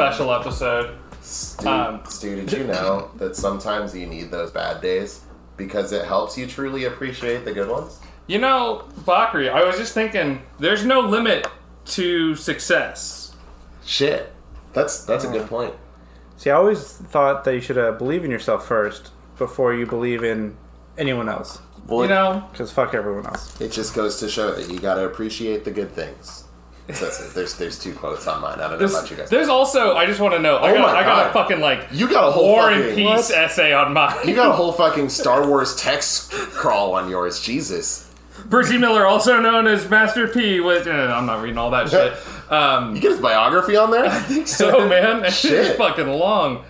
a special episode. Stew, Um, Stew, did you know that sometimes you need those bad days because it helps you truly appreciate the good ones? You know, Bakari, I was just thinking, there's no limit to success. Shit, that's that's a good point. See, I always thought that you should uh, believe in yourself first before you believe in anyone else. Well, You know, Because fuck everyone else. it just goes to show that you got to appreciate the good things. That's. There's there's two quotes on mine. I don't know there's, about you guys. there's also, I just want to know, I Oh got, I got a fucking like You got a whole War and fucking Peace essay on mine. You got a whole fucking Star Wars text crawl on yours. Jesus. Percy Miller, also known as Master P, was, eh, I'm not reading all that shit. Um, You get his biography on there? I think so man, it's Shit. fucking long.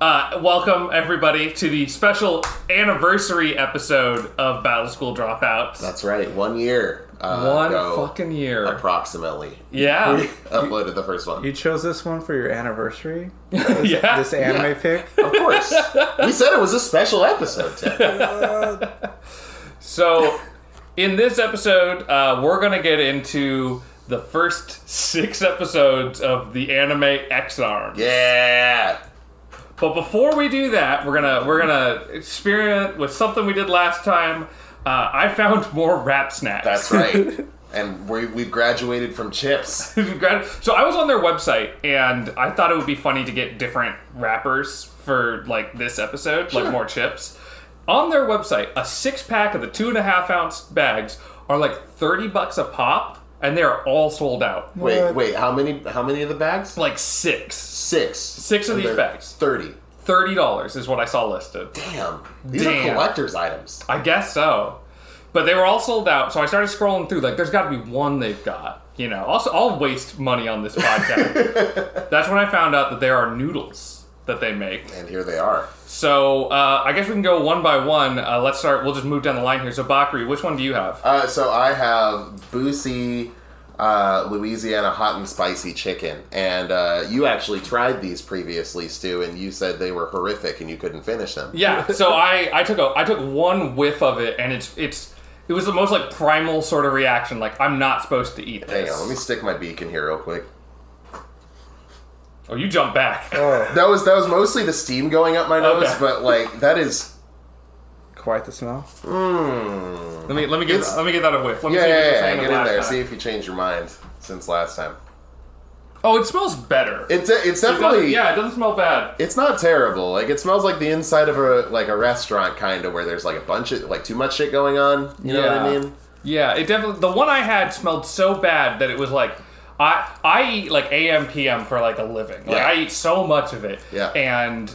uh, welcome everybody to the special anniversary episode of Battle School Dropouts. That's right. One year. Uh, One ago, fucking year. approximately. Yeah. We uploaded the first one. You chose this one for your anniversary? yeah. This anime Yeah. pick? Of course. we said it was a special episode, Tim. So, in this episode, uh, we're gonna get into the first six episodes of the anime Ex-Arms. Yeah. But before we do that, we're gonna we're gonna experiment with something we did last time. Uh, I found more rap snacks. That's right. and we, we've graduated from chips. So I was on their website and I thought it would be funny to get different wrappers for like this episode, like more chips. On their website, a six pack of the two and a half ounce bags are like thirty bucks a pop, and they are all sold out. Wait, wait. How many? How many of the bags? Like six. Six. Six of And these bags. Thirty. Thirty dollars is what I saw listed. Damn. These Damn. are collector's items. I guess so. But they were all sold out, so I started scrolling through. Like, there's got to be one they've got. You know, also I'll waste money on this podcast. That's when I found out that there are noodles that they make. And here they are. So uh, I guess we can go one by one. Uh, let's start. We'll just move down the line here. So Bakari, which one do you have? Uh, so I have Boosie uh, Louisiana hot and spicy chicken, and uh, you actually tried these previously, Stew, and you said they were horrific and you couldn't finish them. Yeah. So I I took a I took one whiff of it, and it's it's it was the most like primal sort of reaction. Like I'm not supposed to eat Hang this. on, let me stick my beak in here real quick. Oh, you jump back. Oh, That was that was mostly the steam going up my nose, Okay. but like that is. Quite the smell. Mm. Let me let me get It's- let me get that a whiff. Let me Yeah, see what yeah, yeah, Get of in there. time. See if you changed your mind since last time. Oh, it smells better. It's it's It definitely yeah, it doesn't smell bad. It's not terrible. Like it smells like the inside of a like a restaurant kind of where there's like a bunch of like too much shit going on. You know what I mean? Yeah, it definitely. The one I had smelled so bad that it was like, I I eat like AM PM for like a living. Like Yeah. I eat so much of it. Yeah. And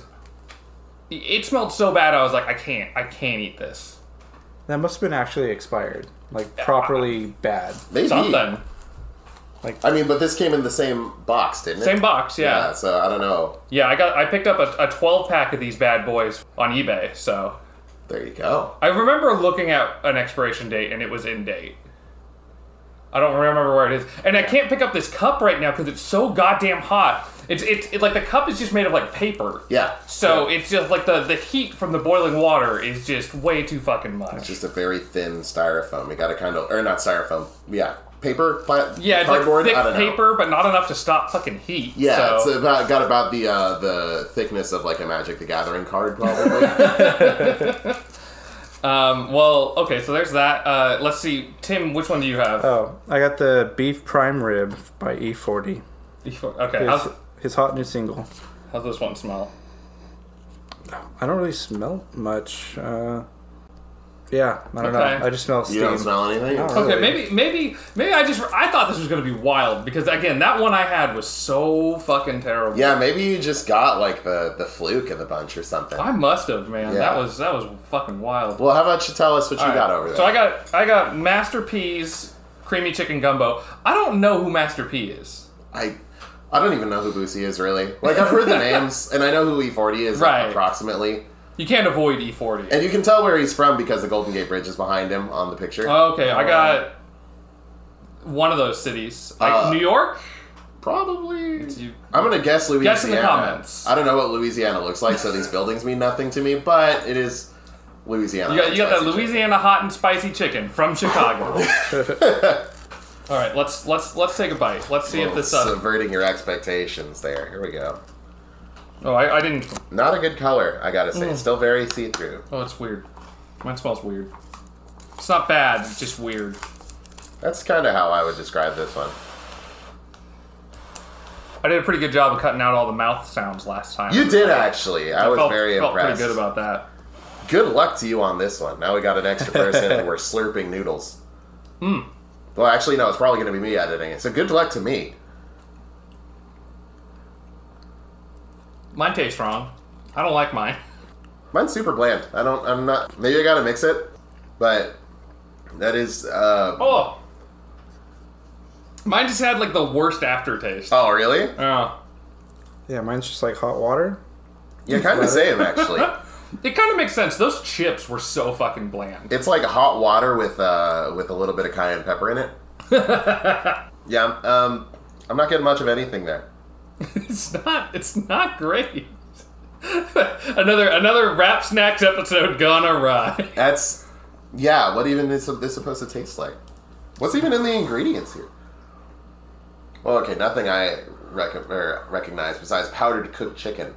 it smelled so bad. I was like, I can't, I can't eat this. That must have been actually expired. Like, properly bad. Maybe. Something. I mean, but this came in the same box, didn't it? Same box. Yeah. yeah. So I don't know. Yeah, I got. I picked up a, a 12 pack of these bad boys on eBay. So There you go. I remember looking at an expiration date and it was in date. I don't remember where it is, and I can't pick up this cup right now because it's so goddamn hot. It's it's it, like the cup is just made of like paper. Yeah. So Yeah. it's just like the the heat from the boiling water is just way too fucking much. It's just a very thin styrofoam. You got to kind of, or not styrofoam. Yeah, paper, pla- Yeah, cardboard. like I thick don't know. paper, but not enough to stop fucking heat. Yeah, so. it's about got about the uh, the thickness of like a Magic the Gathering card, probably. um, well, okay, so there's that. Uh, let's see, Tim, which one do you have? Oh, I got the beef prime rib by E40. okay, His, how's, his hot new single. how's this one smell? I don't really smell much. Uh, yeah, I don't Okay. know. I just smell steam. you don't smell anything. No. Okay, Really? maybe, maybe, maybe I just I thought this was gonna be wild because again, that one I had was so fucking terrible. Yeah, maybe you just got like the the fluke of the bunch or something. I must have, man. Yeah. That was that was fucking wild. Well, how about you tell us what you All got over there? So I got I got Master P's creamy chicken gumbo. I don't know who Master P is. I I don't even know who Boosie is really. Like I've heard the names and I know who E40 is Right. approximately. You can't avoid E E40. And you can tell where he's from because the Golden Gate Bridge is behind him on the picture. okay, I got one of those cities, like Uh, New York. Probably. You- I'm gonna guess Louisiana. Guess in the comments. I don't know what Louisiana looks like, so these buildings mean nothing to me. But it is Louisiana. You got, you got that Spicy chicken. Louisiana hot and spicy chicken from Chicago. All right, let's let's let's take a bite. Let's see if this. Uh, subverting your expectations there. Here we go. oh, I, I didn't. Not a good color, I gotta say. Mm. Still very see-through. Oh, it's weird. Mine smells weird. It's not bad. It's just weird. That's kind of how I would describe this one. I did a pretty good job of cutting out all the mouth sounds last time. You did actually. I, was felt, very felt impressed. pretty good about that. Good luck to you on this one. Now we got an extra person and we're slurping noodles. Hmm. Well, actually, no. It's probably going to be me editing it. So good luck to me. Mine tastes wrong. I don't like mine. Mine's super bland. I don't. I'm not. Maybe I gotta mix it, but that is. Uh, Oh. Mine just had like the worst aftertaste. oh, really? Yeah. Yeah, mine's just like hot water. Yeah, kind of the same actually. It kind of makes sense. Those chips were so fucking bland. It's like hot water with uh, with a little bit of cayenne pepper in it. yeah, um, I'm not getting much of anything there. It's not. It's not great. another another rap snacks episode gone awry. That's yeah. What even is this supposed to taste like? What's even in the ingredients here? Well, okay, nothing I rec- or recognize besides powdered cooked chicken.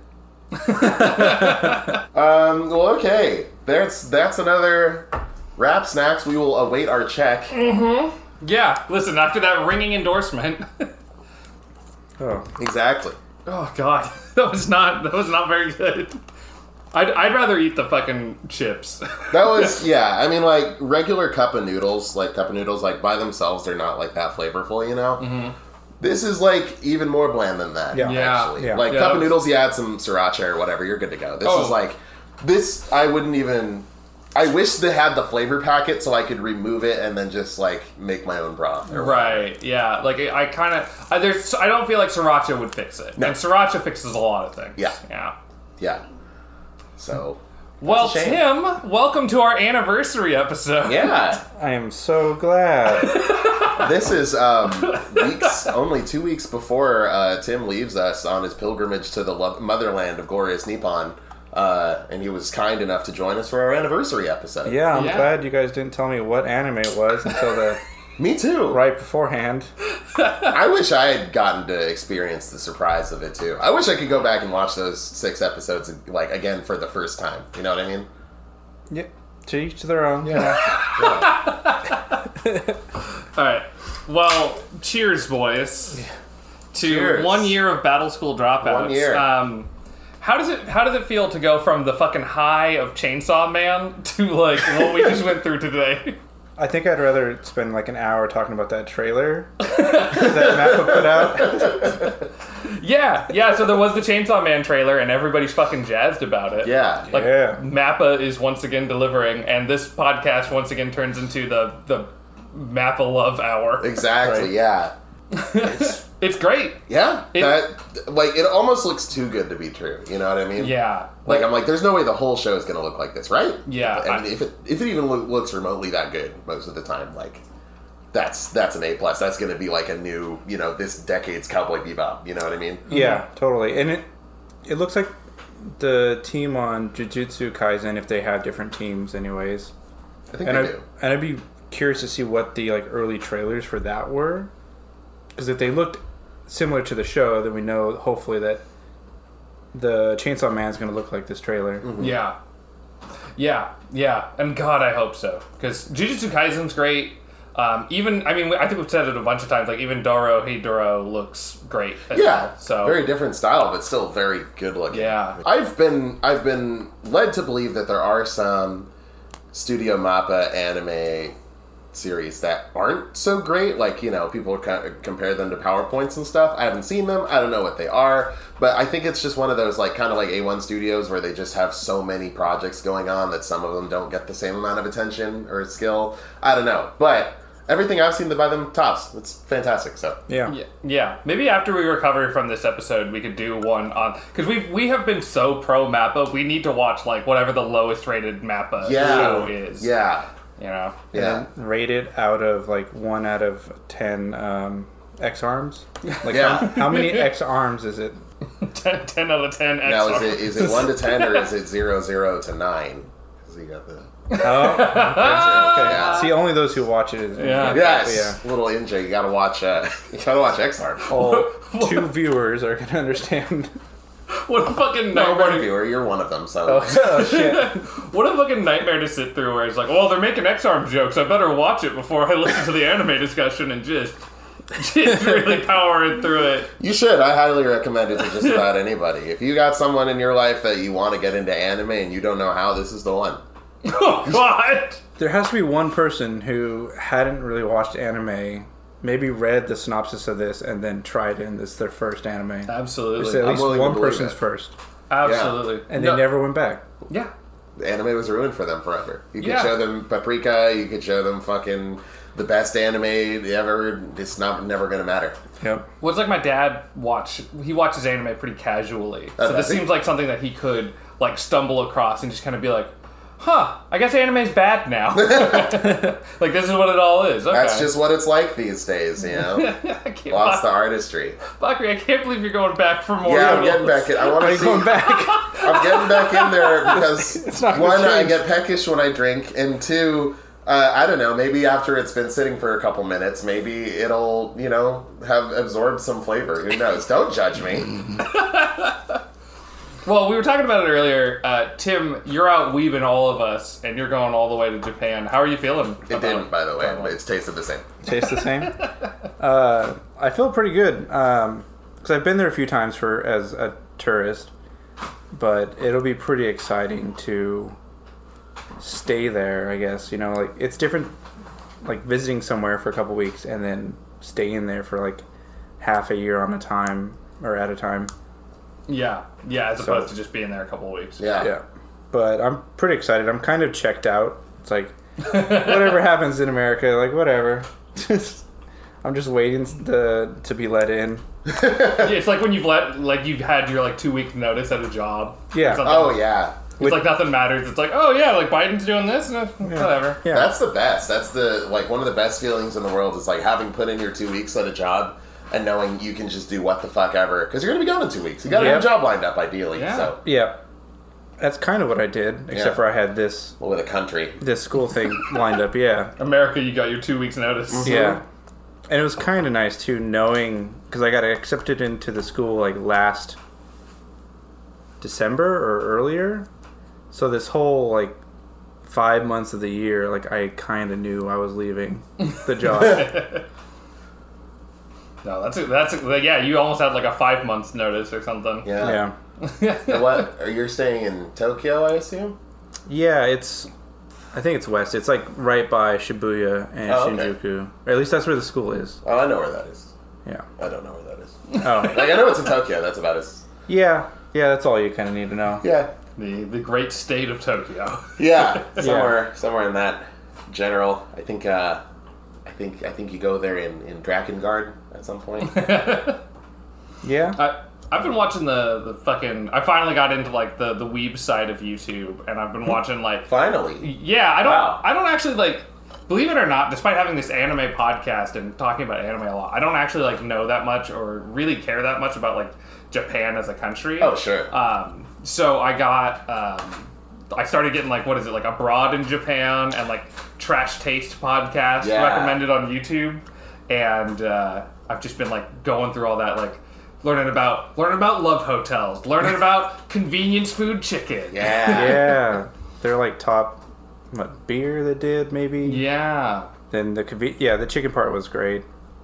um. Well, okay. That's that's another rap snacks. We will await our check. Yeah. Listen. After that ringing endorsement. Oh, Exactly. oh God, that was not. That was not very good. I'd, I'd rather eat the fucking chips. That was yeah. I mean, like regular cup of noodles, like cup of noodles, like by themselves, they're not like that flavorful, you know. This is like even more bland than that. Yeah. Yeah. actually. Yeah. Like Yeah, cup that of was- noodles, you add some sriracha or whatever, you're good to go. This Oh. is like this. I wouldn't even. I wish they had the flavor packet so I could remove it and then just like make my own broth. Or Right. Yeah. Like I, I kind of. I, there's. I don't feel like sriracha would fix it. No. And sriracha fixes a lot of things. Yeah. Yeah. Yeah. So Well. Tim, welcome to our anniversary episode. yeah, I am so glad. this is um, weeks only two weeks before uh, Tim leaves us on his pilgrimage to the lo- motherland of glorious Nippon. Uh, and he was kind enough to join us for our anniversary episode. Yeah, I'm Yeah. glad you guys didn't tell me what anime it was until the Me too. right beforehand. I wish I had gotten to experience the surprise of it too. I wish I could go back and watch those six episodes like again for the first time. You know what I mean? Yeah, to each to their own. Yeah. All right. Well, cheers, boys. To Cheers. one year of Battle School dropouts. One year. Um, how does it How does it feel to go from the fucking high of Chainsaw Man to like what we just went through today? I think I'd rather spend like an hour talking about that trailer that Mappa put out. yeah, yeah. So there was the Chainsaw Man trailer, and everybody's fucking jazzed about it. Yeah. Like Yeah. Mappa is once again delivering, and this podcast once again turns into the the Mappa love hour. Exactly. Right. Yeah. It's great. Yeah. It- that like it almost looks too good to be true. You know what I mean? Yeah. Like I'm like, there's no way the whole show is gonna look like this, right? Yeah, I mean, I- if it if it even looks remotely that good most of the time, like that's that's an A plus. That's gonna be like a new, you know, this decade's Cowboy Bebop. You know what I mean? Yeah, totally. And it it looks like the team on Jujutsu Kaisen if they have different teams anyways. I think And they I do. and I'd be curious to see what the like early trailers for that were. Cuz if they looked similar to the show, then we know hopefully that the Chainsaw Man's going to look like this trailer. Yeah. Yeah, yeah, and God, I hope so because Jujutsu Kaisen's great. Um, even, I mean, I think we've said it a bunch of times. Like even Dorohedoro looks great. As Yeah. well, so very different style, but still very good looking. Yeah. I've been I've been led to believe that there are some Studio Mappa anime series that aren't so great. Like you know, people kind of compare them to powerpoints and stuff. I haven't seen them. I don't know what they are, but I think it's just one of those like kind of like A1 Studios where they just have so many projects going on that some of them don't get the same amount of attention or skill. I don't know, but. Everything I've seen by them tops. It's fantastic. So Yeah. Yeah, yeah. Maybe after we recover from this episode, we could do one on because we we have been so pro Mappa. We need to watch like whatever the lowest rated Mappa show is. yeah, you know. yeah. Rated out of like 1 out of 10 um Ex-Arms. Like Yeah. how, how many Ex-Arms is it? 10, 10 out of ten. Now is XR. it is it one to ten or is it zero zero to nine? Because you got the Oh, okay. Yeah. See, only those who watch it is. Yeah. Yes, yeah. little NJ, you gotta watch. Uh, you gotta watch X arms. All two viewers are gonna understand. What a fucking No, nightmare! one to- viewer, you're one of them. So oh shit! What a fucking nightmare to sit through where it's like, well, they're making Ex-Arm jokes. I better watch it before I listen to the anime discussion and just, just really powering through it. you should. I highly recommend it to just about anybody. If you got someone in your life that you want to get into anime and you don't know how, this is the one. Oh, God. There has to be one person who hadn't really watched anime, maybe read the synopsis of this, and then try it, and this is their first anime. There's Absolutely. at least one person's it. first, Absolutely. and they No- never went back. Yeah. The anime was ruined for them forever. You could Yeah. show them Paprika. You could show them fucking the best anime ever. It's not never gonna matter. Yep. Well, it's like my dad watch. He watches anime pretty casually, so this does seems like something that he could like stumble across and just kind of be like, "Huh, I guess anime's bad now." like this is what it all is. Okay. That's just what it's like these days. You know, I can't, lost the artistry. Bakari, I can't believe you're going back for more. Yeah, I'm getting back in. I want to you see. going back? I'm getting back in there because It's not gonna one, I get peckish when I drink, and two, uh, I don't know. Maybe after it's been sitting for a couple minutes, maybe it'll you know have absorbed some flavor. Who knows? Don't judge me. Well, we were talking about it earlier. Uh, Tim, you're out weaving all of us, and you're going all the way to Japan. How are you feeling? It about- didn't, by the way. about- It's tasted the same. Tastes the same. Uh, I feel pretty good because I've been there a few times for as a tourist, but it'll be pretty exciting to stay there. I guess you know, like it's different, like visiting somewhere for a couple weeks and then staying there for like half a year on a time or at a time. Yeah, yeah, as So- opposed to just being there a couple of weeks. Yeah. Yeah, but I'm pretty excited. I'm kind of checked out. It's like whatever happens in America, like whatever. Just I'm just waiting to to be let in. Yeah, it's like when you've let, like you've had your like two week notice at a job. Yeah. something. Oh yeah. It's like nothing matters. It's like, oh yeah, like Biden's doing this, and uh, whatever. Yeah. That's the best. That's the like one of the best feelings in the world is like having put in your two weeks at a job and knowing you can just do what the fuck ever because you're gonna be gone in two weeks. You got a Yeah. new job lined up, ideally. Yeah. So Yeah. That's kind of what I did, except Yeah. for I had this with a country. this school thing lined up. Yeah. America, you got your two weeks notice. Mm-hmm. Yeah. And it was kind of nice too, knowing because I got accepted into the school like last December or earlier. So this whole like five months of the year, like I kind of knew I was leaving the job. No, that's a, that's a, yeah. You almost had like a five months notice or something. Yeah. yeah. And what? Are you staying in Tokyo? I assume. Yeah, it's. I think it's west. It's like right by Shibuya and Oh, okay. Shinjuku. Or at least that's where the school is. Oh, I know where that is. Yeah. I don't know where that is. Oh. Like I know it's in Tokyo. That's about as. yeah. Yeah, that's all you kind of need to know. Yeah. The the great state of Tokyo. Yeah. Somewhere. Somewhere in that general. I think. uh I think. I think you go there in in Drakengard at some point. Yeah. I I've been watching the the fucking. I finally got into like the the weeb side of YouTube, and I've been watching like Finally. Yeah, I don't. Wow. I don't actually like. Believe it or not, despite having this anime podcast and talking about anime a lot, I don't actually like know that much or really care that much about like Japan as a country. Oh sure. Um, so I got. Um, I started getting like what is it like abroad in Japan and like trash taste podcast Yeah. recommended on YouTube, and uh, I've just been like going through all that like learning about learning about love hotels, learning about convenience food chicken. yeah. yeah. They're like top. What beer they did maybe? Yeah. Then the conve- yeah the chicken part was great.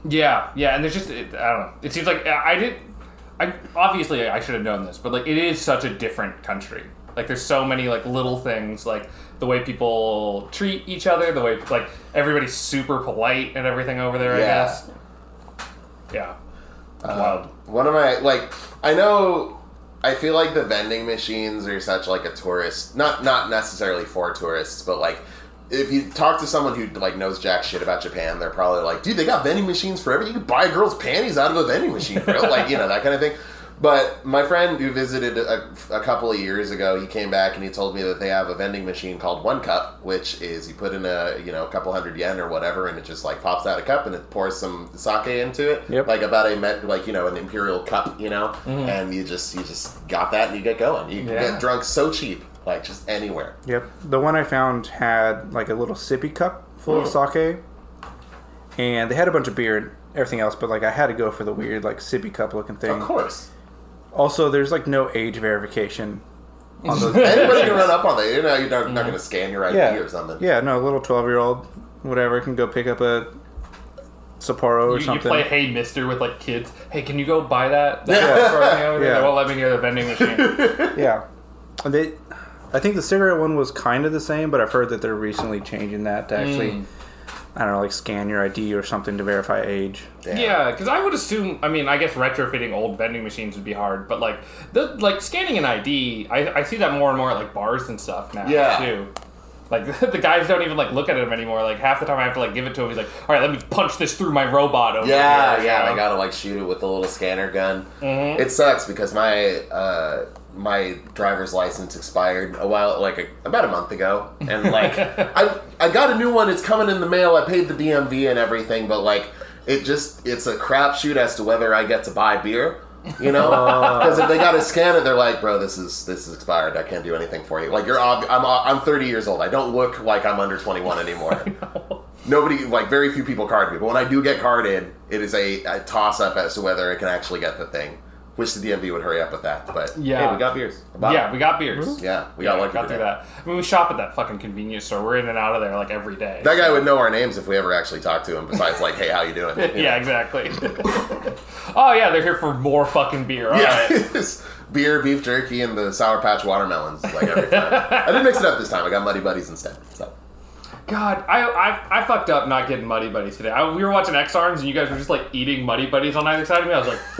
Yeah, yeah, and there's just it, I don't know. It seems like I did. I obviously I should have known this, but like it is such a different country. Like there's so many like little things, like the way people treat each other, the way like everybody's super polite and everything over there. I guess. Yeah. Um, Wild. One of my like I know I feel like the vending machines are such like a tourist not not necessarily for tourists, but like if you talk to someone who like knows jack shit about Japan, they're probably like, dude, they got vending machines for everything. You can buy a girl's panties out of a vending machine, bro. like, you know, that kind of thing. But my friend who visited a, a couple of years ago, he came back and he told me that they have a vending machine called One Cup, which is you put in a you know a couple hundred yen or whatever, and it just like pops out a cup and it pours some sake into it, Yep. like about a met like you know an imperial cup, you know, mm-hmm. and you just you just got that and you get going. You Yeah. get drunk so cheap. like just anywhere. Yep. The one I found had like a little sippy cup full of mm. sake, and they had a bunch of beer and everything else, but like I had to go for the weird like sippy cup looking thing. Of course, Also, there's like no age verification on those. anybody can run up on that. You know, you're not, not going to scan your ID yeah. or something. Yeah, no, a little twelve year old, whatever, can go pick up a Sapporo or You, you something. play Hey Mister with like kids. Hey, can you go buy that? that for me over there? Yeah. They won't let me near the vending machine. Yeah, they. I think the cigarette one was kind of the same, but I've heard that they're recently changing that to actually, Mm. I don't know, like scan your ID or something to verify age. Damn. Yeah, because I would assume. I mean, I guess retrofitting old vending machines would be hard, but like the like scanning an ID, I, I see that more and more at like bars and stuff now Yeah. too. Like the guys don't even like look at him anymore. Like half the time I have to like give it to him. He's like, "All right, let me punch this through my robot." Over Yeah, here," yeah, you I gotta like shoot it with the little scanner gun. Mm-hmm. It sucks because my uh, my driver's license expired a while, like a, about a month ago, and like I I got a new one. It's coming in the mail. I paid the DMV and everything, but like it just it's a crapshoot as to whether I get to buy beer. You know, because if they got to scan it, they're like, "Bro, this is this is expired. I can't do anything for you." Like you're, ob- I'm I'm 30 years old. I don't look like I'm under 21 anymore. Nobody, like very few people card me, but when I do get carded, it is a, a toss up as to whether I can actually get the thing. Wish the DMV would hurry up with that, but Yeah. hey, we got beers. Wow. Yeah, we got beers. Mm-hmm. yeah, we got we lucky got through today. that. I mean, we shop at that fucking convenience store. We're in and out of there like every day. That guy would know our names if we ever actually talked to him. Besides, like, hey, how you doing? You yeah, know? exactly. oh yeah, they're here for more fucking beer. All yeah. right. Beer, beef jerky, and the Sour Patch watermelons. Like every time. I didn't mix it up this time. I got Muddy Buddies instead. So God, I, I I fucked up not getting Muddy Buddies today. I, we were watching Ex-Arms and you guys were just like eating Muddy Buddies on either side of me. I was like,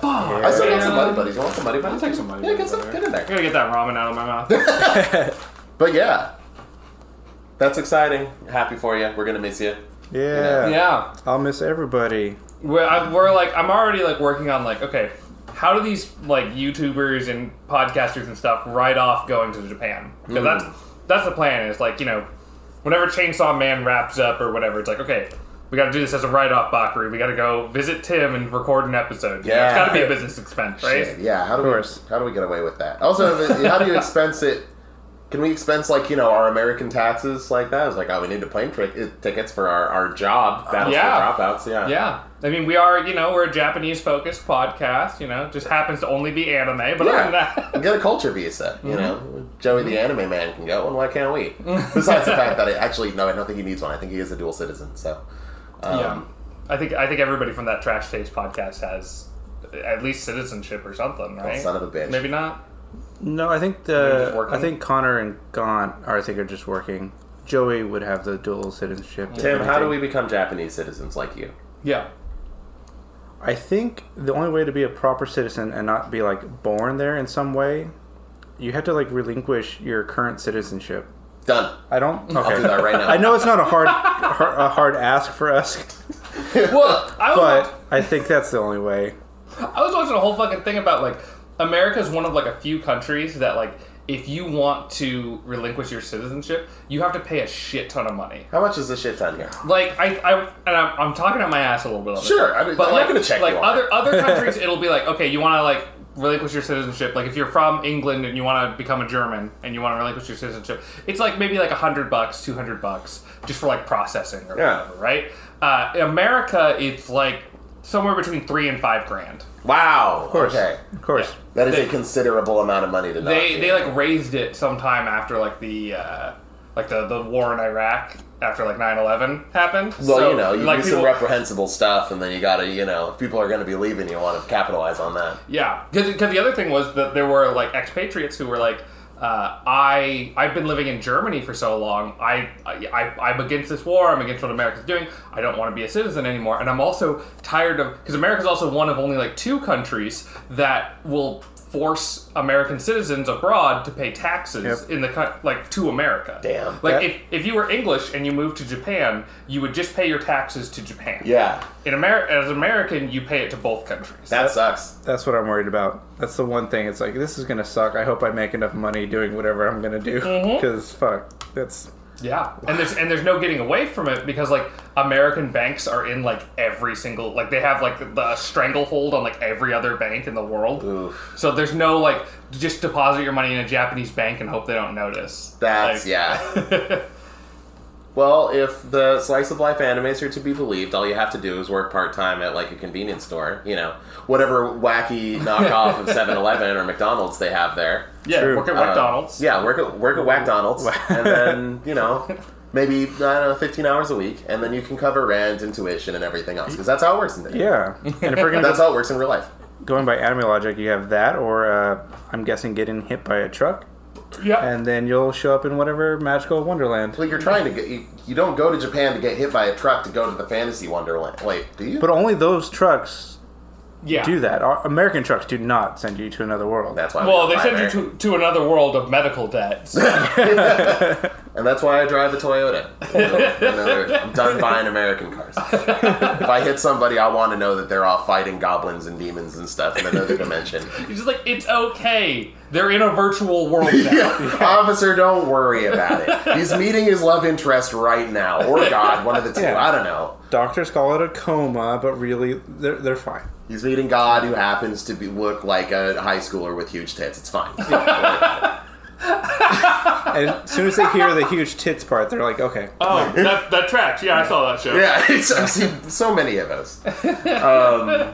fuck. I still got some. Muddy Buddies. You want some Muddy I'll Buddies? take some Muddy Yeah, get Buddies. some. over Get in I there. gotta get that ramen out of my mouth. But yeah, that's exciting. Happy for you. We're gonna miss you. Yeah. yeah, I'll miss everybody. we're, I, we're like, I'm already like working on like, okay, how do these like YouTubers and podcasters and stuff write off going to Japan? Because that's that's the plan. Is like you know, whenever Chainsaw Man wraps up or whatever, it's like okay. We got to do this as a write-off, Bakari. We got to go visit Tim and record an episode. You know, it's Yeah. got to be a business expense, right? Shit, yeah, how do course. we how do we get away with that? Also, how do you expense it? Can we expense like you know our American taxes like that? It's like oh, we need to plane trick uh, tickets for our, our job uh, battles Yeah. for dropouts. Yeah, Yeah, I mean, we are, you know, we're a Japanese-focused podcast. You know, just happens to only be anime. But other than Yeah, that, get a culture visa. You mm-hmm. know, Joey the anime man can go, and why can't we? Besides the fact that I actually no, I don't think he needs one. I think he is a dual citizen. So, um, yeah, I think I think everybody from that Trash Taste podcast has at least citizenship or something, right? son of a bitch. Maybe not. No, I think the? I think Connor and Garnt are I think are just working. Joey would have the dual citizenship. if Tim, how do we become Japanese citizens like you? Yeah. I think the only way to be a proper citizen and not be like born there in some way, you have to like relinquish your current citizenship. Done. I don't. Okay. I'll do that right now. I know it's not a hard, a hard ask for us, Well, I was, but I think that's the only way. I was watching a whole fucking thing about like America's one of like a few countries that like if you want to relinquish your citizenship, you have to pay a shit ton of money. How much is this shit ton here? Like I, I and I'm, I'm talking out my ass a little bit. On this, Sure, I mean, but I'm like, not gonna check like you other it. other countries, it'll be like, okay, you want to like relinquish your citizenship. Like if you're from England and you want to become a German and you want to relinquish your citizenship, it's like maybe like a hundred bucks, two hundred bucks, just for like processing or Yeah. whatever, right? Uh, America, it's like somewhere between three and five grand. Wow. Of course, Okay. of course. That is They- a considerable amount of money to not They be. they like raised it sometime after like the uh, like the the war in Iraq after like 9-11 happened. Well, So, you know, you like do some reprehensible stuff, and then you gotta, you know, if people are gonna be leaving, you want to capitalize on that. Yeah, because the other thing was that there were like expatriates who were like, uh, I I've been living in Germany for so long. I, I I'm against this war. I'm against what America's doing. I don't want to be a citizen anymore. And I'm also tired of because America's also one of only like two countries that will force American citizens abroad to pay taxes Yep. in the coun- like to America. Damn. Like That- if, if you were English and you moved to Japan, you would just pay your taxes to Japan. Yeah, In America, as American, you pay it to both countries. that sucks. That's what I'm worried about. That's the one thing. It's like this is gonna suck. I hope I make enough money doing whatever I'm gonna do. Mm-hmm. Because fuck, that's Yeah, and there's and there's no getting away from it because like American banks are in like every single like they have like the stranglehold on like every other bank in the world. Oof. So there's no like just deposit your money in a Japanese bank and hope they don't notice. That's Like- yeah. Well, if the slice of life animes are to be believed, all you have to do is work part time at like a convenience store. You know, whatever wacky knockoff of 7-Eleven or McDonald's they have there. yeah, True. work at Uh, McDonald's. Yeah, work at work at McDonald's, and then you know. Maybe I don't know, fifteen hours a week, and then you can cover rent and tuition and everything else because that's how it works in there. Yeah, and if we're gonna That's go how it works in real life. going by anime logic, you have that, or uh, I'm guessing getting hit by a truck, yeah. and then you'll show up in whatever magical wonderland. Well, you're trying to get you, you don't go to Japan to get hit by a truck to go to the fantasy wonderland. Wait, do you? But only those trucks yeah. do that. Our American trucks do not send you to another world. that's why. Well, they send buy you to, to another world of medical debts. and that's why I drive a Toyota. Another- I'm done buying American cars. if I hit somebody, I want to know that they're all fighting goblins and demons and stuff in another dimension. He's just like, it's okay. They're in a virtual world now. Yeah, Officer, don't worry about it. He's meeting his love interest right now, or God, one of the two. Yeah. I don't know. Doctors call it a coma, but really, they're, they're fine. He's meeting God, who happens to be look like a high schooler with huge tits. It's fine. And as soon as they hear the huge tits part, they're like, okay. Oh, that, that tracks. Yeah, I saw that show. Yeah, it's, I've seen so many of those. Um,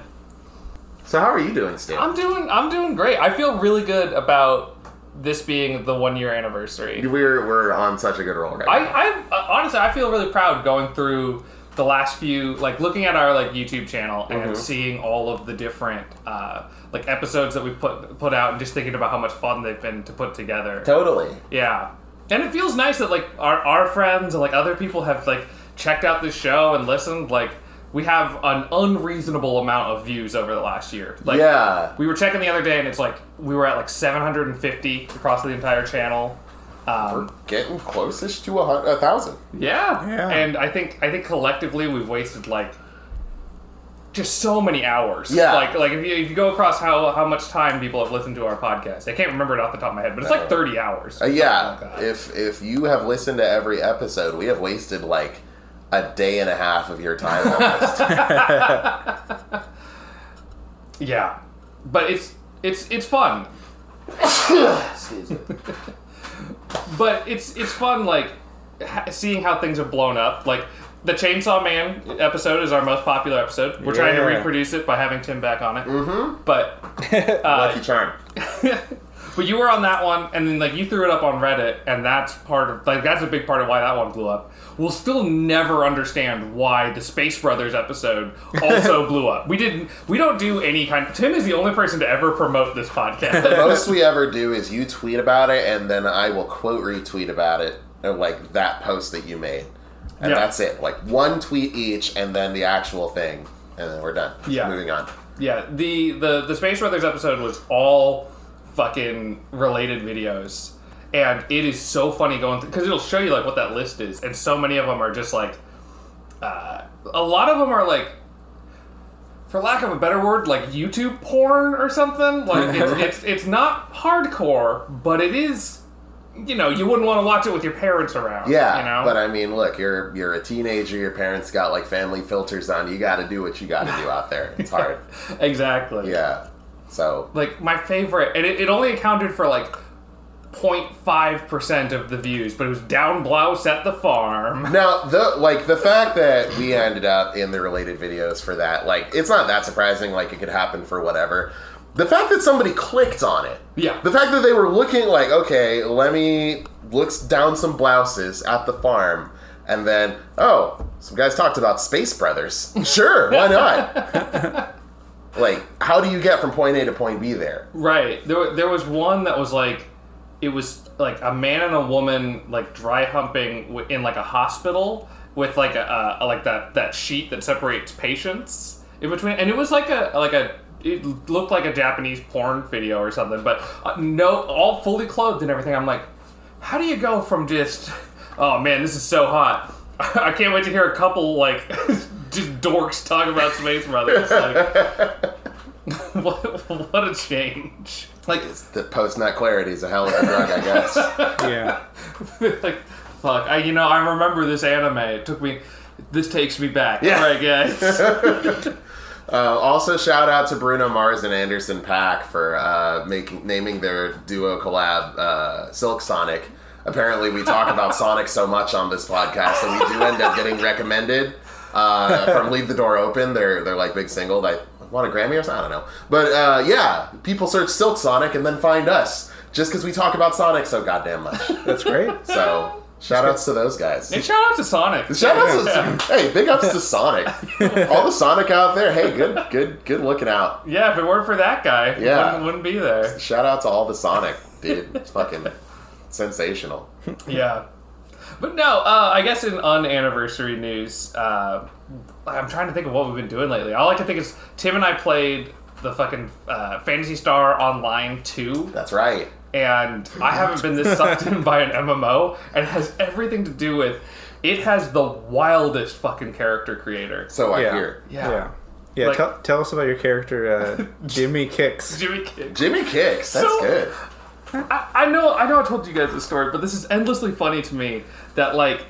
so how are you doing, Steve? I'm doing I'm doing great. I feel really good about this being the one year anniversary. We're we're on such a good roll right I, now. I uh, honestly I feel really proud going through the last few like looking at our like YouTube channel and seeing all of the different uh, like episodes that we put put out and just thinking about how much fun they've been to put together. Totally. Yeah. And it feels nice that like our, our friends and like other people have like checked out this show and listened. Like we have an unreasonable amount of views over the last year. Like yeah. we were checking the other day and it's like we were at like 750 across the entire channel. Um, We're Getting closest to a, a thousand. yeah. Yeah. And I think I think collectively we've wasted like just so many hours. Yeah. Like like if you, if you go across how how much time people have listened to our podcast, I can't remember it off the top of my head, but it's like 30 hours. Uh, yeah. Like if if you have listened to every episode, we have wasted like a day and a half of your time almost. Yeah, but it's it's it's fun. Excuse me. But it's it's fun like ha- seeing how things have blown up. Like the Chainsaw Man episode is our most popular episode. We're trying to Yeah. reproduce it by having Tim back on it. Mm-hmm. But Lucky Charm. but you were on that one, and then like you threw it up on Reddit, and that's part of like that's a big part of why that one blew up. We'll still never understand why the Space Brothers episode also blew up. We didn't. We don't do any kind. Tim is the only person to ever promote this podcast. The most we ever do is you tweet about it, and then I will quote retweet about it, or like that post that you made, and Yeah. that's it. Like one tweet each, and then the actual thing, and then we're done. Yeah. moving on. Yeah, the, the the Space Brothers episode was all fucking related videos, and it is so funny going because it'll show you like what that list is, and so many of them are just like, uh, a lot of them are like, for lack of a better word, like YouTube porn or something. Like it's it's, it's not hardcore, but it is. You know, you wouldn't want to watch it with your parents around. Yeah, you know. but I mean, look, you're you're a teenager. Your parents got like family filters on. You got to do what you got to do out there. It's hard. exactly. yeah. So like my favorite and it, it only accounted for like 0.5% of the views but it was down blouse at the farm now the like the fact that we ended up in the related videos for that, like, it's not that surprising. Like, it could happen for whatever. The fact that somebody clicked on it. yeah The fact that they were looking like, okay, let me looks down some blouses at the farm, and then, oh, some guys talked about Space Brothers. Sure, why not? like, how do you get from point A to point B there? right. There, there was one that was like it was like a man and a woman like dry humping in like a hospital with like a, a like that that sheet that separates patients in between. And it was like a like a it looked like a Japanese porn video or something but uh, no all fully clothed and everything. I'm like how do you go from just oh man this is so hot. I can't wait to hear a couple like just dorks talk about Space Brothers like what, what a change like it's The post nut clarity is a hell of a drug, I guess. Yeah. like fuck. I you know I remember this anime. It took me. This takes me back. Yeah. All right, guys. Uh, also, shout out to Bruno Mars and Anderson Paak for uh, making naming their duo collab uh, Silk Sonic. Apparently, we talk about Sonic so much on this podcast that we do end up getting recommended uh, from "Leave the Door Open." They're they're like big single that won a Grammy or something. I don't know, but uh, yeah, people search Silk Sonic and then find us just because we talk about Sonic so goddamn much. That's great. So shout outs to those guys. and shout out to Sonic. Shout out to hey, big ups to Sonic. All the Sonic out there. Hey, good, good, good looking out. Yeah, if it weren't for that guy, Yeah. wouldn't, wouldn't be there. Shout out to all the Sonic, dude. It's fucking sensational. Yeah. But no, uh, I guess in unanniversary news, uh, I'm trying to think of what we've been doing lately. All I can think is Tim and I played the fucking uh, Phantasy Star Online 2, That's right. and I haven't been this sucked in by an MMO, and it has everything to do with it has the wildest fucking character creator. So I Yeah. hear. Yeah. Yeah. Yeah. Like- tell, tell us about your character, uh, Jimmy Kicks. Jimmy Kidd. Jimmy kicks. That's So- good. I, I know I know I told you guys this story, but this is endlessly funny to me that like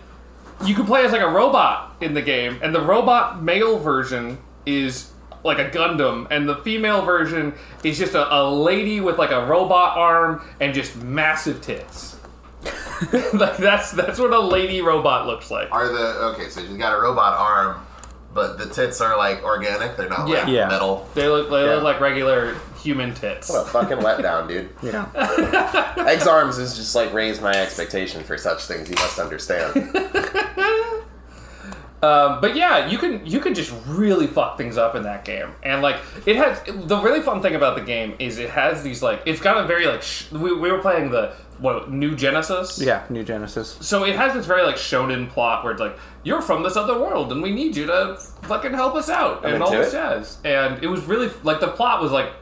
you can play as like a robot in the game, and the robot male version is like a Gundam, and the female version is just a, a lady with like a robot arm and just massive tits. like that's that's what a lady robot looks like. Are the okay? So she's got a robot arm, but the tits are like organic. They're not like Yeah. Yeah. metal. They look they Yeah. look like regular human tits. What a fucking letdown, dude. Yeah. Ex-Arms is just like raised my expectation for such things. You must understand. Um, but yeah, you can you can just really fuck things up in that game, and like it has the really fun thing about the game is it has these like it's got a very like sh- we, we were playing the what new Genesis Yeah. New Genesis. so it has this very like shonen plot where it's like you're from this other world and we need you to fucking help us out I'm and all this it. jazz and it was really like the plot was like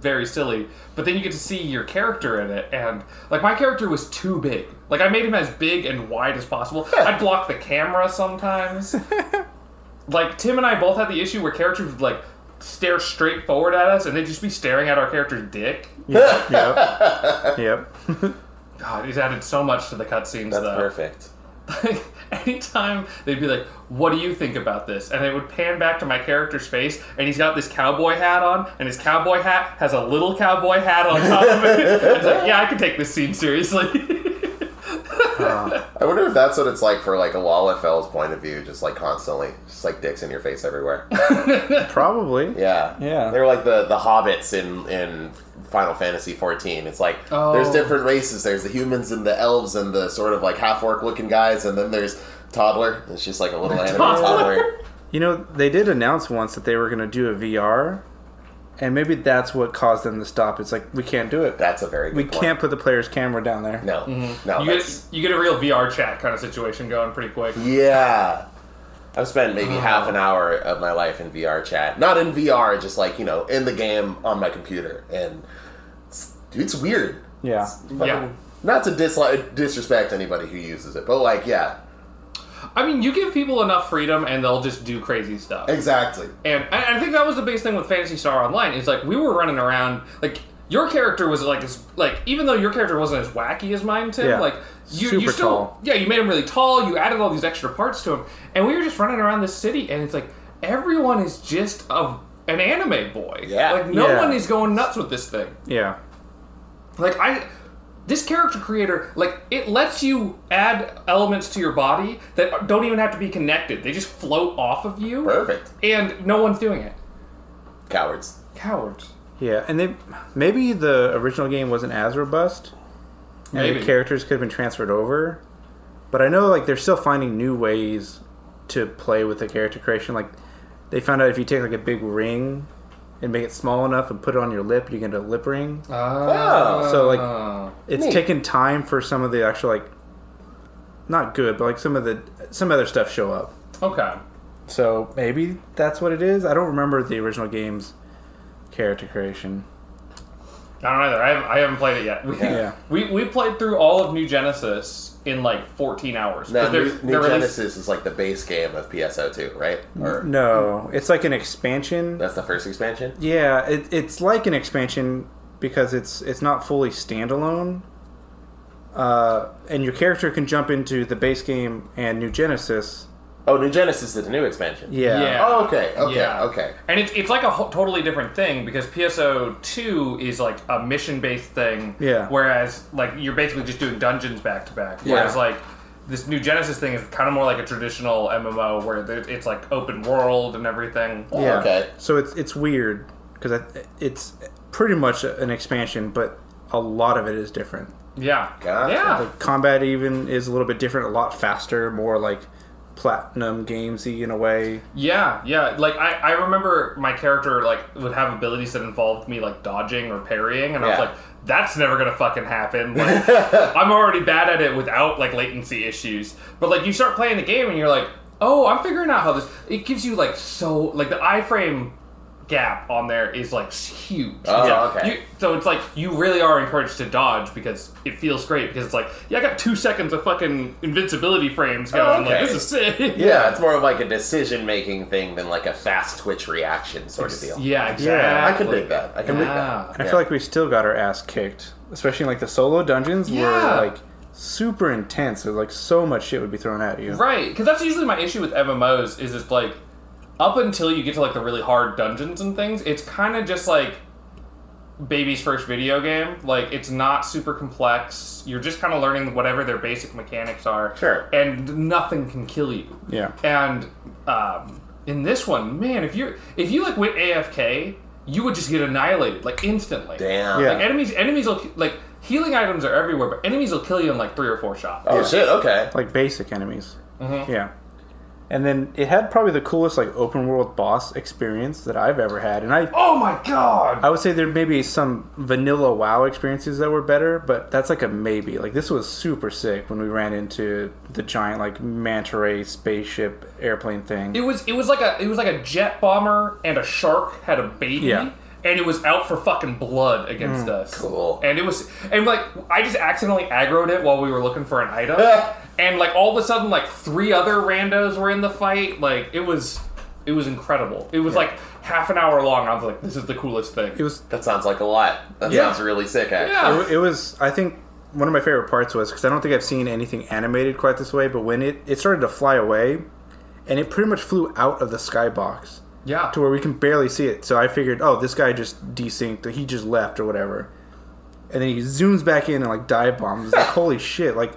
very silly but then you get to see your character in it and like my character was too big like I made him as big and wide as possible I'd block the camera sometimes like Tim and I both had the issue where characters would like stare straight forward at us and they'd just be staring at our character's dick Yep. Yep. yep. God, he's added so much to the cutscenes That's though. perfect. anytime they'd be like, "What do you think about this?" and it would pan back to my character's face, and he's got this cowboy hat on, and his cowboy hat has a little cowboy hat on top of it. it's like, yeah, I can take this scene seriously. I wonder if that's what it's like for like a Lalafell's point of view, just like constantly, just like dicks in your face everywhere. Probably. Yeah, Yeah. They're like the the hobbits in in Final Fantasy fourteen. It's like Oh. there's different races. There's the humans and the elves and the sort of like half orc looking guys, and then there's toddler. It's just like a little anime Toddler. toddler. You know, they did announce once that they were going to do a VR, and maybe that's what caused them to stop. It's like we can't do it. That's a very good We point. can't put the player's camera down there. No, mm-hmm. no. you get you get a real VR chat kind of situation going pretty quick. yeah. I've spent maybe Oh. half an hour of my life in VR chat. Not in VR, just like you know, in the game on my computer, and it's, it's weird. Yeah. Fucking- Yeah. Not to dislike, disrespect anybody who uses it, but like, yeah, I mean, you give people enough freedom, and they'll just do crazy stuff. exactly. And I, I think that was the biggest thing with Phantasy Star Online is like we were running around like your character was like as like even though your character wasn't as wacky as mine, Tim, Yeah. like you, you still tall. yeah you made him really tall. You added all these extra parts to him, and we were just running around the city, and it's like everyone is just a an anime boy. Yeah. like no Yeah. one is going nuts with this thing. Yeah. Like I. This character creator, like, it lets you add elements to your body that don't even have to be connected. They just float off of you, Perfect. and no one's doing it. Cowards. Cowards. Yeah. And they maybe the original game wasn't as robust, and Maybe. the characters could have been transferred over. But I know like they're still finding new ways to play with the character creation. Like they found out if you take like a big ring and make it small enough and put it on your lip, you get a lip ring. Oh. So, like, It's Neat. taken time for some of the actual like not good, but like some of the some other stuff show up. okay. So maybe that's what it is. I don't remember the original game's character creation. I don't either. I haven't, I haven't played it yet. We, Yeah. we we played through all of New Genesis in like 14 hours. No, But New, New they're released- Genesis is like the base game of PSO2, right? Or No, it's like an expansion. that's the first expansion. Yeah, it, it's like an expansion because it's it's not fully standalone. uh, and your character can jump into the base game and New Genesis. Oh, New Genesis is the new expansion. Yeah. Yeah. Oh, okay. Okay. Yeah. Okay. And it's, it's like a whole, totally different thing because PSO two is like a mission based thing. Yeah. Whereas like you're basically just doing dungeons back to back. Whereas Yeah. like this new Genesis thing is kind of more like a traditional MMO where it's like open world and everything. Oh, Yeah. Okay. So it's it's weird because it's pretty much an expansion, but a lot of it is different. Yeah. Gotcha. Yeah. The combat even is a little bit different, a lot faster, more like platinum gamesy in a way. Yeah, yeah. Like I, I remember my character like would have abilities that involved me like dodging or parrying, and I was Yeah. like, that's never gonna fucking happen. Like I'm already bad at it without like latency issues. But like you start playing the game and you're like, oh, I'm figuring out how this. It gives you like so like the iframe gap on there is like huge. Oh, okay. You, so it's like you really are encouraged to dodge because it feels great because it's like yeah, I got two seconds of fucking invincibility frames going. okay. Like this is sick. Yeah, it's more of like a decision making thing than like a fast twitch reaction sort of deal. Yeah, exactly. I can dig that. I can dig Yeah. that. And I Yeah. feel like we still got our ass kicked, especially in like the solo dungeons Yeah. were like super intense. There's like so much shit would be thrown at you. Right, because that's usually my issue with MMOs is it's like up until you get to like the really hard dungeons and things, it's kind of just like baby's first video game. Like it's not super complex. You're just kind of learning whatever their basic mechanics are. Sure. And nothing can kill you. Yeah. And um, in this one, man, if you if you like went AFK, you would just get annihilated like instantly. Damn. Yeah. Like enemies, enemies will like healing items are everywhere, but enemies will kill you in like three or four shots. Oh shit. Okay. Like basic enemies. Mm-hmm. Yeah. And then it had probably the coolest like open world boss experience that I've ever had. And I Oh my god! I would say there may be some vanilla WoW experiences that were better, but that's like a maybe. Like this was super sick when we ran into the giant like manta ray spaceship airplane thing. It was it was like a it was like a jet bomber and a shark had a baby. Yeah. And it was out for fucking blood against hmm. us. Cool. And it was and like I just accidentally aggroed it while we were looking for an item. and like all of a sudden like three other randos were in the fight. Like it was it was incredible. It was like half an hour long. I was like, this is the coolest thing. It was That sounds like a lot. That Yeah. sounds really sick, actually. Yeah. it, it was I think one of my favorite parts was because I don't think I've seen anything animated quite this way, but when it it started to fly away, and it pretty much flew out of the skybox Yeah. to where we can barely see it. So I figured, oh, this guy just desynced, or he just left, or whatever. And then he zooms back in and like dive bombs. Like holy shit! Like,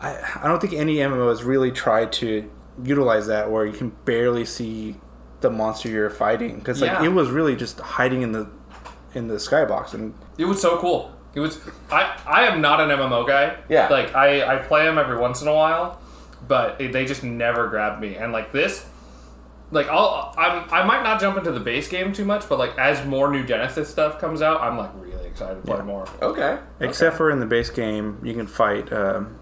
I I don't think any MMO has really tried to utilize that where you can barely see the monster you're fighting because like Yeah. it was really just hiding in the in the skybox and It was so cool. It was. I I am not an MMO guy. Yeah. Like I I play them every once in a while, but it, they just never grabbed me. And like this, like I'll I'm I might not jump into the base game too much, but like as more new Genesis stuff comes out, I'm like really excited to play Yeah. more. Okay. except for in the base game you can fight um,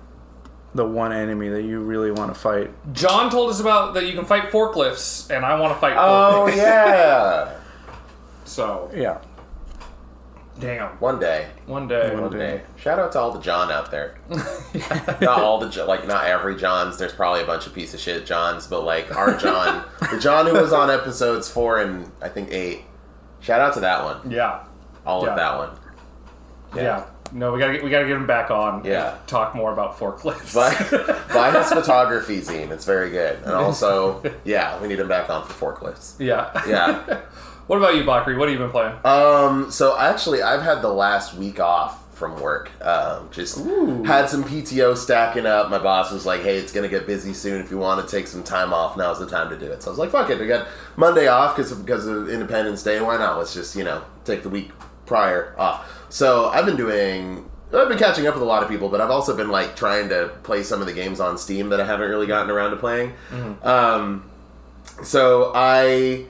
the one enemy that you really want to fight. John told us about that you can fight forklifts, and I want to fight. Oh forklifts. yeah. So Yeah, damn, One day. one day. One One day. day. Shout out to all the John out there. not all the like not every Johns. There's probably a bunch of piece of shit Johns, but like our John, the John who was on episodes four and I think eight. Shout out to that one. Yeah, All Yeah. of that one. yeah. No, we gotta get we gotta get him back on. Yeah. and talk more about forklifts. Buy, buy his photography zine. It's very good. And also, yeah, we need him back on for forklifts. yeah, Yeah. what about you, Bakari? What have you been playing? Um, so actually, I've had the last week off from work. Um, just had some PTO stacking up. My boss was like, "Hey, it's gonna get busy soon. If you want to take some time off, now's the time to do it." So I was like, "Fuck it." We got Monday off because because of Independence Day. Why not? Let's just you know take the week prior off. So I've been doing. I've been catching up with a lot of people, but I've also been like trying to play some of the games on Steam that I haven't really gotten around to playing. Um, so I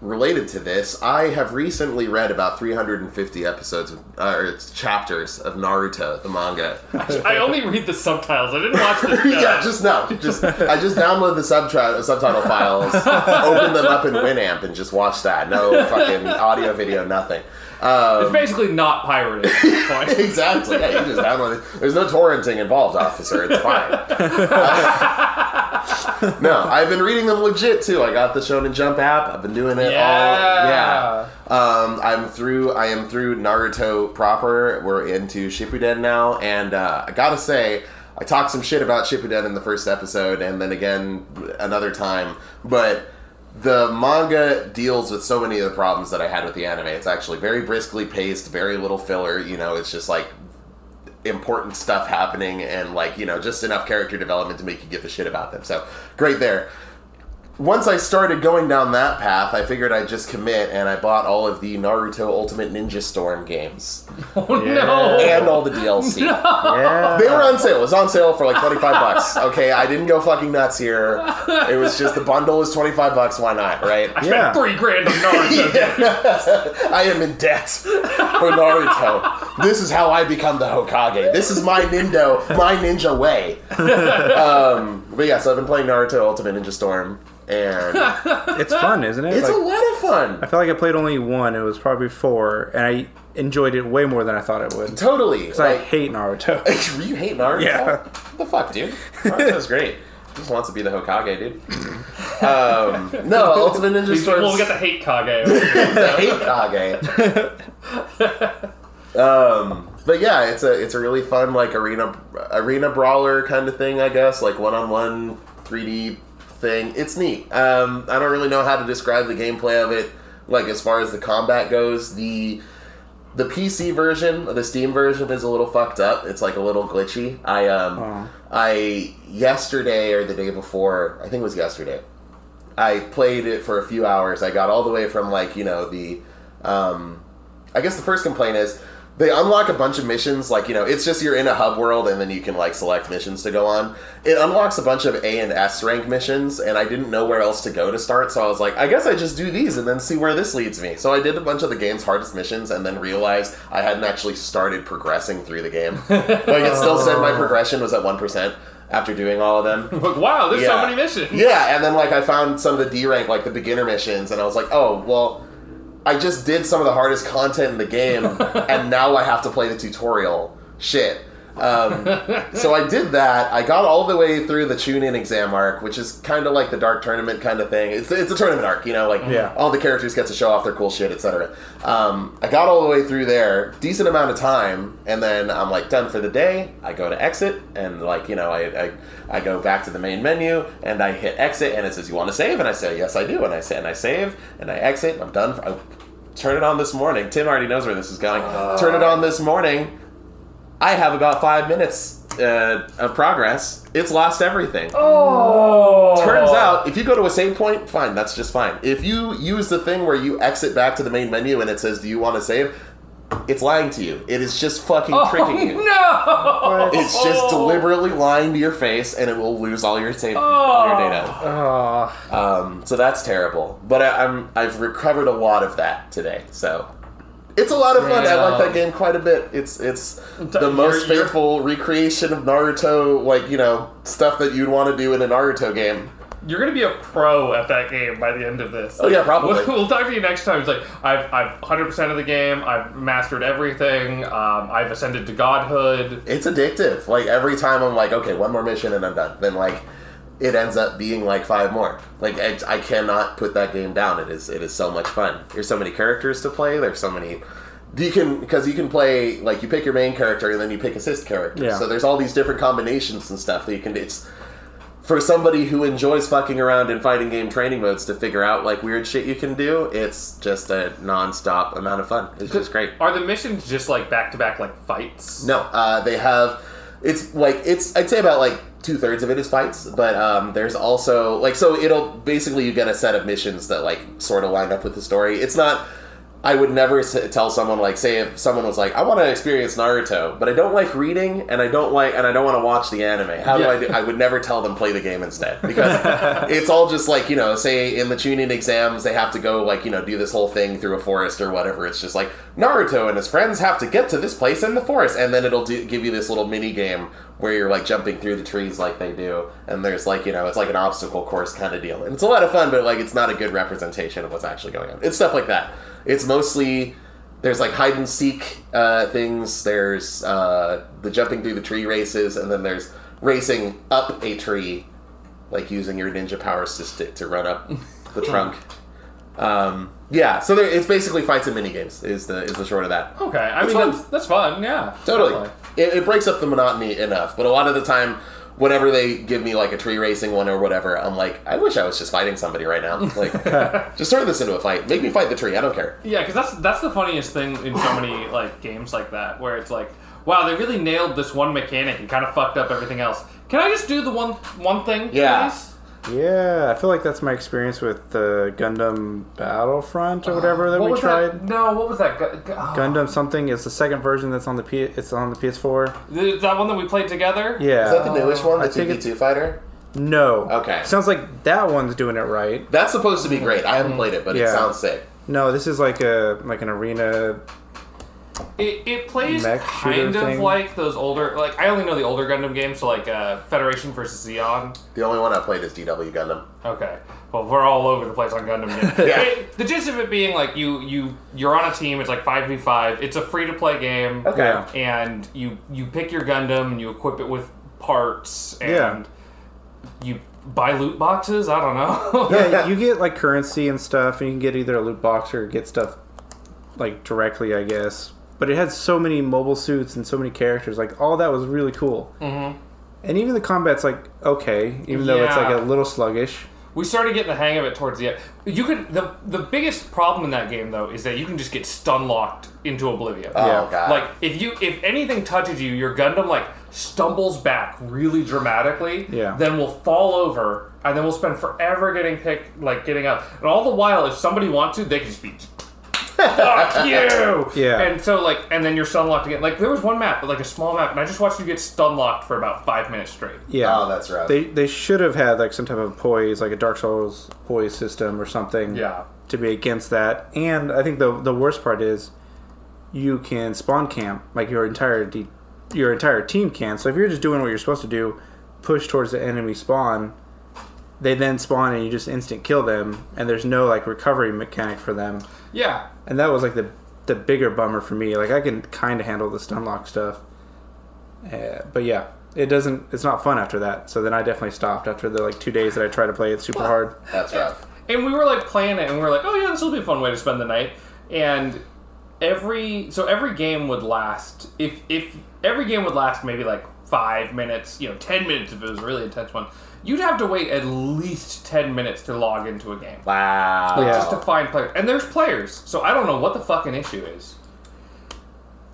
related to this, I have recently read about 350 episodes of, uh, or it's chapters of Naruto, the manga. I only read the subtitles. I didn't watch the yeah, just no, just I just download the subtitle subtitle files, open them up in Winamp, and just watch that. No fucking audio, video, nothing. Um, It's basically not pirated at this point. exactly. Yeah, you just download it. There's no torrenting involved, officer. It's fine. no, I've been reading them legit too. I got the Shonen Jump app. I've been doing it all. Yeah. Um, I'm through. I am through Naruto proper. We're into Shippuden now, and uh, I gotta say, I talked some shit about Shippuden in the first episode, and then again another time. But the manga deals with so many of the problems that I had with the anime. It's actually very briskly paced, very little filler. You know, it's just like important stuff happening and like you know just enough character development to make you give a shit about them so great there once i started going down that path i figured i'd just commit and i bought all of the naruto ultimate ninja storm games Oh Yeah. no! and all the dlc Yeah. they were on sale it was on sale for like 25 bucks okay i didn't go fucking nuts here it was just the bundle was 25 bucks why not right I spent three grand on Naruto. I am in debt for Naruto. This is how I become the Hokage. This is my Nindo, my ninja way. Um, but yeah, so I've been playing Naruto Ultimate Ninja Storm, and It's fun, isn't it? it's a lot of fun. I feel like I played only one. It was probably four, and I enjoyed it way more than I thought it would. Totally. Because I Like, hate Naruto. you hate Naruto? Yeah. What the fuck, dude? Naruto's great. He just wants to be the Hokage, dude. Um, no, Ultimate Ninja Storm. well, we got the hate Kage. the hate Kage. um, but yeah, it's a it's a really fun like arena arena brawler kind of thing, I guess, like one on one 3D thing. It's neat. Um, I don't really know how to describe the gameplay of it. Like as far as the combat goes, the the PC version, the Steam version, is a little fucked up. It's like a little glitchy. I um, Oh. I yesterday or the day before, I think it was yesterday. I played it for a few hours. I got all the way from like you know the, um, I guess the first complaint is they unlock a bunch of missions. Like you know, it's just you're in a hub world and then you can like select missions to go on. It unlocks a bunch of A and S rank missions, and I didn't know where else to go to start. So I was like, I guess I just do these and then see where this leads me. So I did a bunch of the game's hardest missions and then realized I hadn't actually started progressing through the game. like it still said my progression was at one percent after doing all of them. Like, wow, there's so many missions. Yeah, and then like I found some of the D rank, like the beginner missions, and I was like, oh well, I just did some of the hardest content in the game, and now I have to play the tutorial. Shit. Um, so I did that. I got all the way through the Chunin exam arc, which is kind of like the dark tournament kind of thing. It's it's a tournament arc, you know, like Yeah. all the characters get to show off their cool shit, etc. Um, I got all the way through there, decent amount of time, and then I'm like done for the day. I go to exit, and like you know, I, I I go back to the main menu, and I hit exit, and it says you want to save, and I say yes, I do, and I say and I save, and I exit, and I'm done. For, I turn it on this morning. Tim already knows where this is going. Turn it on this morning. I have about five minutes uh, of progress. It's lost everything. Oh. Turns out, if you go to a save point, fine, that's just fine. If you use the thing where you exit back to the main menu and it says, "Do you want to save?" It's lying to you. It is just fucking Oh, tricking you. no! It's just deliberately lying to your face, and it will lose all your save, all your data. Oh, Um, so that's terrible. But I, I'm I've recovered a lot of that today. So it's a lot of fun. I like that game quite a bit. It's it's the You're- most you're- faithful recreation of Naruto, like you know stuff that you'd want to do in a Naruto game. You're gonna be a pro at that game by the end of this. Oh, yeah, probably. We'll, we'll talk to you next time. It's like I've I've 100 percent of the game. I've mastered everything. Um, I've ascended to godhood. It's addictive. Like every time I'm like, okay, one more mission and I'm done. Then like it ends up being like five more. Like I, I cannot put that game down. It is it is so much fun. There's so many characters to play. There's so many. You can because you can play like you pick your main character and then you pick assist characters. Yeah. So there's all these different combinations and stuff that you can. It's for somebody who enjoys fucking around in fighting game training modes to figure out like weird shit you can do. It's just a non-stop amount of fun. It's just great. Are the missions just like back to back like fights? No, uh, they have. It's like it's. I'd say about like two thirds of it is fights, but um, there's also like so it'll basically you get a set of missions that like sort of line up with the story. It's not. I would never tell someone like say if someone was like I want to experience Naruto, but I don't like reading and I don't like and I don't want to watch the anime. How do I do? I would never tell them play the game instead because it's all just like you know say in the Chunin exams they have to go like you know do this whole thing through a forest or whatever. It's just like Naruto and his friends have to get to this place in the forest, and then it'll do, give you this little mini game where you're like jumping through the trees like they do, and there's like you know it's like an obstacle course kind of deal, and it's a lot of fun, but like it's not a good representation of what's actually going on. It's stuff like that. It's mostly there's like hide and seek uh, things. There's uh, the jumping through the tree races, and then there's racing up a tree like using your ninja powers to stick to run up the trunk. Um, yeah, so there, it's basically fights and mini games. Is the is the short of that. Okay, I It's mean fun. that's, that's fun. Yeah, Totally. definitely. It, it breaks up the monotony enough, but a lot of the time, whenever they give me like a tree racing one or whatever, I'm like, I wish I was just fighting somebody right now. Like, just turn this into a fight. Make me fight the tree. I don't care. Yeah, because that's that's the funniest thing in so many like games like that, where it's like, wow, they really nailed this one mechanic and kind of fucked up everything else. Can I just do the one one thing? Yeah. please? Yeah, I feel like that's my experience with the Gundam Battlefront or uh, whatever that What we tried. That? No, what was that? Gu- gu- oh. Gundam something is the second version that's on the P. It's on the PS4. Is that one that we played together? Yeah. Is that the newest one, the I think 2v2 fighter? no. Okay. Sounds like that one's doing it right. That's supposed to be great. I haven't played it, but it sounds sick. No, this is like a like an arena. It, it plays Mech kind of thing. like those older, like I only know the older Gundam games, so like uh, Federation versus Zeon. The only one I played is DW Gundam. Okay. Well, we're all over the place on Gundam games. Yeah. It- the gist of it being like you you you're on a team. It's like five v five. It's a free to play game. Okay. And you you pick your Gundam and you equip it with parts and Yeah. you buy loot boxes. I don't know. Yeah, you get like currency and stuff, and you can get either a loot box or get stuff like directly, I guess. But it had so many mobile suits and so many characters. Like all that was really cool. Mm-hmm. And even the combat's like okay, even though it's like a little sluggish. we started getting the hang of it towards the end. You could the the biggest problem in that game though is that you can just get stun locked into oblivion. Oh, Yeah. God. Like if you if anything touches you, your Gundam like stumbles back really dramatically. Yeah. Then will fall over, and then we'll spend forever getting picked, like getting up. And all the while, if somebody wants to, they can just be. Fuck you! Yeah. And so like, and then you're stun locked again. Like there was one map, but like a small map, and I just watched you get stun locked for about five minutes straight. Yeah. Oh, that's right. They they should have had like some type of poise, like a Dark Souls poise system or something. Yeah. To be against that, and I think the the worst part is, you can spawn camp like your entire de- your entire team can. So if you're just doing what you're supposed to do, push towards the enemy spawn, they then spawn and you just instant kill them, and there's no like recovery mechanic for them. Yeah. And that was like the the bigger bummer for me. Like I can kind of handle the stun lock stuff, uh, but yeah, it doesn't. It's not fun after that. So then I definitely stopped after the like two days that I tried to play it super hard. That's rough. And we were like playing it, and we were like, "Oh yeah, this will be a fun way to spend the night." And every so every game would last if if every game would last maybe like five minutes, you know, ten minutes if it was a really intense one. You'd have to wait at least ten minutes to log into a game Wow. Yeah. just to find players. And there's players, so I don't know what the fucking issue is.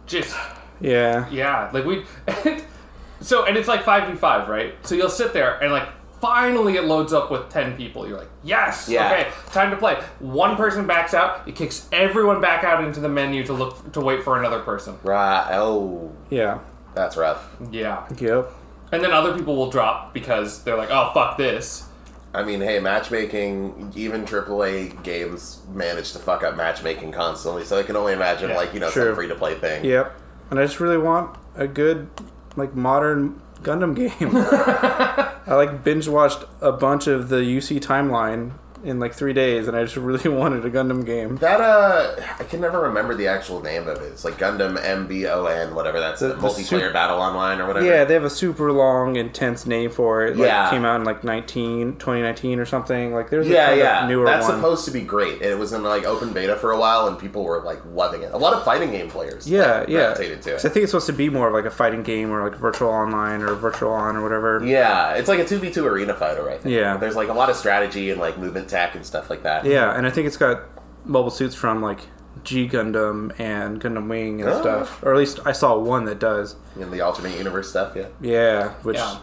Just Yeah, yeah, like we. so and it's like five v five, right? So you'll sit there and like finally it loads up with ten people. You're like, yes, Yeah. okay, time to play. One person backs out. It kicks everyone back out into the menu to look to wait for another person. Right. Oh, yeah, that's rough. Yeah, yep. And then other people will drop because they're like, oh fuck this. I mean, hey, matchmaking, even AAA games manage to fuck up matchmaking constantly, so I can only imagine, Yeah, like, you know, true. some free to play thing. Yep. And I just really want a good, like, modern Gundam game. I like binge watched a bunch of the UC timeline in like three days, and I just really wanted a Gundam game. That, uh, I can never remember the actual name of it. It's like Gundam MBON, whatever that's, The- the, multiplayer battle online or whatever. Yeah, they have a super long, intense name for it. Like, Yeah. came out in like 19, 2019 or something. Like, there's Yeah, yeah. newer That's one. supposed to be great. It was in like open beta for a while, and people were like loving it. A lot of fighting game players, yeah, like, yeah. to 'Cause I think it's supposed to be more of like a fighting game or like virtual online or virtual on or whatever. Yeah, it's like a two v two arena fighter. I think. Yeah. there's like a lot of strategy and like movement tech and stuff like that. Yeah, and I think it's got mobile suits from like G Gundam and Gundam Wing and Oh. stuff. Or at least I saw one that does. in the alternate universe stuff. Yeah. Yeah, which Yeah.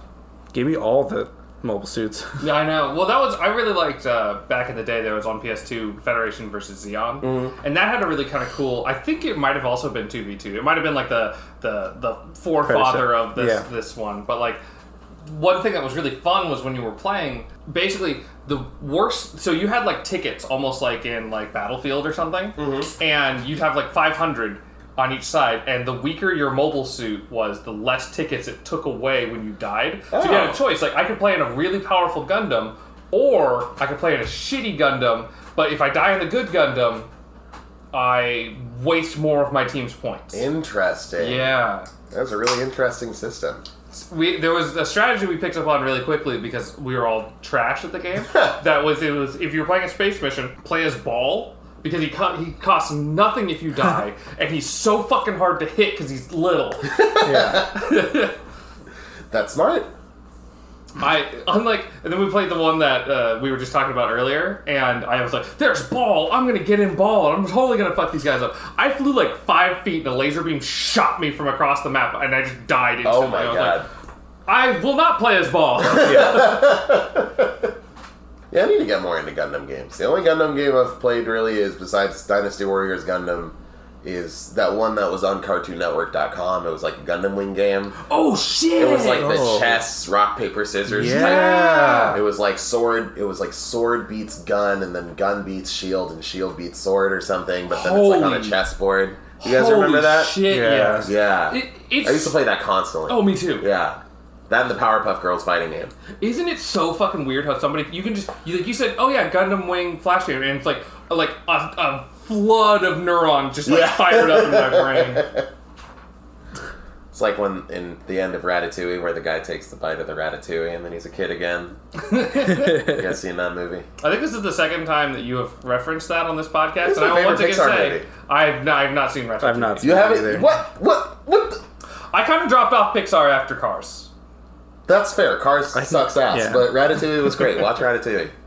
gave me all the mobile suits. Yeah, I know. Well, that was I really liked uh, back in the day. There was on PS2 Federation versus Zeon, Mm-hmm. and that had a really kind of cool. I think it might have also been two v two. It might have been like the the the forefather Predecessor. of this Yeah. this one. But like one thing that was really fun was when you were playing. Basically, the worst. So you had like tickets, almost like in like Battlefield or something, Mm-hmm. and you'd have like five hundred. On each side, and the weaker your mobile suit was, the less tickets it took away when you died. So you had Oh. a choice. Like I could play in a really powerful Gundam, or I could play in a shitty Gundam. But if I die in the good Gundam, I waste more of my team's points. Interesting. Yeah. That's a really interesting system. We there was a strategy we picked up on really quickly because we were all trash at the game. that was it was if you're playing a space mission, play as Ball because he co- he costs nothing if you die, and he's so fucking hard to hit because he's little. Yeah. That's smart. I unlike, and then we played the one that uh, we were just talking about earlier, and I was like, "There's ball. I'm gonna get in ball. I'm totally gonna fuck these guys up." I flew like five feet, and a laser beam shot me from across the map, and I just died instantly. Oh my I god. Like, I will not play as ball. yeah. Yeah, I need to get more into Gundam games. The only Gundam game I've played really is besides Dynasty Warriors Gundam is that one that was on CartoonNetwork.com. It was like a Gundam Wing game. oh shit! It was like the Oh. chess, rock, paper, scissors. type. Yeah. It was like sword. It was like sword beats gun, and then gun beats shield, and shield beats sword, or something. But then it's like on a Holy- chessboard. You guys Holy remember that? Shit, Yeah. yes. Yeah. It, it's, I used to play that constantly. Oh, me too. Yeah. That and the Powerpuff Girls fighting game. Isn't it so fucking weird how somebody you can just you like you said, oh yeah, Gundam Wing Flash game, and it's like like a, a flood of neurons just like Yeah. fired up in my brain. It's like when in the end of Ratatouille, where the guy takes the bite of the ratatouille and then he's a kid again. you guys seen that movie? I think this is the second time that you have referenced that on this podcast, It's and my I will once again Pixar say. I've not, I've not seen Ratatouille. I've not seen You it haven't? either. What? What? What? The? I kind of dropped off Pixar after Cars. That's fair. Cars sucks ass, yeah. but Ratatouille was great. Watch Ratatouille.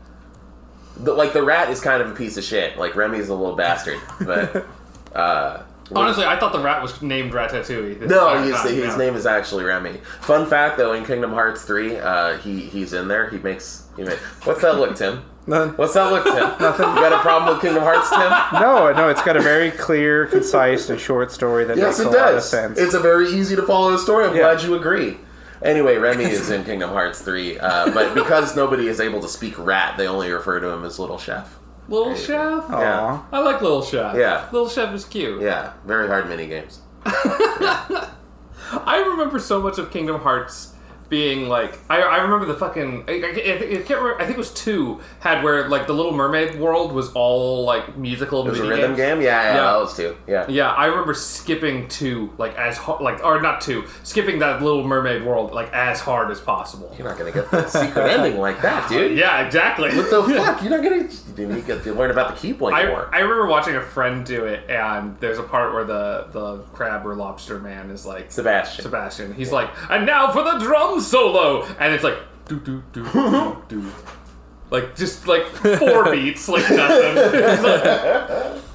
The, like the rat is kind of a piece of shit. Like Remy's a little bastard, but uh, Honestly, I thought the rat was named Ratatouille. this no, entire he's, time, his yeah. name is actually Remy. Fun fact though, in Kingdom Hearts three, uh, he he's in there. He makes he makes. What's that look, Tim? None. What's that look, Tim? Nothing. You got a problem with Kingdom Hearts, Tim? No, no, it's got a very clear, concise, and short story that Yes, makes it a lot of does. sense. It's a very easy to follow story. I'm Yeah. glad you agree. Anyway, Remy is in Kingdom Hearts 3, uh, but because nobody is able to speak rat, they only refer to him as Little Chef. Little Chef. Aw. yeah. I like Little Chef. Yeah. Little Chef is cute. Yeah, very hard mini games. I remember so much of Kingdom Hearts being like I, I remember the fucking I, I, I can't remember, I think it was two had where like the Little Mermaid world was all like musical It was a rhythm games. game? Yeah, yeah, Yeah. that was two. Yeah. Yeah, I remember skipping two like as hard, like or not two, skipping that Little Mermaid world like as hard as possible. You're not gonna get the secret ending like that, dude. Yeah, exactly. What the fuck? You're not gonna. You get to learn about the key point I, more. I remember watching a friend do it, and there's a part where the, the crab or lobster man is like Sebastian. Sebastian. He's like, and now for the drum solo, and it's like do do do do do, like just like four beats, like nothing.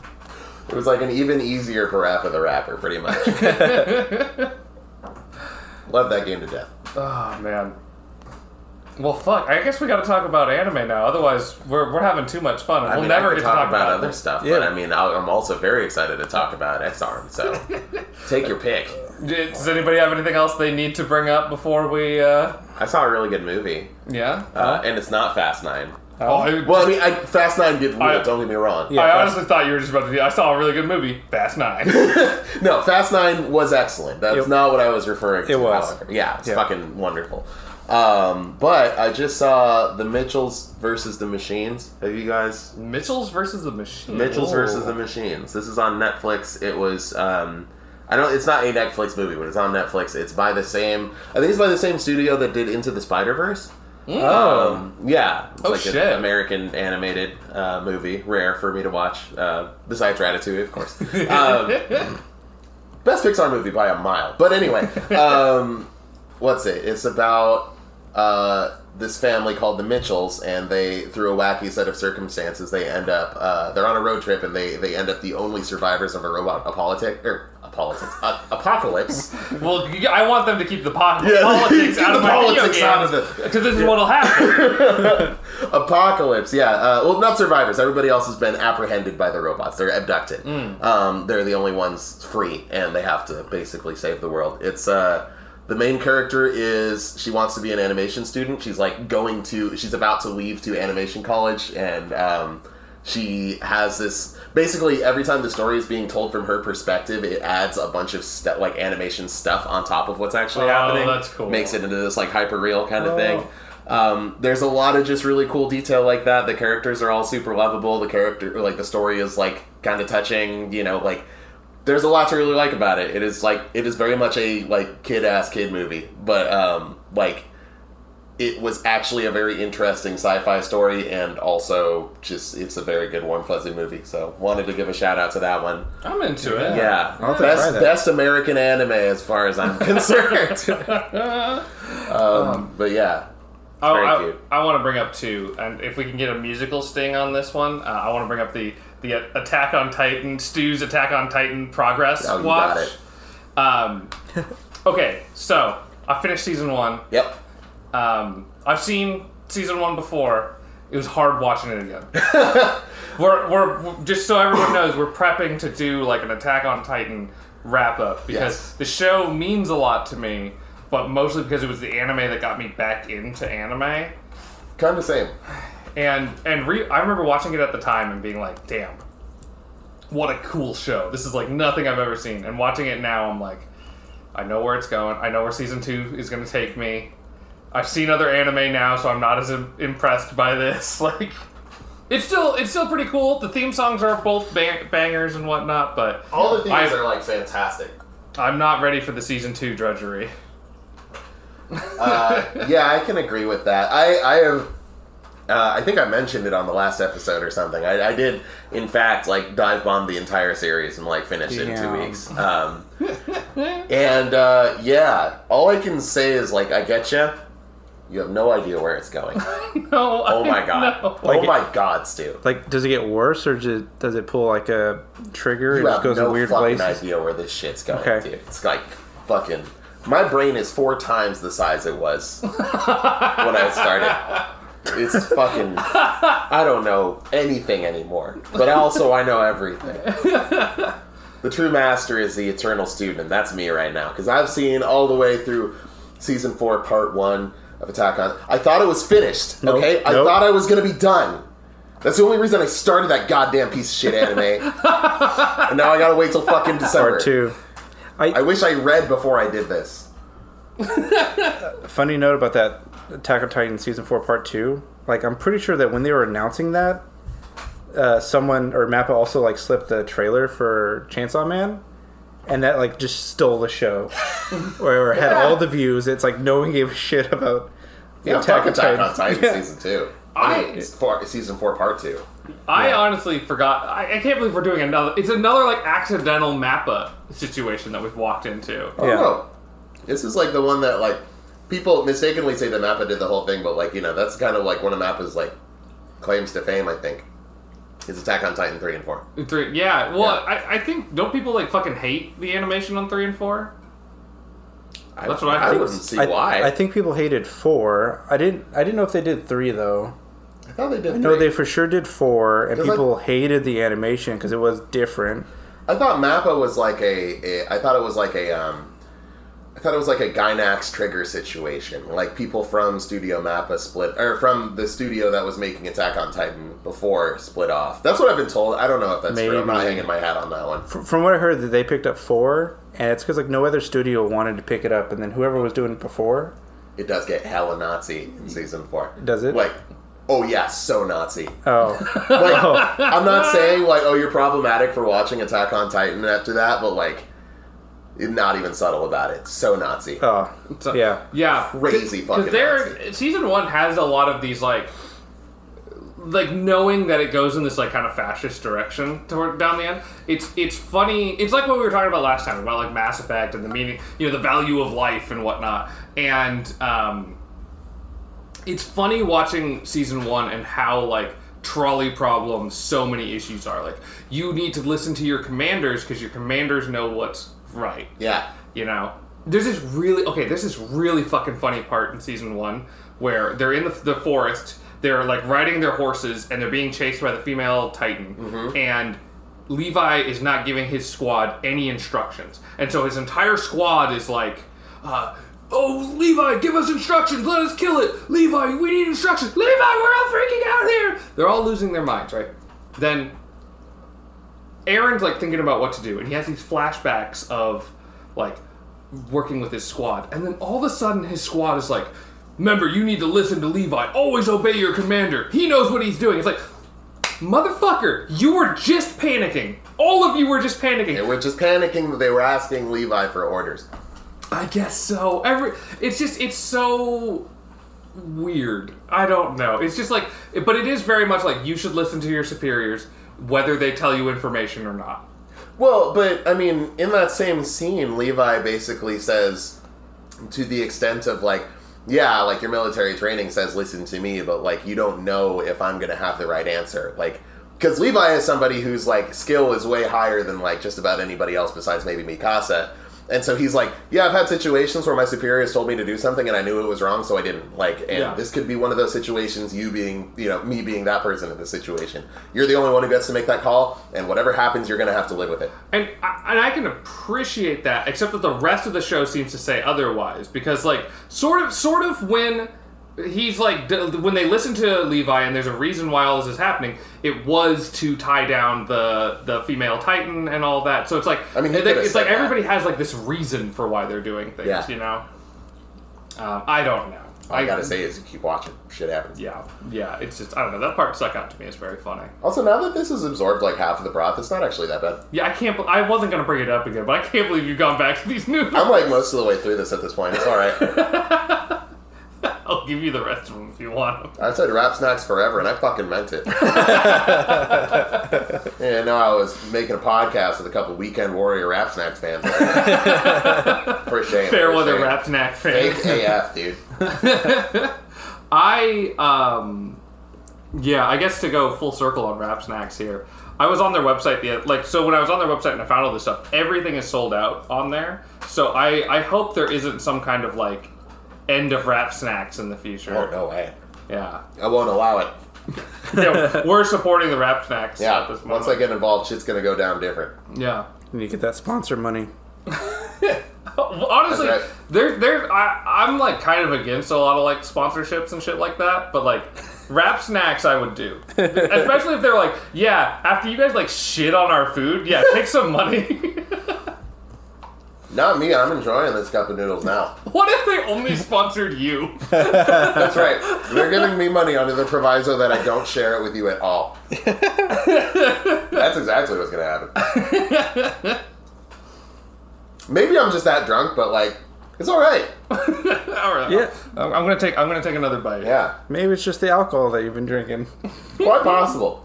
It was like an even easier Parappa the Rapper, pretty much. Love that game to death. oh man. Well, fuck. I guess we got to talk about anime now. Otherwise, we're, we're having too much fun, and I we'll mean, never I get talk, talk about, other stuff, but Yeah. I mean, I- I'm also very excited to talk about Ex-Arm. So take your pick. Does anybody have anything else they need to bring up before we? uh I saw a really good movie, Yeah. uh, and it's not Fast Nine. oh, I, Well, I mean, I, Fast Nine did rule. I- don't get me wrong. Yeah. I Fast- honestly thought you were just about to. Be, I saw a really good movie, Fast Nine. No, Fast Nine was excellent. That's It- not what I was referring to. It was. however. Yeah, it's Yeah. fucking wonderful. Um, but I just saw the Mitchells versus the Machines. Have you guys Mitchell's versus the Machines. Mitchells Whoa. versus the Machines. This is on Netflix. It was um I don't it's not a Netflix movie, but it's on Netflix. It's by the same I think it's by the same studio that did Into the Spider-Verse. Oh. Um, yeah, it's Oh, like shit. an American animated uh, movie. Rare for me to watch, uh, besides Ratatouille, of course. Um, best Pixar movie by a mile. But anyway, um, what's it? It's about uh, this family called the Mitchells, and they, through a wacky set of circumstances, they end up uh, they're on a road trip, and they they end up the only survivors of a robot apolitic or apocalypse uh, apocalypse. Well, I want them to keep the po- Yeah, politics out the of my politics out of the- because this is what'll happen. Apocalypse, yeah. Uh, well, not survivors. Everybody else has been apprehended by the robots. They're abducted. Um, they're the only ones free, and they have to basically save the world. It's uh, the main character is she wants to be an animation student. She's like going to. She's about to leave to animation college, and um, she has this. Basically, every time the story is being told from her perspective, it adds a bunch of stu- like animation stuff on top of what's actually Oh, happening. that's cool. Makes it into this like hyper real kind of Oh. thing. Um, there's a lot of just really cool detail like that. The characters are all super lovable. The character, like the story, is like kind of touching. You know, like there's a lot to really like about it. It is like it is very much a like kid ass kid movie, but um like it was actually a very interesting sci-fi story and also just it's a very good warm fuzzy movie. So wanted to give a shout out to that one. I'm into it. Yeah, I'll have try best that. best American anime as far as I'm concerned. um, but yeah, Oh, Very I, cute. I want to bring up two, and if we can get a musical sting on this one, uh, I want to bring up the the Attack on Titan, Stew's Attack on Titan progress Oh, you watch. got it. Um, okay, so I finished season one. Yep. Um, I've seen season one before. It was hard watching it again. we're, we're, we're- just so everyone knows, we're prepping to do like an Attack on Titan wrap up because Yes. the show means a lot to me, but mostly because it was the anime that got me back into anime. Kind of same. And and re- I remember watching it at the time and being like, "Damn, what a cool show! This is like nothing I've ever seen." And watching it now, I'm like, I know where it's going. I know where season two is going to take me. I've seen other anime now, so I'm not as im- impressed by this. Like, it's still it's still pretty cool. The theme songs are both bang- bangers and whatnot, but All the themes I- are like fantastic. I'm not ready for the season two drudgery. Uh, yeah, I can agree with that. I, I have. Uh, I think I mentioned it on the last episode or something. I, I did, in fact, like dive bomb the entire series and like finish it in two weeks. Um, and uh, yeah, all I can say is like, I get you. You have no idea where it's going. No, Oh my god! know. oh Like it- my god, Stew! Like, does it get worse, or does it, does it pull like a trigger? You it just have goes no in weird fucking places. idea where this shit's going, Okay. dude. It's like fucking. My brain is four times the size it was when I started. It's fucking. I don't know anything anymore, but also I know everything. The true master is the eternal student, and that's me right now. Because I've seen all the way through season four, part one of Attack on. I thought it was finished. Nope, okay, I thought I was gonna be done. That's the only reason I started that goddamn piece of shit anime. and now I gotta wait till fucking December. Part two. I wish I read before I did this. Funny note about that Attack on Titan season four part two. Like I'm pretty sure that when they were announcing that, uh, someone or Mappa also like slipped the trailer for Chainsaw Man, and that like just stole the show, or, or had all the views. It's like no one gave a shit about the Yeah, Attack, fuck on Attack Titan. on Titan Yeah. season two. I- I mean, four, season four, part two. I Yeah. honestly forgot. I, I can't believe we're doing another. It's another like accidental Mappa situation that we've walked into. Oh Yeah. no, this is like the one that like people mistakenly say that Mappa did the whole thing, but like you know that's kind of like one of Mappa's like claims to fame. I think is Attack on Titan three and four. Three, yeah. Well, Yeah. I, I think don't people like fucking hate the animation on three and four? I, That's what I I think. wouldn't see I, why. I think people hated four. I didn't. I didn't know if they did three though. I thought they did. No, they for sure did four, and 'Cause I- people hated the animation because it was different. I thought Mappa was like a, a. I thought it was like a. Um, I thought it was like a Gainax trigger situation. Like people from Studio Mappa split, or from the studio that was making Attack on Titan before split off. That's what I've been told. I don't know if that's true. I'm not hanging my hat on that one. F- From what I heard, that they picked up four, and it's because like no other studio wanted to pick it up, and then whoever was doing it before It does get hella Nazi in season four. does it. Like, oh yeah, so Nazi. oh, Like, oh. I'm not saying like, oh, you're problematic for watching Attack on Titan after that, but like, not even subtle about it. So Nazi. oh, So- yeah. Yeah, Crazy fucking Because there, season one has a lot of these like, like knowing that it goes in this like kind of fascist direction toward down the end. It's it's funny. It's like what we were talking about last time about like Mass Effect and the meaning, you know, the value of life and whatnot. And um, it's funny watching season one and how like trolley problems so many issues are like you need to listen to your commanders because your commanders know what's right. Yeah. you know there's this really okay there's this really fucking funny part in season one where they're in the, the forest they're like riding their horses and they're being chased by the female titan. And levi is not giving his squad any instructions. And so his entire squad is like uh, oh levi give us instructions. Let us kill it. Levi we need instructions. Levi we're all freaking out here. They're all losing their minds right? Then Eren's like thinking about what to do, and he has these flashbacks of like working with his squad, and then all of a sudden his squad is like, "Remember, you need to listen to Levi. Always obey your commander. He knows what he's doing." It's like, motherfucker, you were just panicking. All of you were just panicking. They were just panicking that they were asking Levi for orders. I guess so. Every it's just it's so weird. I don't know. It's just like but it is very much like you should listen to your superiors whether they tell you information or not. Well, but I mean, in that same scene, Levi basically says, to the extent of like, yeah, like your military training says, listen to me, but like you don't know if I'm gonna have the right answer. Like, because Levi is somebody whose like skill is way higher than like just about anybody else besides maybe Mikasa. And so he's like, yeah, I've had situations where my superiors told me to do something and I knew it was wrong, so I didn't. Like, and Yeah. this could be one of those situations. You being, you know, me being that person in this situation. You're the only one who gets to make that call, and whatever happens, you're gonna have to live with it. And I, and I can appreciate that, except that the rest of the show seems to say otherwise. Because like sort of sort of when he's like when they listen to Levi and there's a reason why all this is happening, it was to tie down the the female Titan and all that. So it's like I mean, it's like that. everybody has like this reason for why they're doing things. Yeah. You know. Um, I don't know. All I gotta say is you keep watching. Shit happens. Yeah, yeah. It's just I don't know. That part stuck out to me. It's very funny. Also, now that this has absorbed like half of the broth, it's not actually that bad. Yeah, I can't. I wasn't gonna bring it up again, but I can't believe you've gone back to these noodles. I'm like most of the way through this at this point. It's all right. I'll give you the rest of them if you want them. I said rap snacks forever, and I fucking meant it. and now I was making a podcast with a couple Weekend Warrior rap snacks fans. for shame. Fair for weather shame. rap snack Fake fan. AF, dude. I um, yeah. I guess to go full circle on rap snacks here. I was on their website the like so when I was on their website and I found all this stuff, everything is sold out on there. So I I hope there isn't some kind of like end of rap snacks in the future. Oh no way. Yeah. I won't allow it. yeah, we're supporting the rap snacks. Yeah. at this Once I get involved, shit's gonna go down different. yeah. And you get that sponsor money. Honestly, right. there, there, I, I'm like kind of against a lot of like sponsorships and shit like that. But like, rap snacks, I would do, especially if they're like, yeah, after you guys like shit on our food, yeah, take some money. Not me. I'm enjoying this cup of noodles now. what if they only sponsored you? That's right. They're giving me money under the proviso that I don't share it with you at all. That's exactly what's gonna happen. Maybe I'm just that drunk, but like, it's all right. All right, Yeah. I'm, I'm gonna take, I'm gonna take another bite. Yeah, Maybe it's just the alcohol that you've been drinking. quite possible.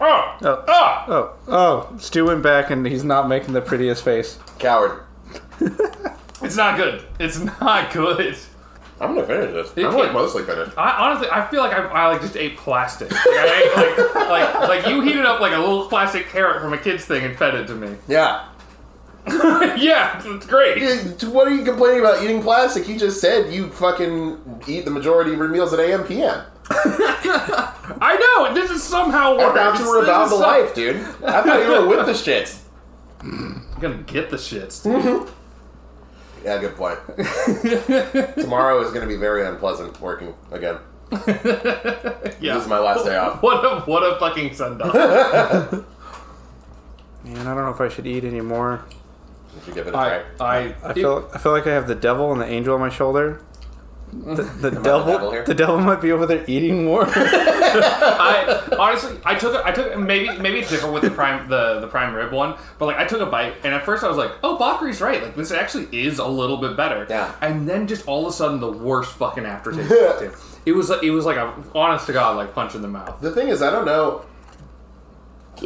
Oh, Oh. ah, Oh, oh, Stew went back and he's not making the prettiest face. Coward. it's not good. It's not good. I'm gonna finish this. You I'm like mostly finished. I honestly, I feel like I, I like just ate plastic. Like, I ate, like, like, like you heated up like a little plastic carrot from a kid's thing and fed it to me. Yeah. yeah, it's great. Yeah, What are you complaining about eating plastic? You just said you fucking eat the majority of your meals at AM PM. I know this is somehow I worse. thought you were This about is the so- life, dude. I thought you were with the shits. I'm gonna get the shits. Dude. Yeah, good point. Tomorrow is going to be very unpleasant working again. yeah. This is my last day off. What a what a fucking send off. Man, I don't know if I should eat anymore. You should give it a I try. I I feel I feel like I have the devil and the angel on my shoulder. The, the devil, devil the devil might be over there eating more. I honestly I took a, I took maybe maybe it's different with the prime the the prime rib one, but like I took a bite and at first I was like, oh Bakari's right, like this actually is a little bit better. Yeah. And then just all of a sudden the worst fucking aftertaste. kicked. It was like it was like a honest to god like punch in the mouth. The thing is, I don't know. I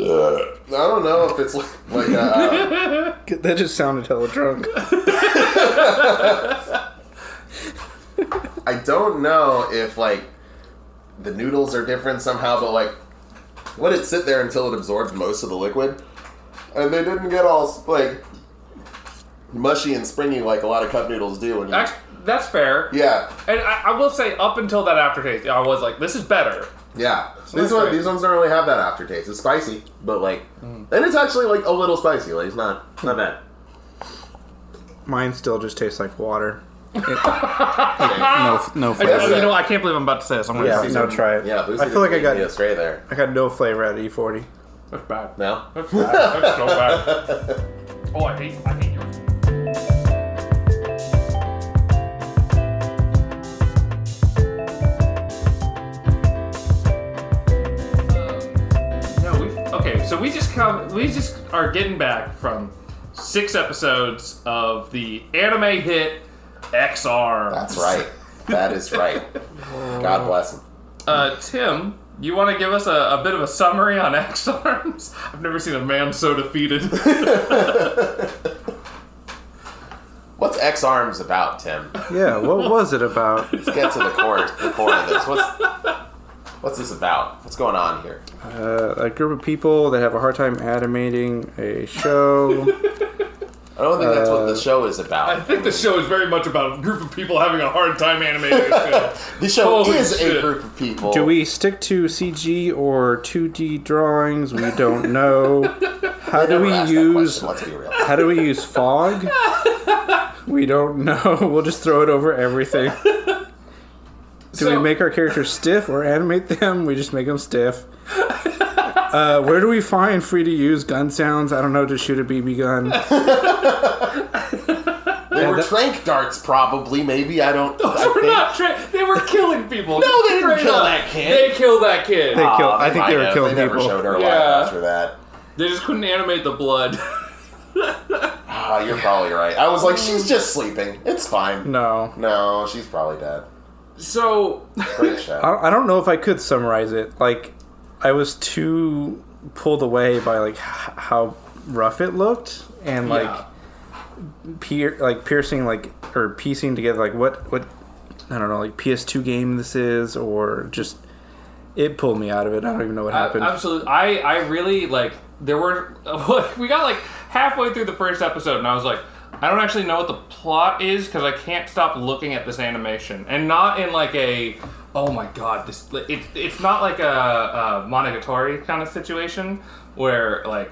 don't know if it's like, like uh, that just sounded hella drunk. I don't know if like the noodles are different somehow, but like let it sit there until it absorbs most of the liquid, and they didn't get all like mushy and springy like a lot of cup noodles do. When you, Actually, that's fair. yeah, And I, I will say, up until that aftertaste, I was like, this is better. yeah. that's these ones, great. these ones don't really have that aftertaste. It's spicy, but like, mm. and it's actually like a little spicy. Like it's not not bad. Mine still just tastes like water. It- no, no I, flavor. you know, I can't believe I'm about to say this. I'm gonna Yeah, no, something. try it. Yeah, Lucy I feel like I didn't lead me got there. I got no flavor out of E E40. That's bad. No. That's bad. That's so bad. Oh, I hate, I hate yours. Um, okay, so we just come, we just are getting back from six episodes of the anime hit Ex-Arms. That's right. That is right. God bless him. Uh, Tim, you want to give us a, a bit of a summary on Ex-Arms? I've never seen a man so defeated. What's Ex-Arms about, Tim? Yeah, what was it about? Let's get to the core, the core of this. What's what's this about? What's going on here? Uh, a group of people that have a hard time animating a show. I don't think that's what the Uh, show is about. I think the show is very much about a group of people having a hard time animating a show. The show Holy is shit. a group of people. Do we stick to CG or 2D drawings? We don't know. How do we use Let's be real. how do we use fog? We don't know. We'll just throw it over everything. Do So- we make our characters stiff or animate them? We just make them stiff. Uh, where do we find free to use gun sounds? I don't know to shoot a BB gun. They were that- trank darts, probably. Maybe I don't. I They were think- not tra- They were killing people. No, they didn't Straight kill up. that kid. They killed that kid. They Aw, killed- I think they were have. killing They never people. showed her Yeah. after that. They just couldn't animate the blood. Ah, you're probably right. I was like, she's just sleeping. It's fine. No. No, she's probably dead. so, Great show. I I don't know if I could summarize it. Like, I was too pulled away by like h- how rough it looked and like yeah. pier like piercing like or piecing together like what what I don't know like PS2 game this is or just it pulled me out of it. I don't even know what uh, happened. absolutely. I, I really like. There were we got like halfway through the first episode, and I was like, I don't actually know what the plot is because I can't stop looking at this animation, and not in like a oh my god, this it, it's not like a, a Monogatari kind of situation where like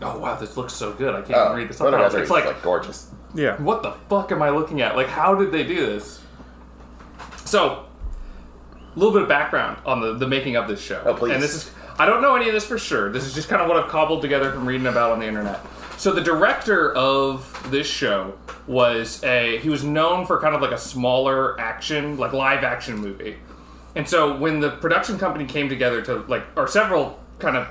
oh wow, this looks so good, I can't Oh, even read this. what subtitles. It's like like gorgeous. yeah. what the fuck am I looking at? Like, how did they do this? So, a little bit of background on the, the making of this show. Oh, please. And this is, I don't know any of this for sure. This is just kind of what I've cobbled together from reading about on the internet. So, the director of this show was a, he was known for kind of like a smaller action, like live action movie. And so, when the production company came together to, like, or several kind of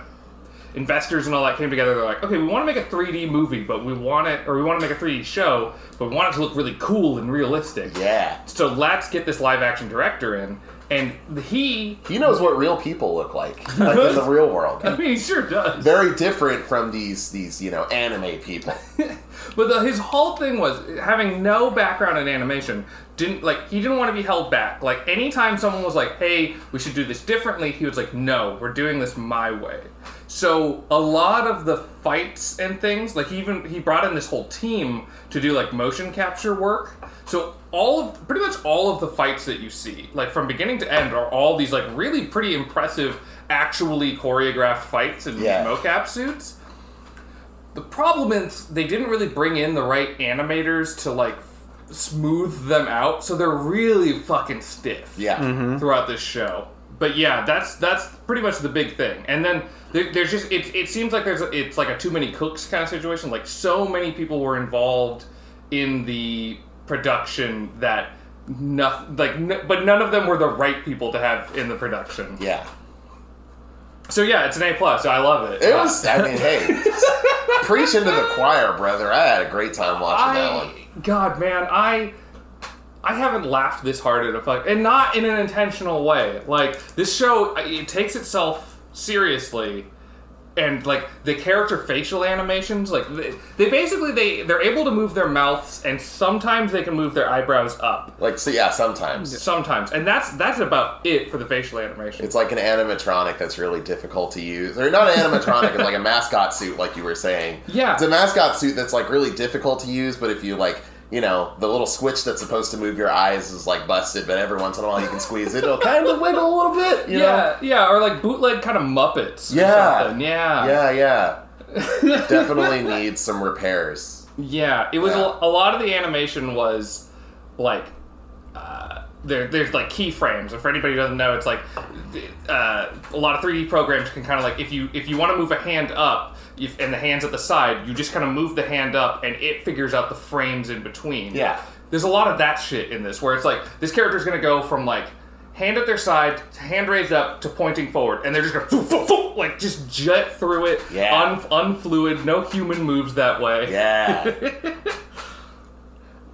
investors and all that came together. They're like, okay, we want to make a 3D movie, but we want it, or we want to make a 3D show, but we want it to look really cool and realistic. Yeah. So let's get this live action director in, and he, He knows what real people look like, like in the real world. I mean, he sure does. Very different from these these you know anime people. But the, his whole thing was having no background in animation. Didn't like he didn't want to be held back. Like anytime someone was like, "Hey, we should do this differently," he was like, "No, we're doing this my way." So a lot of the fights and things, like he even he brought in this whole team to do like motion capture work. So all of pretty much all of the fights that you see, like from beginning to end, are all these like really pretty impressive, actually choreographed fights in Yeah. mocap suits. The problem is they didn't really bring in the right animators to like smooth them out, so they're really fucking stiff Yeah. Mm-hmm. throughout this show. But yeah, that's that's pretty much the big thing. And then there, there's just it, it seems like there's a, it's like a too many cooks kind of situation. Like so many people were involved in the production that nothing like n- but none of them were the right people to have in the production. Yeah. So yeah, it's an A plus. I love it. It was. I mean, hey, preach into the choir, brother. I had a great time watching that one. I God, man, I I haven't laughed this hard at a fuck, and not in an intentional way. Like this show, it takes itself seriously, and like the character facial animations, like they, they basically they they're able to move their mouths, and sometimes they can move their eyebrows up. Like, so yeah, sometimes Sometimes, and that's that's about it for the facial animation. it's like an animatronic that's really difficult to use, or not an animatronic, it's like a mascot suit, like you were saying. Yeah. it's a mascot suit that's like really difficult to use, but if you like. You know, the little switch that's supposed to move your eyes is like busted, but every once in a while you can squeeze it. It'll kind of wiggle a little bit, you know? yeah, yeah, or like bootleg kind of Muppets. Yeah. yeah, Yeah, yeah. Definitely needs some repairs. Yeah, it was Yeah. A, a lot of the animation was like uh, there. There's like keyframes, and for anybody who doesn't know, it's like uh, a lot of 3D programs can kind of like if you if you want to move a hand up. If, and the hand's at the side, you just kind of move the hand up, and it figures out the frames in between. Yeah. there's a lot of that shit in this, where it's like this character's gonna go from like hand at their side, hand raised up to pointing forward, and they're just going to foo, foo, like just jet through it, Yeah. un, unfluid. No human moves that way. Yeah.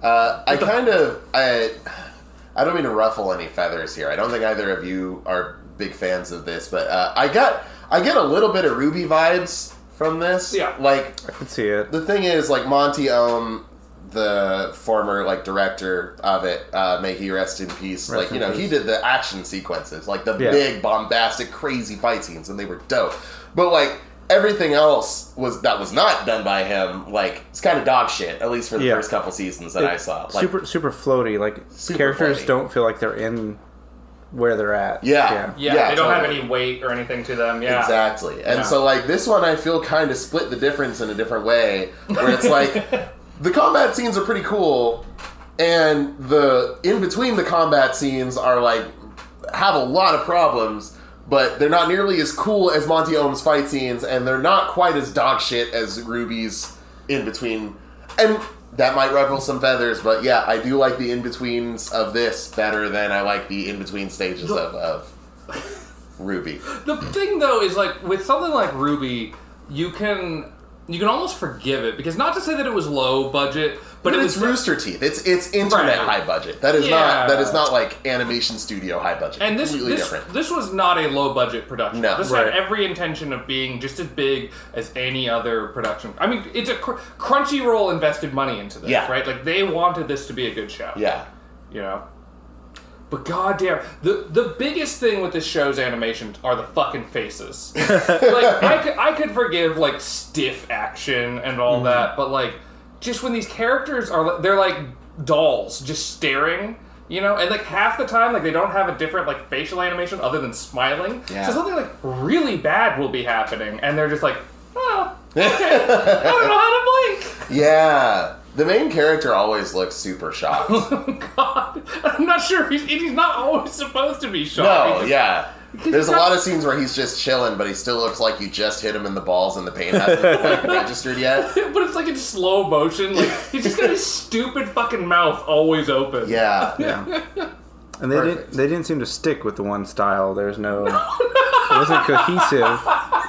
uh, I kind of I I don't mean to ruffle any feathers here. I don't think either of you are big fans of this, but uh, I got I get a little bit of RWBY vibes from this. Yeah. Like I can see it. the thing is, like Monty Oum, the former like director of it, uh, may he rest in peace. Rest like you in know, he did the action sequences, like the Yeah. big bombastic, crazy fight scenes, and they were dope. But like everything else was that was not done by him. Like it's kind of dog shit, at least for the Yeah. first couple seasons that I saw. Like, super super floaty. Like Super characters floaty. don't feel like they're in where they're at. Yeah. Yeah, Yeah, they don't have any weight or anything to them. Yeah, Exactly. And Yeah. so like this one I feel kind of split the difference in a different way where it's like the combat scenes are pretty cool and the in between the combat scenes are like have a lot of problems but they're not nearly as cool as Monty Oum's fight scenes and they're not quite as dog shit as RWBY's in between and that might ruffle some feathers, but yeah, I do like the in betweens of this better than I like the in between stages of, of RWBY. The thing though is like with something like RWBY, you can you can almost forgive it because not to say that it was low budget, but, But it it's was Rooster Teeth. It's it's internet Right. high budget. That is Yeah. not that is not like animation studio high budget. And this completely this, different. this was not a low budget production. No. this Right. had every intention of being just as big as any other production. I mean, it's a cr- Crunchyroll invested money into this, Yeah. right? Like they wanted this to be a good show. Yeah. you know. But goddamn, the the biggest thing with this show's animation are the fucking faces. like I could I could forgive like stiff action and all mm-hmm. that, but like just when these characters are they're like dolls just staring. You know, and like half the time, like they don't have a different like facial animation other than smiling. Yeah. So something like really bad will be happening, and they're just like, oh, okay, I don't know how to blink. Yeah. The main character always looks super shocked. Oh, God, I'm not sure he's, he's not always supposed to be shocked. no, yeah. There's a not- lot of scenes where he's just chilling, but he still looks like you just hit him in the balls and the pain hasn't like, registered yet. But it's like in slow motion. Like he's just got his stupid fucking mouth always open. Yeah. Yeah. And they Perfect. didn't they didn't seem to stick with the one style. There's no it wasn't cohesive.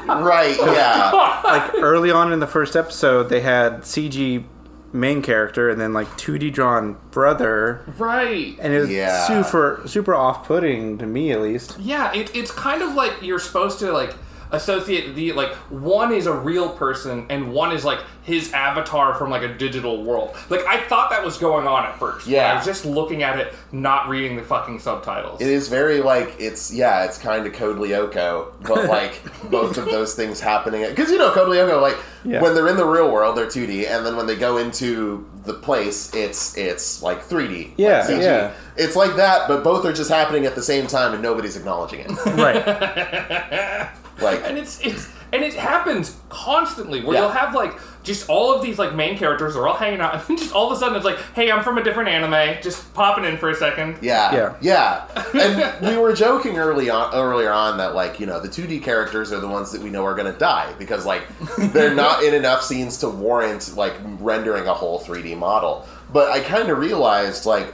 Right, yeah. Like early on in the first episode they had CG main character and then like 2D drawn brother Right. and it was Yeah. super super off putting to me at least. Yeah, it, it's kind of like you're supposed to like associate the like one is a real person and one is like his avatar from like a digital world. Like I thought that was going on at first. Yeah. I was just looking at it, not reading the fucking subtitles. It is very like it's yeah, it's kind of Code Lyoko, but like both of those things happening because you know Code Lyoko like Yeah. when they're in the real world they're 2D and then when they go into the place it's it's like 3D. Yeah, like yeah. It's like that, but both are just happening at the same time and nobody's acknowledging it. Right. like and it's it's and it happens constantly where Yeah. you'll have like just all of these like main characters are all hanging out and then just all of a sudden it's like hey i'm from a different anime just popping in for a second Yeah, Yeah. yeah. And we were joking early on, earlier on that like you know the 2D characters are the ones that we know are going to die because like they're not in enough scenes to warrant like rendering a whole 3D model. But I kind of realized like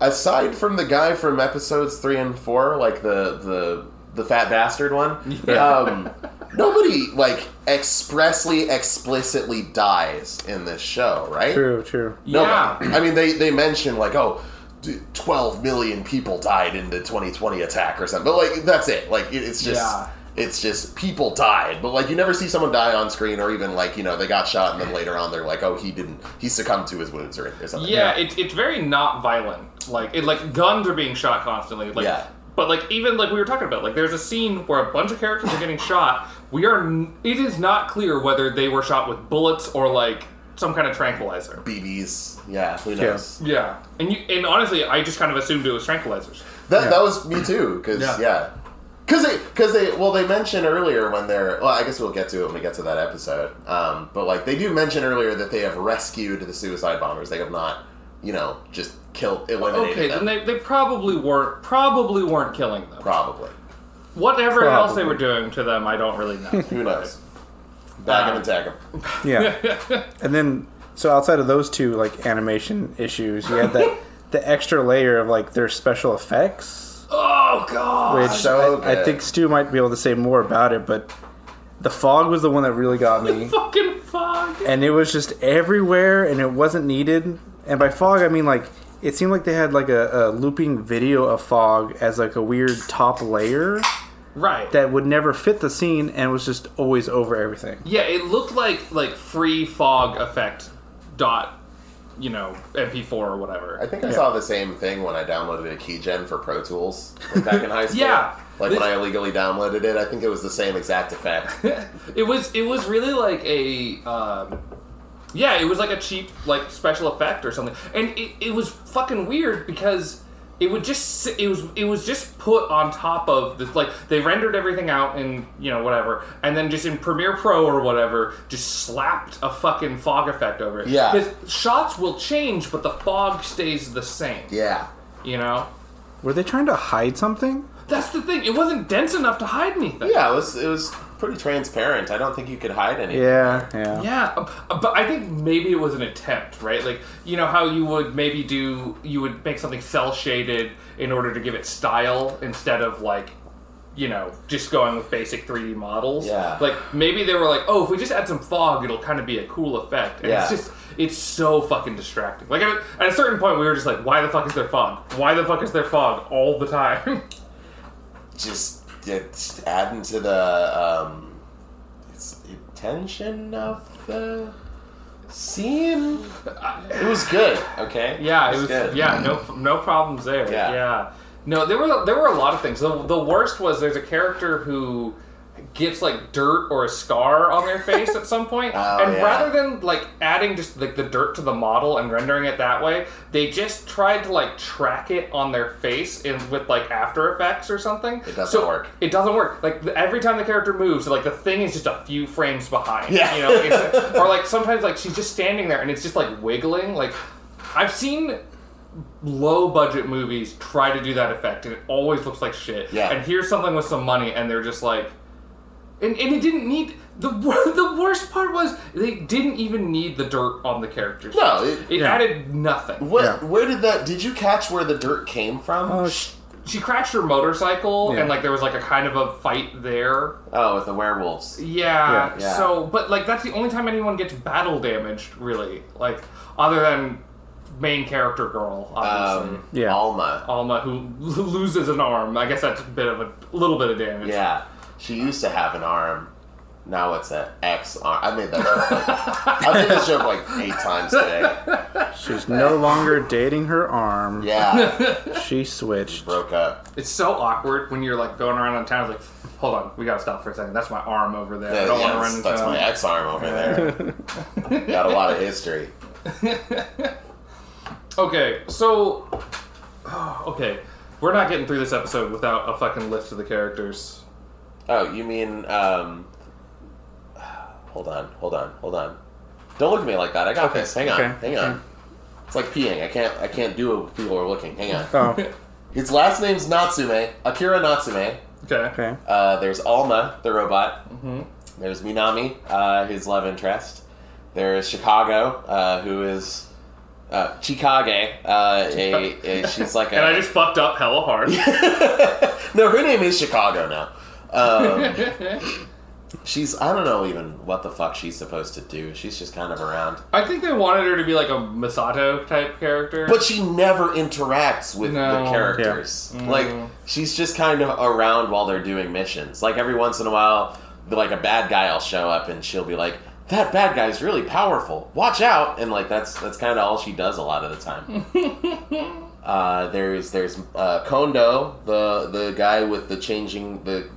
aside from the guy from episodes three and four, like the the the fat bastard one, um, nobody like expressly explicitly dies in this show, right? True, true. No, yeah I mean they they mention like oh. 12 million people died in the 2020 attack or something but like that's it like it, it's just Yeah. it's just people died but like you never see someone die on screen or even like you know they got shot and then later on they're like oh he didn't he succumbed to his wounds or, or something yeah, It's, it's very not violent like it like guns are being shot constantly like Yeah. But like even like we were talking about like there's a scene where a bunch of characters are getting shot we are it is not clear whether they were shot with bullets or like some kind of tranquilizer bb's yeah who knows yeah and you and honestly i just kind of assumed it was tranquilizers That, Yeah. that was me too, because Yeah. yeah, because they because they well they mentioned earlier when they're well I guess we'll get to it when we get to that episode. Um, but like they do mention earlier that they have rescued the suicide bombers. They have not, you know, just killed eliminated okay them. then they, they probably weren't probably weren't killing them Probably. whatever else they were doing to them i don't really know Who knows? Bag 'em and tag 'em. Yeah. and then so outside of those two like animation issues, you had that the extra layer of like their special effects. Oh god. Which so I, I good. think Stew might be able to say more about it, but the fog was the one that really got me. fucking fog. and it was just everywhere and it wasn't needed and by fog i mean like it seemed like they had like a, a looping video of fog as like a weird top layer Right. that would never fit the scene and was just always over everything yeah, it looked like like free fog effect dot, you know, MP4 or whatever. I think I saw the same thing when I downloaded a keygen for Pro Tools like, back in high school. Yeah. Like when I illegally downloaded it, I think it was the same exact effect. it was it was really like a um, yeah it was like a cheap like special effect or something. And it, it was fucking weird because it would just it was it was just put on top of this like they rendered everything out in you know whatever and then just in Premiere Pro or whatever just slapped a fucking fog effect over it. Yeah. because shots will change but the fog stays the same. Yeah. you know? Were they trying to hide something? That's the thing it wasn't dense enough to hide anything. Yeah, it was it was pretty transparent. I don't think you could hide anything. yeah yeah Yeah, uh, but I think maybe it was an attempt, right? Like you know how you would maybe do you would make something cell shaded in order to give it style instead of like you know just going with basic 3D models. Yeah. Like maybe they were like, oh, if we just add some fog, it'll kind of be a cool effect. And it's just it's so fucking distracting. Like at, at a certain point, we were just like, why the fuck is there fog? Why the fuck is there fog all the time? Just, it's adding to the um, it's tension of the scene. It was good. Okay. Yeah, it was. good. Yeah, no, no problems there. Yeah. Yeah. No, there were there were a lot of things. The, the worst was there's a character who gets like dirt or a scar on their face at some point, Oh, and yeah. rather than like adding just like the dirt to the model and rendering it that way, they just tried to like track it on their face in with like After Effects or something. It doesn't So work. It doesn't work. Like the- every time the character moves, like the thing is just a few frames behind. Yeah. You know, or like sometimes like she's just standing there and it's just like wiggling. Like I've seen low budget movies try to do that effect and it always looks like shit. Yeah. And here's something with some money and they're just like and, and it didn't need the the worst part was they didn't even need the dirt on the characters. No, it- it Yeah. added nothing. What? Yeah. Where did that? Did you catch where the dirt came from? oh She crashed her motorcycle Yeah. and like there was like a kind of a fight there. Oh, with the werewolves. Yeah, Yeah. Yeah. So, but like that's the only time anyone gets battle damaged, really. Like other than main character girl, obviously. Um, Yeah. Alma. Alma, who loses an arm. I guess that's a bit of a little bit of damage. Yeah, she used to have an arm. Now it's an X arm. I made that joke. Like, I made this joke like eight times today. she's no longer dating her arm Yeah, she switched broke up. It's so awkward when you're like going around in town. It's like, hold on, we gotta stop for a second. That's my arm over there. I don't yeah, want to run into that's town. my X arm over there. Got a lot of history. Okay, so okay, we're not getting through this episode without a fucking list of the characters. Oh, you mean? um... Hold on, hold on, hold on. Don't look at me like that. I got this. Hang on, okay, hang on. It's like peeing. I can't. I can't do it when people are looking. Hang on. oh His last name's Natsume. Akira Natsume. Okay. okay Uh, there's Alma, the robot. Mm-hmm. There's Minami, uh, his love interest. There's Chicago, uh, who is uh, Chikage. Uh, a, a- she's like a. And I just fucked up hella hard. no, her name is Chicago now. Um, she's I don't know even what the fuck she's supposed to do. She's just kind of around, I think they wanted her to be like a Masato type character. but she never interacts with No. the characters. Mm. Like she's just kind of around while they're doing missions. Like every once in a while, like a bad guy will show up and she'll be like. That bad guy's really powerful. Watch out! And like that's that's kind of all she does a lot of the time. uh, there's there's uh, Kondo, the the guy with the changing the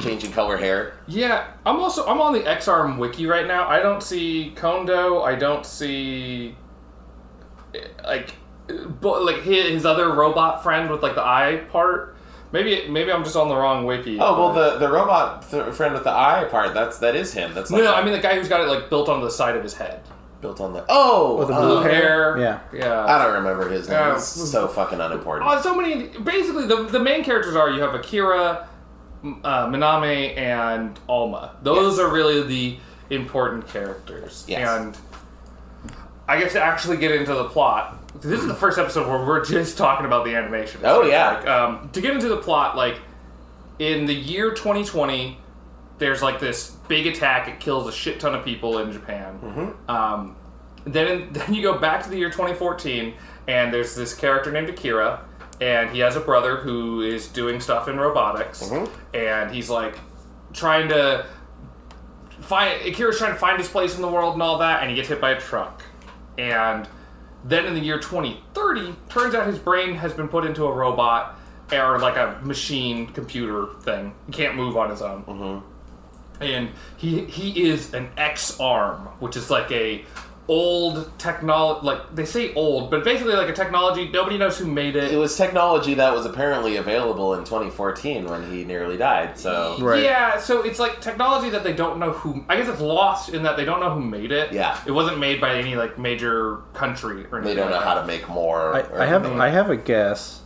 changing color hair. yeah, I'm also I'm on the Ex-Arm wiki right now. I don't see Kondo. I don't see like but like his, his other robot friend with like the eye part. Maybe maybe I'm just on the wrong wiki. Oh well, the the robot th- friend with the eye part. That's that is him. That's no, like no, I mean the guy who's got it like built onto the side of his head. built on the oh with the uh, Blue Okay. hair. Yeah. yeah. I don't remember his name. Yeah. It's so fucking unimportant. Oh, so many. Basically, the, the main characters are you have Akira, M- uh, Minami, and Alma. Those Yes. are really the important characters. Yes. And I get to actually get into the plot, this is the first episode where we're just talking about the animation. Oh, yeah. Like, um, to get into the plot, like in the year 2020, there's like this big attack. It kills a shit ton of people in Japan. Mm-hmm. Um, then then you go back to the year 2014, and there's this character named Akira, and he has a brother who is doing stuff in robotics, Mm-hmm. and he's like trying to find Akira's trying to find his place in the world and all that, and he gets hit by a truck. And then in the year 2030, turns out his brain has been put into a robot or like a machine computer thing. He can't move on his own. And he he is an Ex-Arm, which is like a old technology. Like they say old, but basically like a technology. Nobody knows who made It it. was technology that was apparently available in 2014 when he nearly died. So Right. Yeah, so it's like technology that they don't know who. I guess it's lost in that they don't know who made it. Yeah. it wasn't made by any like major country or anything. They don't know like how to make more. I, or I have anything. I have a guess.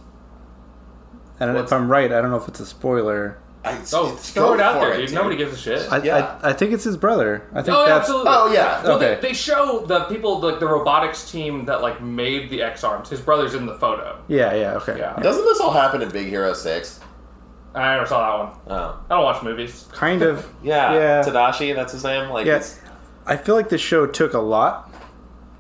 And What's- if I'm right, I don't know if it's a spoiler. I, Oh, it's- throw go it out there, it, dude. dude. Nobody gives a shit. I, Yeah. I, I think it's his brother. I think Oh, yeah, that's absolutely. Oh yeah. Well, Okay. they, they show the people, like the robotics team that like made the Ex-Arms. His brother's in the photo. yeah, yeah, okay. Yeah. Doesn't this all happen in Big Hero Six? I never saw that one. oh. I don't watch movies. Kind of. yeah, Yeah. Tadashi, that's his name. Like Yeah. I feel like this show took a lot.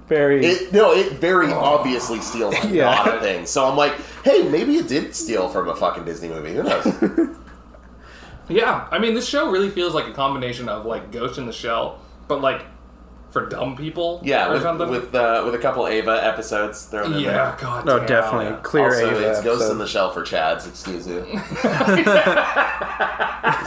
Very. It no, it very obviously steals a Yeah. lot of things. So I'm like, hey, maybe it did steal from a fucking Disney movie. Who knows? Yeah, I mean, this show really feels like a combination of like Ghost in the Shell, but like for dumb people. yeah, or with something. with, uh, with a couple Eva episodes thrown in yeah, god. oh, damn. definitely. Clear also, Eva. it's Ghost so- in the Shell for Chads. Excuse you. it's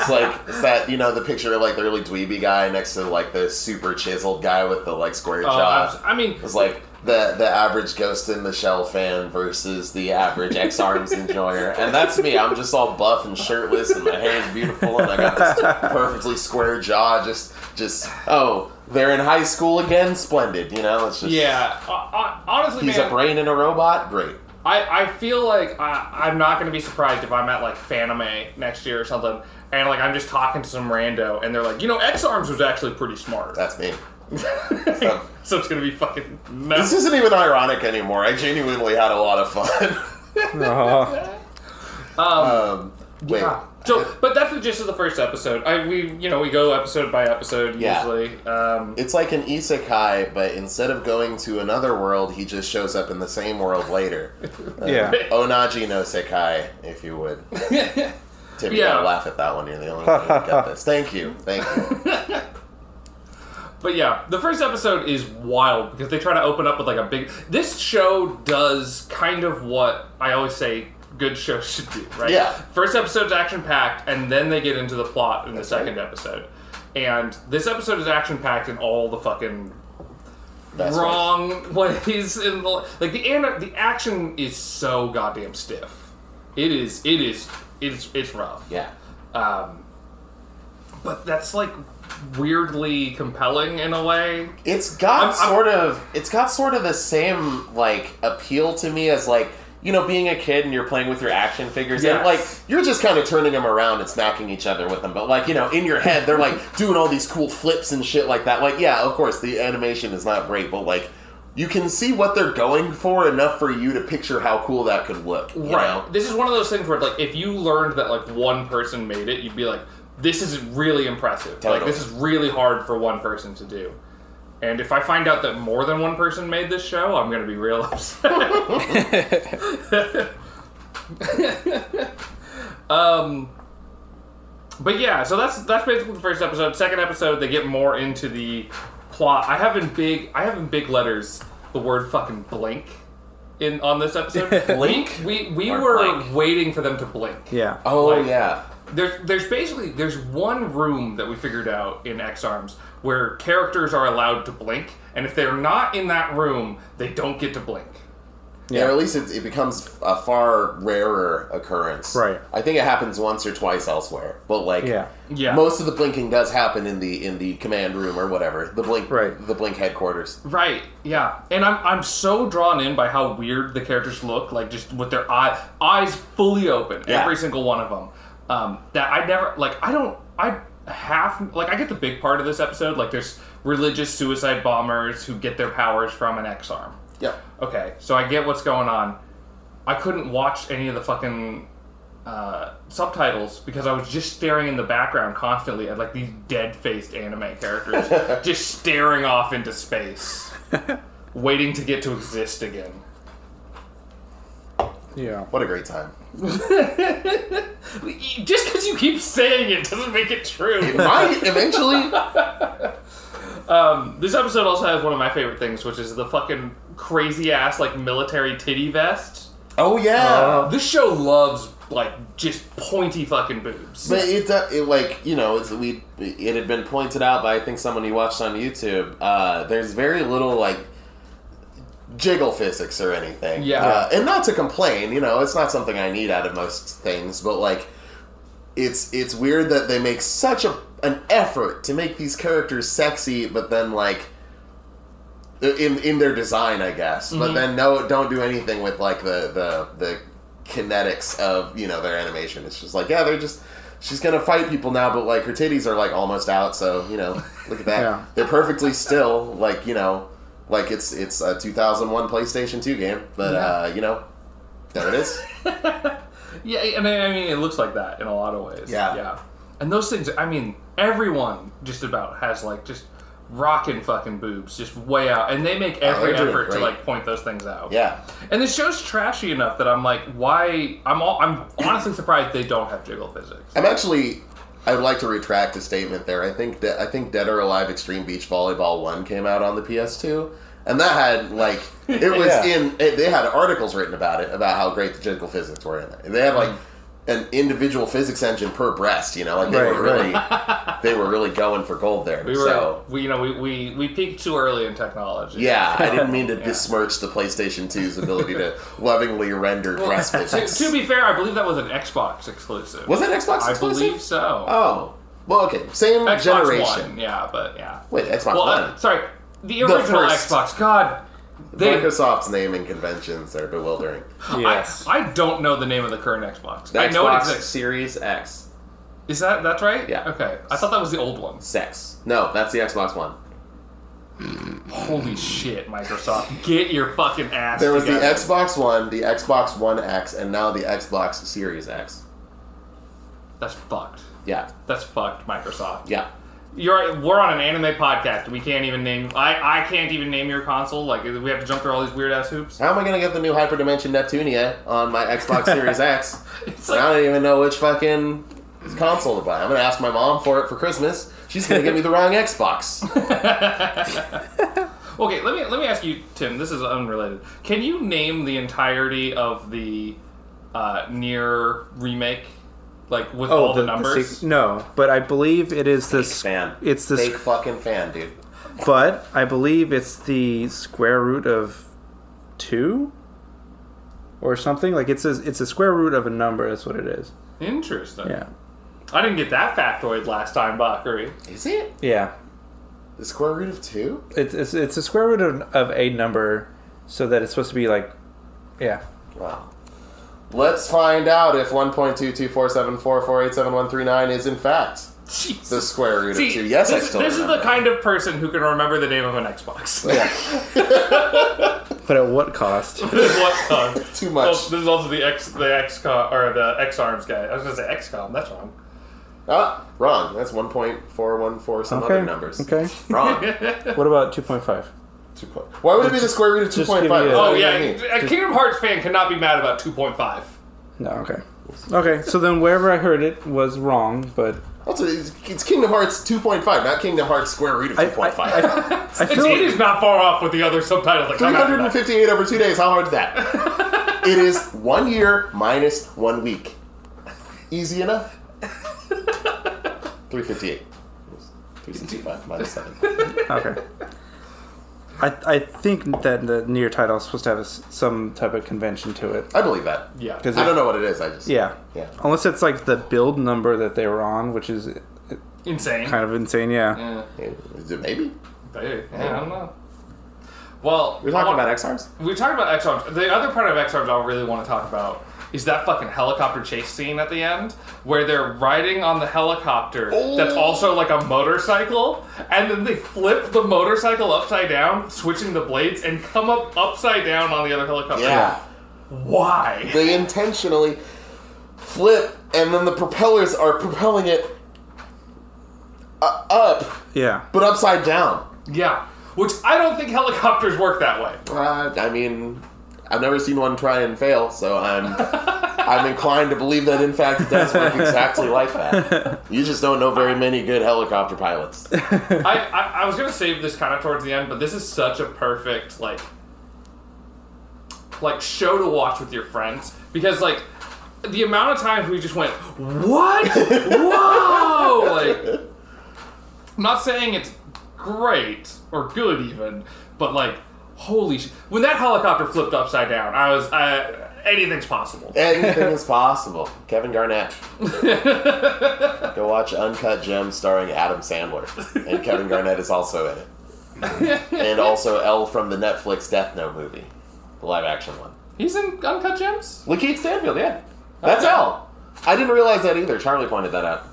like it's that you know the picture of like the really dweeby guy next to like the super chiseled guy with the like square Oh, jaw. abs- I mean, It's like the the average Ghost in the Shell fan versus the average Ex-Arms enjoyer, and that's me. I'm just all buff and shirtless, and my hair is beautiful, and I got this perfectly square jaw. Just just Oh, they're in high school again. Splendid, you know. It's just yeah. Uh, uh, honestly, He's man, a brain in a robot. Great. I, I feel like I, I'm not going to be surprised if I'm at like Fanime next year or something, and like I'm just talking to some rando, and they're like, you know, Ex-Arms was actually pretty smart. That's me. so it's going to be fucking nuts. This isn't even ironic anymore. I genuinely had a lot of fun. Oh, um, wait. Yeah. So, but that's the gist of the first episode. I we you know we go episode by episode Yeah. usually. Um, It's like an isekai, but instead of going to another world, he just shows up in the same world later. Uh, yeah. Onaji no Sekai, if you would. Tim, you Yeah. gotta laugh at that one. You're the only one who got this. Thank you. Thank you. But yeah, the first episode is wild because they try to open up with like a big. This show does kind of what I always say good shows should do, right? Yeah. First episode's action packed, and then they get into the plot in the second episode. And this episode is action packed in all the fucking That's right. wrong ways. In the, like the the action is so goddamn stiff. It is. It is. It's it's rough. yeah. Um, but that's like weirdly compelling in a way. It's got I'm- I'm- sort of it's got sort of the same like appeal to me as like you know being a kid and you're playing with your action figures and like you're just kind of turning them around and smacking each other with them but like you know in your head they're like doing all these cool flips and shit like that like yeah of course the animation is not great but like you can see what they're going for enough for you to picture how cool that could look Right. know? This is one of those things where, like, if you learned that like one person made it, you'd be like, "This is really impressive. Like, this is really hard for one person to do." And if I find out that more than one person made this show, I'm gonna be real upset. um, but yeah, so that's that's basically the first episode. Second episode, they get more into the plot. I have in big, I have in big letters the word fucking blink in on this episode. Blink? We we, we were blank? waiting for them to blink. Yeah. oh Like- yeah There's there's basically there's one room that we figured out in Ex-Arms where characters are allowed to blink, and if they're not in that room, they don't get to blink. Yeah, or at least it, it becomes a far rarer occurrence. Right. I think it happens once or twice elsewhere, but like, Yeah. Yeah. most of the blinking does happen in the in the command room or whatever, the blink, Right. the blink headquarters. Right. Yeah. And I'm I'm so drawn in by how weird the characters look, like just with their eye eyes fully open, Yeah. every single one of them. Um, that I never like. I don't. I half like I get the big part of this episode. Like there's religious suicide bombers who get their powers from an Ex-Arm. Yeah. Okay, so I get what's going on. I couldn't watch any of the fucking uh, subtitles because I was just staring in the background constantly at like these dead-faced anime characters just staring off into space, waiting to get to exist again. Yeah. What a great time. Just because you keep saying it doesn't make it true. Might eventually. Um, this episode also has one of my favorite things, which is the fucking crazy ass like military titty vest. Oh yeah. This show loves like just pointy fucking boobs. But it, uh, it like you know it's, we it had been pointed out by I think someone you watched on YouTube. Uh, there's very little like jiggle physics or anything. Yeah. Uh, and not to complain, you know, it's not something I need out of most things, but like it's it's weird that they make such a an effort to make these characters sexy, but then like in in their design, I guess. Mm-hmm. But then no don't do anything with like the the the kinetics of, you know, their animation. It's just like, yeah, they're just She's gonna fight people now, but like her titties are like almost out, so you know, look at that. Yeah. They're perfectly still, like you know, like it's it's a 2001 PlayStation 2 game, but uh, you know, there it is. Yeah, I mean, I mean, it looks like that in a lot of ways. Yeah. yeah. And those things, I mean, everyone just about has like just rocking fucking boobs, just way out, and they make every they're effort to like point those things out. Yeah, And the show's trashy enough that I'm like, why? I'm all, I'm honestly surprised they don't have jiggle physics. I'm actually. I'd like to retract a statement there. I think that I think Dead or Alive Extreme Beach Volleyball One came out on the PS2, and that had like it was Yeah. in. It, they had articles written about it about how great the jiggle physics were in it. And they had like mm. An individual physics engine per breast. You know, like they Right, were really they were really going for gold there. We were, so we you know, we, we we peaked too early in technology. yeah, I didn't mean to besmirch the PlayStation 2's ability to lovingly render breast To, physics. to be fair, I believe that was an Xbox exclusive. was it Xbox I exclusive? believe so. Oh, well, okay, same Xbox generation. One, yeah, but yeah. Wait, Xbox Well, One. uh, sorry, the original first. Xbox. God, they. Microsoft's naming conventions are bewildering. Yes. I, I don't know the name of the current Xbox. I know it Xbox exists. Series X. Is that that's right? Yeah. Okay, I thought that was the old one. Sex. No, that's the Xbox One. Holy shit, Microsoft, get your fucking ass. There was the. Xbox One, the Xbox One X, and now the Xbox Series X. That's fucked. Yeah, That's fucked, Microsoft. yeah. You're we're on an anime podcast. We can't even name. I I can't even name your console. Like we have to jump through all these weird ass hoops. How am I gonna get the new Hyperdimension Neptunia on my Xbox Series X? It's I don't even know which fucking console to buy. I'm gonna ask my mom for it for Christmas. She's gonna give me the wrong Xbox. okay. Let me let me ask you, Tim. This is unrelated. Can you name the entirety of the uh, NieR remake, like with oh, all the, numbers? sig- no, but I believe it is this. fan. It's this, Fake fucking fan, dude. but I believe it's the square root of two, or something. Like it's a it's a square root of a number. That's what it is. Interesting. Yeah, I didn't get that factoid last time, Bakari. Is it yeah. the square root of two? It's it's, it's a square root of, of a number, so that it's supposed to be like, yeah. Wow. Let's find out if 1.22474487139 is in fact Jeez. the square root See, of two. Yes, this, I still this is the kind of person who can remember the name of an Xbox. Yeah, But at what cost? at what con? too Well, much. this is also the X, the XCOM or the Ex-Arms guy. I was gonna say XCOM. That's wrong. Ah, wrong. That's 1.414 some Okay. other numbers. Okay. Wrong. What about two point five? Two point- Why would it be the square root of Just 2.5? give me a- What Oh yeah, a Kingdom Hearts fan cannot be mad about 2.5. No. Okay. Okay. So then wherever I heard it was wrong, but Also, it's, it's Kingdom Hearts 2.5, not Kingdom Hearts square root of I 2.5. I, I, I It's, feel it is not far off with the other subtitles that come after that. 358 over two days. How hard is that? it is one year minus one week. Easy enough. 358. 365 minus 7. okay. I, I think that the NieR title is supposed to have a s some type of convention to it. I believe that. Yeah. Because I don't know what it is. I just. Yeah. Yeah. Unless it's like the build number that they were on, which is uh, Insane. kind of insane. Yeah. Yeah. Is it maybe? Hey, yeah, I don't know. Well, We're talking want- about Ex-Arms? We talked about Ex-Arms. The other part of Ex-Arms I really want to talk about is that fucking helicopter chase scene at the end where they're riding on the helicopter that's Oh. also like a motorcycle, and then they flip the motorcycle upside down, switching the blades, and come up upside down on the other helicopter. Yeah. Why? They intentionally flip, and then the propellers are propelling it uh, up, Yeah. but upside down. Yeah. Which I don't think helicopters work that way. Uh, I mean, I've never seen one try and fail, so I'm I'm inclined to believe that in fact it does work exactly like that. You just don't know very many good helicopter pilots. I, I, I was gonna save this kind of towards the end, but this is such a perfect like like show to watch with your friends because like the amount of times we just went what whoa like I'm not saying it's great or good even, but like holy sh- when that helicopter flipped upside down, I was uh, anything's possible. Anything is possible. Kevin Garnett. Go watch Uncut Gems starring Adam Sandler. And Kevin Garnett is also in it. And also L from the Netflix Death Note movie. The live action one. He's in Uncut Gems. LaKeith Stanfield, yeah. That's L. I didn't realize that either. Charlie pointed that out.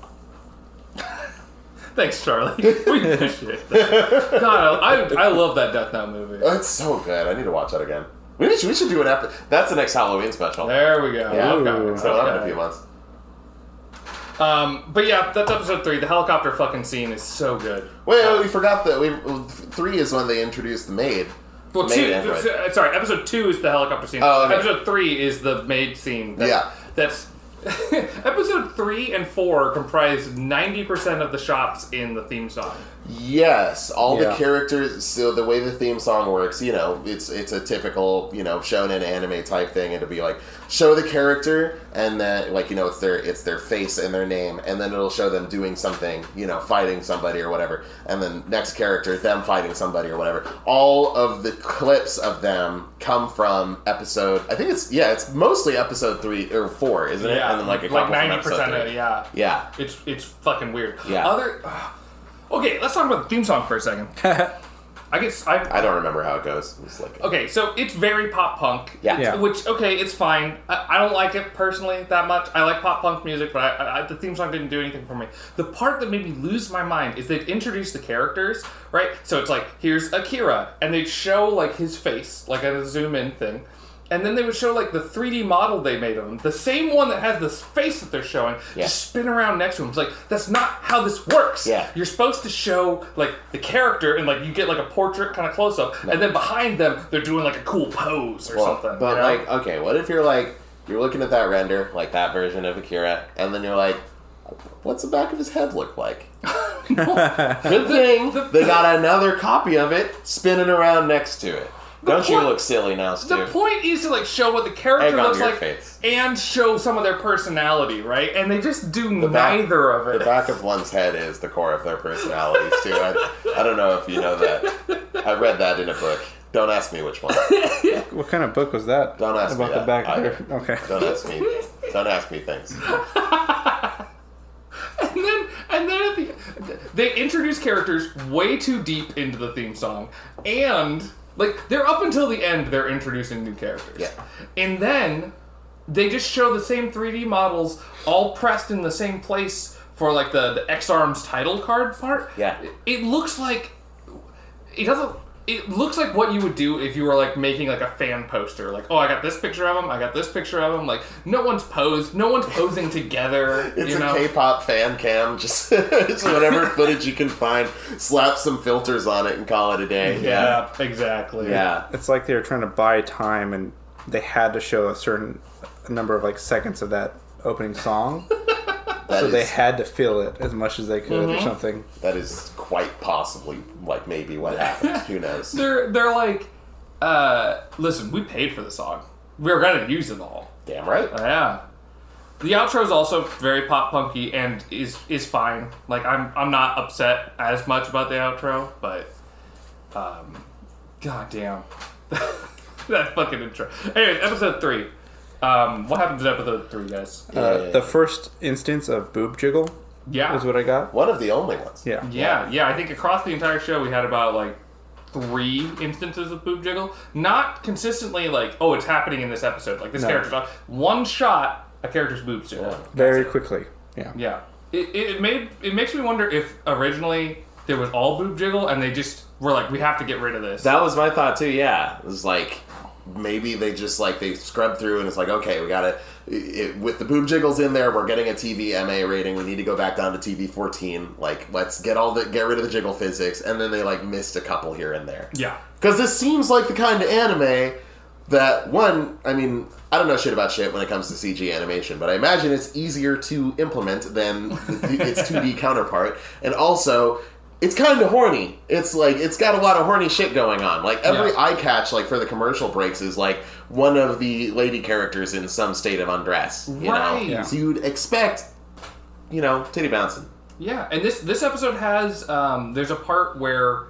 Thanks, Charlie. We appreciate that. God, I, I love that Death Note movie. That's so good. I need to watch that again. We should, we should do an episode. That's the next Halloween special. There we go. Yeah, okay. so that'll be in a few months. Um, but yeah, that's episode three. The helicopter fucking scene is so good. Wait, wait, we forgot that we three is when they introduced the maid. Well, Maid two, android. sorry, episode two is the helicopter scene. Oh, okay. Episode three is the maid scene. That's, Yeah. That's episode three and four comprise ninety percent of the shots in the theme song. Yes, all the characters. So the way the theme song works, you know, it's it's a typical you know shonen anime type thing. It'll be like show the character, and then like you know it's their it's their face and their name, and then it'll show them doing something, you know, fighting somebody or whatever, and then next character them fighting somebody or whatever. All of the clips of them come from episode. I think it's yeah, it's mostly episode three or four, isn't it? And then like a couple like ninety percent. three. Yeah, Yeah. It's it's fucking weird. Yeah. Other. Okay, let's talk about the theme song for a second. I guess I I don't remember how it goes. It's like Okay, so it's very pop punk. Yeah. Yeah. Which okay, it's fine. I, I don't like it personally that much. I like pop punk music, but I, I, the theme song didn't do anything for me. The part that made me lose my mind is they'd introduce the characters, right? So it's like here's Akira, and they'd show like his face, like a zoom in thing. And then they would show like the 3D model they made of him, the same one that has this face that they're showing, Yeah. just spin around next to him. It's like that's not how this works. Yeah. You're supposed to show like the character and like you get like a portrait kind of close up, and then behind them they're doing like a cool pose or Well, something. But you know? like, okay, what if you're like you're looking at that render, like that version of Akira, and then you're like, what's the back of his head look like? Good thing they got another copy of it spinning around next to it. Don't you look silly now, Stew? the point is to like show what the character Egg looks like face. and show some of their personality, right? And they just do back- neither of it. The back of one's head is the core of their personalities too. I, I don't know if you know that. I read that in a book. Don't ask me which one. What kind of book was that? Don't ask me about the that back either. there. Okay. Don't ask me. Don't ask me things. And then, and then at the, they introduce characters way too deep into the theme song, and like they're up until the end, they're introducing new characters. Yeah. And then they just show the same 3D models all pressed in the same place for like the the Ex-Arms title card part. Yeah. It looks like it doesn't. It looks like what you would do if you were like making like a fan poster. Like, oh, I got this picture of him. I got this picture of him. Like, no one's posed. No one's posing together. It's you a know? pop fan cam, just, just whatever footage you can find, slap some filters on it and call it a day. Yeah, exactly. Yeah. It's like they were trying to buy time and they had to show a certain number of like seconds of that opening song. That so is- they had to fill it as much as they could Mm-hmm. or something. that is quite possibly like maybe what happened. Who knows? They're they're like, uh, listen, we paid for the song. We are gonna use it all. Damn right. Yeah. The outro is also very pop punky and is is fine. Like I'm I'm not upset as much about the outro, but um, god damn, that fucking intro. Anyways, episode three. Um, what happens in episode three, guys? Uh, the first instance of boob jiggle Yeah, is what I got. One of the only ones. Yeah. yeah, yeah. I think across the entire show we had about like three instances of boob jiggle. Not consistently like, oh, it's happening in this episode. Like this No. character's one shot, a character's boobs jiggle. Very quickly. Yeah. Yeah. It, it, it made it makes me wonder if originally there was all boob jiggle and they just were like, we have to get rid of this. That was my thought too. Yeah, it was like maybe they just like they scrubbed through and it's like okay, we got it, with the boob jiggles in there. We're getting a TV MA rating. We need to go back down to TV fourteen. Like let's get all the get rid of the jiggle physics. And then they like missed a couple here and there. yeah. Because this seems like the kind of anime that one, I mean, I don't know shit about shit when it comes to CG animation, but I imagine it's easier to implement than its 2D counterpart, and also. It's kind of horny. It's like it's got a lot of horny shit going on. Like every Yeah. eye catch, like for the commercial breaks, is like one of the lady characters in some state of undress. You Right. know, Yeah. so you'd expect, you know, titty bouncing. Yeah, and this this episode has um, there's a part where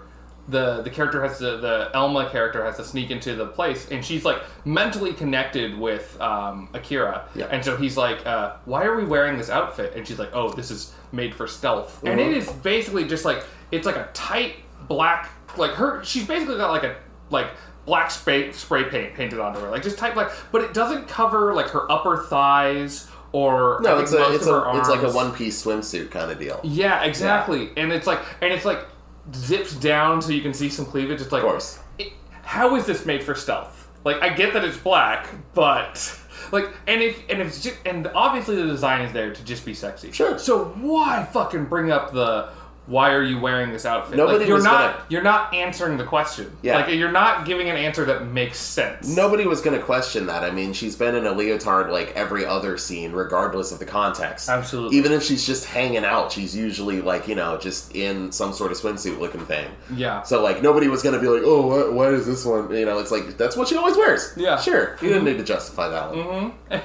the the character has to the Elma character has to sneak into the place, and she's like mentally connected with um, Akira, Yeah. and so he's like, uh, "Why are we wearing this outfit?" And she's like, "Oh, this is made for stealth," and it is basically just like it's like a tight black like her. She's basically got like a like black spray spray paint painted onto her, like just tight black, but it doesn't cover like her upper thighs. Or No, it's a it's a it's like a one piece swimsuit kind of deal. Yeah, exactly. And it's like, and it's like zips down so you can see some cleavage. It's like, Of course. it- how is this made for stealth? Like, I get that it's black, but like, and if and if it's just, and obviously the design is there to just be sexy. Sure. So why fucking bring up the why are you wearing this outfit? Nobody like, you're was not gonna- you're not answering the question. Yeah. Like you're not giving an answer that makes sense. Nobody was going to question that. I mean, she's been in a leotard like every other scene, regardless of the context. Absolutely. Even if she's just hanging out, she's usually like you know just in some sort of swimsuit looking thing. Yeah. So like nobody was going to be like, oh, why, why is this one? You know, it's like that's what she always wears. Yeah. Mm-hmm. Sure. You didn't need to justify that one. and,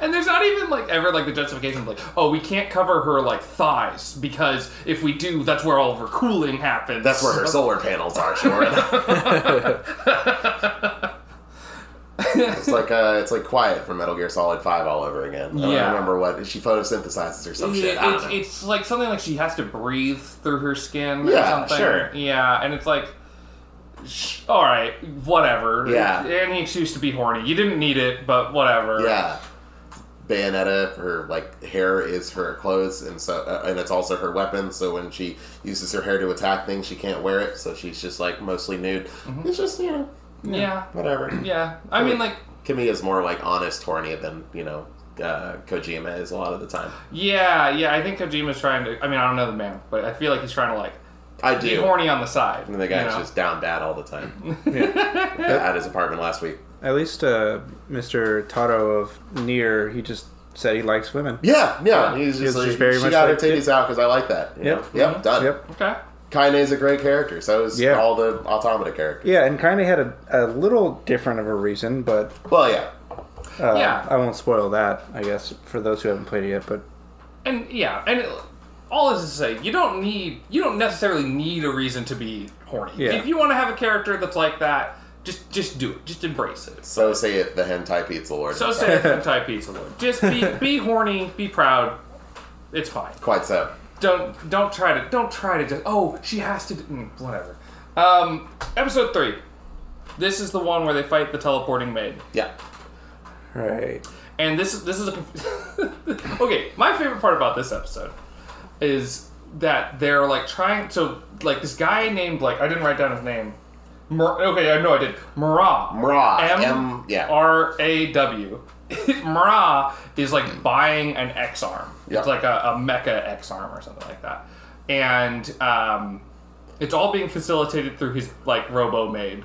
and there's not even like ever like the justification of like oh we can't cover her like thighs because if we do that's where all of her cooling happens That's where her solar panels are. Sure. it's like uh, it's like quiet from Metal Gear Solid Five all over again. I don't Yeah. remember what she photosynthesizes or some shit. Yeah, I don't it's, it's like something like she has to breathe through her skin or Yeah, something sure. yeah and it's like sh- all right whatever Yeah. any excuse to be horny you didn't need it but whatever Yeah. Bayonetta, her like hair is her clothes, and so uh, and it's also her weapon. So when she uses her hair to attack things, she can't wear it. So she's just like mostly nude. It's just you know yeah whatever. yeah i mean like Kamiya's more like honest horny than you know uh, Kojima is a lot of the time. yeah yeah i think kojima's trying to i mean i don't know the man but i feel like he's trying to like I be do. horny on the side And the guy's you know? just down bad all the time. At his apartment last week. At least uh, Mr. Taro of NieR, he just said he likes women. Yeah, yeah. Yeah. He's He's just like, just very she much got like- her titties out because I like that. you Yep. know? Yep. Done. Yep. okay Kaine's a great character. So is Yeah. all the automata characters. Yeah, and kind of had a, a little different of a reason, but Well, yeah. uh, Yeah. I won't spoil that, I guess, for those who haven't played it yet. But and yeah, and it, all this is to say, you don't need, you don't necessarily need a reason to be horny. Yeah. If you want to have a character that's like that, just just do it. Just embrace it. So say it, the hentai pizza lord. So say it's a type pizza lord. Just be be horny, be proud. It's fine. Quite so. Don't don't try to don't try to just oh she has to do, mm, whatever. Um, episode three. This is the one where they fight the teleporting maid. Yeah. right, And this is this is a okay. My favorite part about this episode is that they're like trying. So like this guy named like I didn't write down his name. Mur- okay, I know I did. Murrah. Mrah. M M- yeah. R A W. Murrah is like buying an Ex-Arm. Yeah. It's like a, a mecha Ex-Arm or something like that. And um, it's all being facilitated through his like robo maid.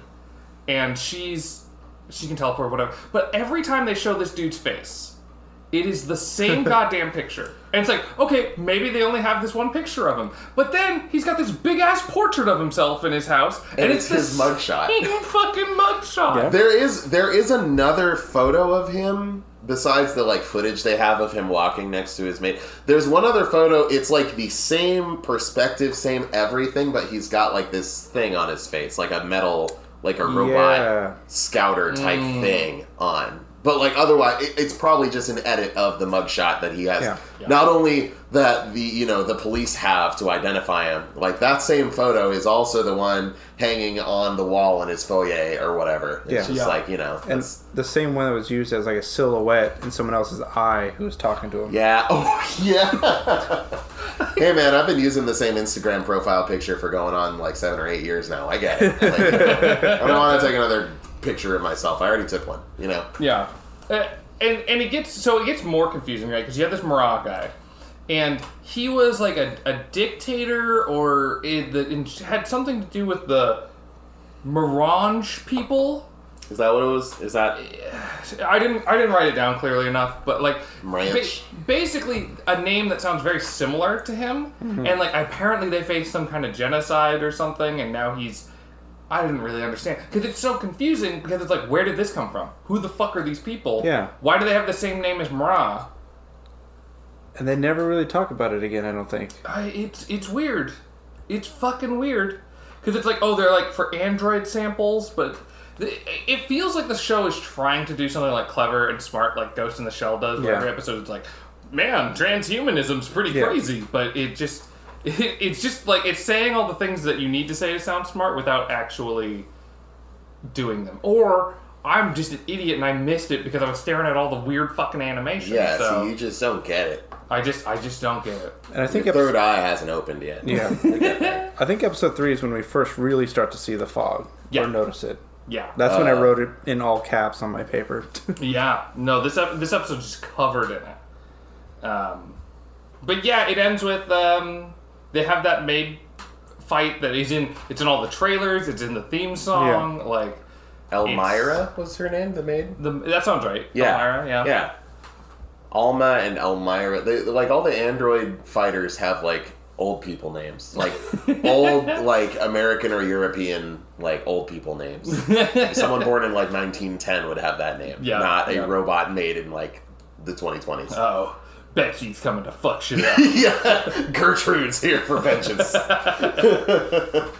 And she's she can teleport whatever. But every time they show this dude's face, it is the same goddamn picture. And it's like, okay, maybe they only have this one picture of him. But then he's got this big ass portrait of himself in his house, and, And it's, it's his the mugshot. same fucking mugshot. Yeah. There is there is another photo of him besides the like footage they have of him walking next to his mate. There's one other photo. It's like the same perspective, same everything, but he's got like this thing on his face, like a metal, like a robot Yeah. scouter type Mm. thing on. But like otherwise, it, it's probably just an edit of the mugshot that he has. Yeah. Yeah. Not only that the you know the police have to identify him, like that same photo is also the one hanging on the wall in his foyer or whatever. It's Yeah. just Yeah. like you know, And the same one that was used as like a silhouette in someone else's eye who was talking to him. Yeah. Oh, yeah. hey, man, I've been using the same Instagram profile picture for going on like seven or eight years now. I get it. Like, I don't want to take another picture of myself. I already took one. You know. Yeah, uh, and and it gets so it gets more confusing, right? Because you have this Marat guy, and he was like a, a dictator, or it, the, it had something to do with the Morange people. Is that what it was? Is that? I didn't I didn't write it down clearly enough, but like Ranch. basically a name that sounds very similar to him, and like apparently they faced some kind of genocide or something, and now he's. I didn't really understand because it's so confusing because it's like where did this come from? Who the fuck are these people? Yeah. Why do they have the same name as Marat? And they never really talk about it again, I don't think. I, it's it's weird. It's fucking weird because it's like oh they're like for Android samples, but th- it feels like the show is trying to do something like clever and smart, like Ghost in the Shell does. Where Yeah. every episode is like, man, transhumanism's pretty Yeah. crazy, but it just it, it's just like it's saying all the things that you need to say to sound smart without actually doing them. Or I'm just an idiot and I missed it because I was staring at all the weird fucking animation. Yeah. so So you just don't get it. I just I just don't get it. And I think Your episode, third eye hasn't opened yet. yeah, I think episode three is when we first really start to see the fog Yeah. or notice it. Yeah. That's when I Uh, wrote it in all caps on my paper. Yeah, no, this ep- this episode's just covered in it. Um, but yeah, it ends with um, they have that maid fight that is in. It's in all the trailers. It's in the theme song. Like Elmira was her name, the maid. the that sounds right. Yeah. Elmira, yeah. Yeah. Alma and Elmira. They, like all the android fighters have like old people names, like old like American or European like old people names. Someone born in like 1910 would have that name, Yeah, not a yeah. robot made in like the 2020s. Oh, Betsy's coming to fuck shit up. yeah, Gertrude's here for vengeance.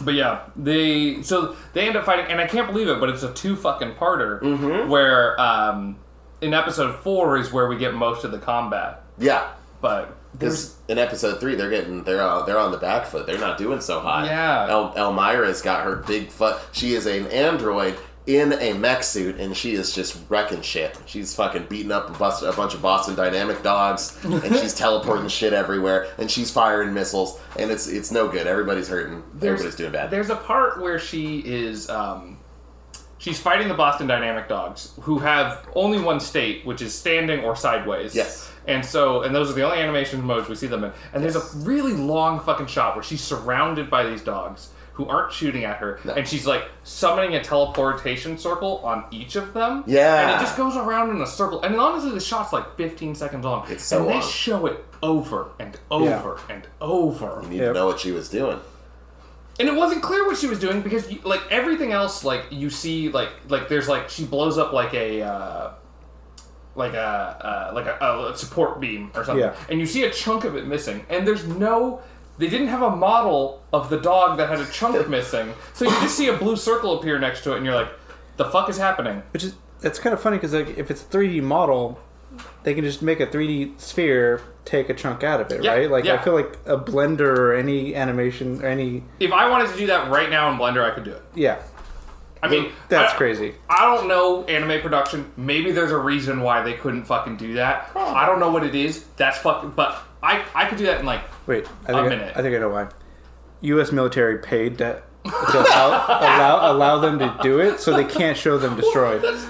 But yeah, they so they end up fighting, and I can't believe it, but it's a two fucking parter Mm-hmm. where um, in episode four is where we get most of the combat. yeah, But because in episode three they're getting they're on, they're on the back foot. They're not doing so hot. Yeah. El, Elmira's got her big foot. She is an android in a mech suit, and she is just wrecking shit. She's fucking beating up a, bus, a bunch of Boston Dynamic dogs, and she's teleporting shit everywhere, and she's firing missiles, and it's it's no good. Everybody's hurting. Everybody's doing bad. There's a part where she is um, she's fighting the Boston Dynamic dogs, who have only one state, which is standing or sideways. Yes. And so, and those are the only animation modes we see them in. And there's a really long fucking shot where she's surrounded by these dogs who aren't shooting at her, and she's like summoning a teleportation circle on each of them. Yeah. And it just goes around in a circle. And honestly, the shot's like 15 seconds long. It's so and they show it over and over and over. You need Yep. to know what she was doing. and it wasn't clear what she was doing because you, like everything else like you see like like there's like she blows up like a uh, like a uh, like a, a support beam or something Yeah. and you see a chunk of it missing and there's no they didn't have a model of the dog that had a chunk missing so you just see a blue circle appear next to it and you're like the fuck is happening Which is it's kind of funny because like if it's a 3D model, they can just make a 3D sphere, take a chunk out of it, Yeah, right? Like yeah. I feel like a Blender or any animation or any if i wanted to do that right now in blender i could do it yeah, i mean that's I- crazy. I don't know anime production. Maybe there's a reason why they couldn't fucking do that. I don't know what it is. That's fucking. But I I could do that in like Wait, I A think I, minute. I think I know why. U.S. military paid to, to allow, allow allow them to do it, so they can't show them destroyed. That's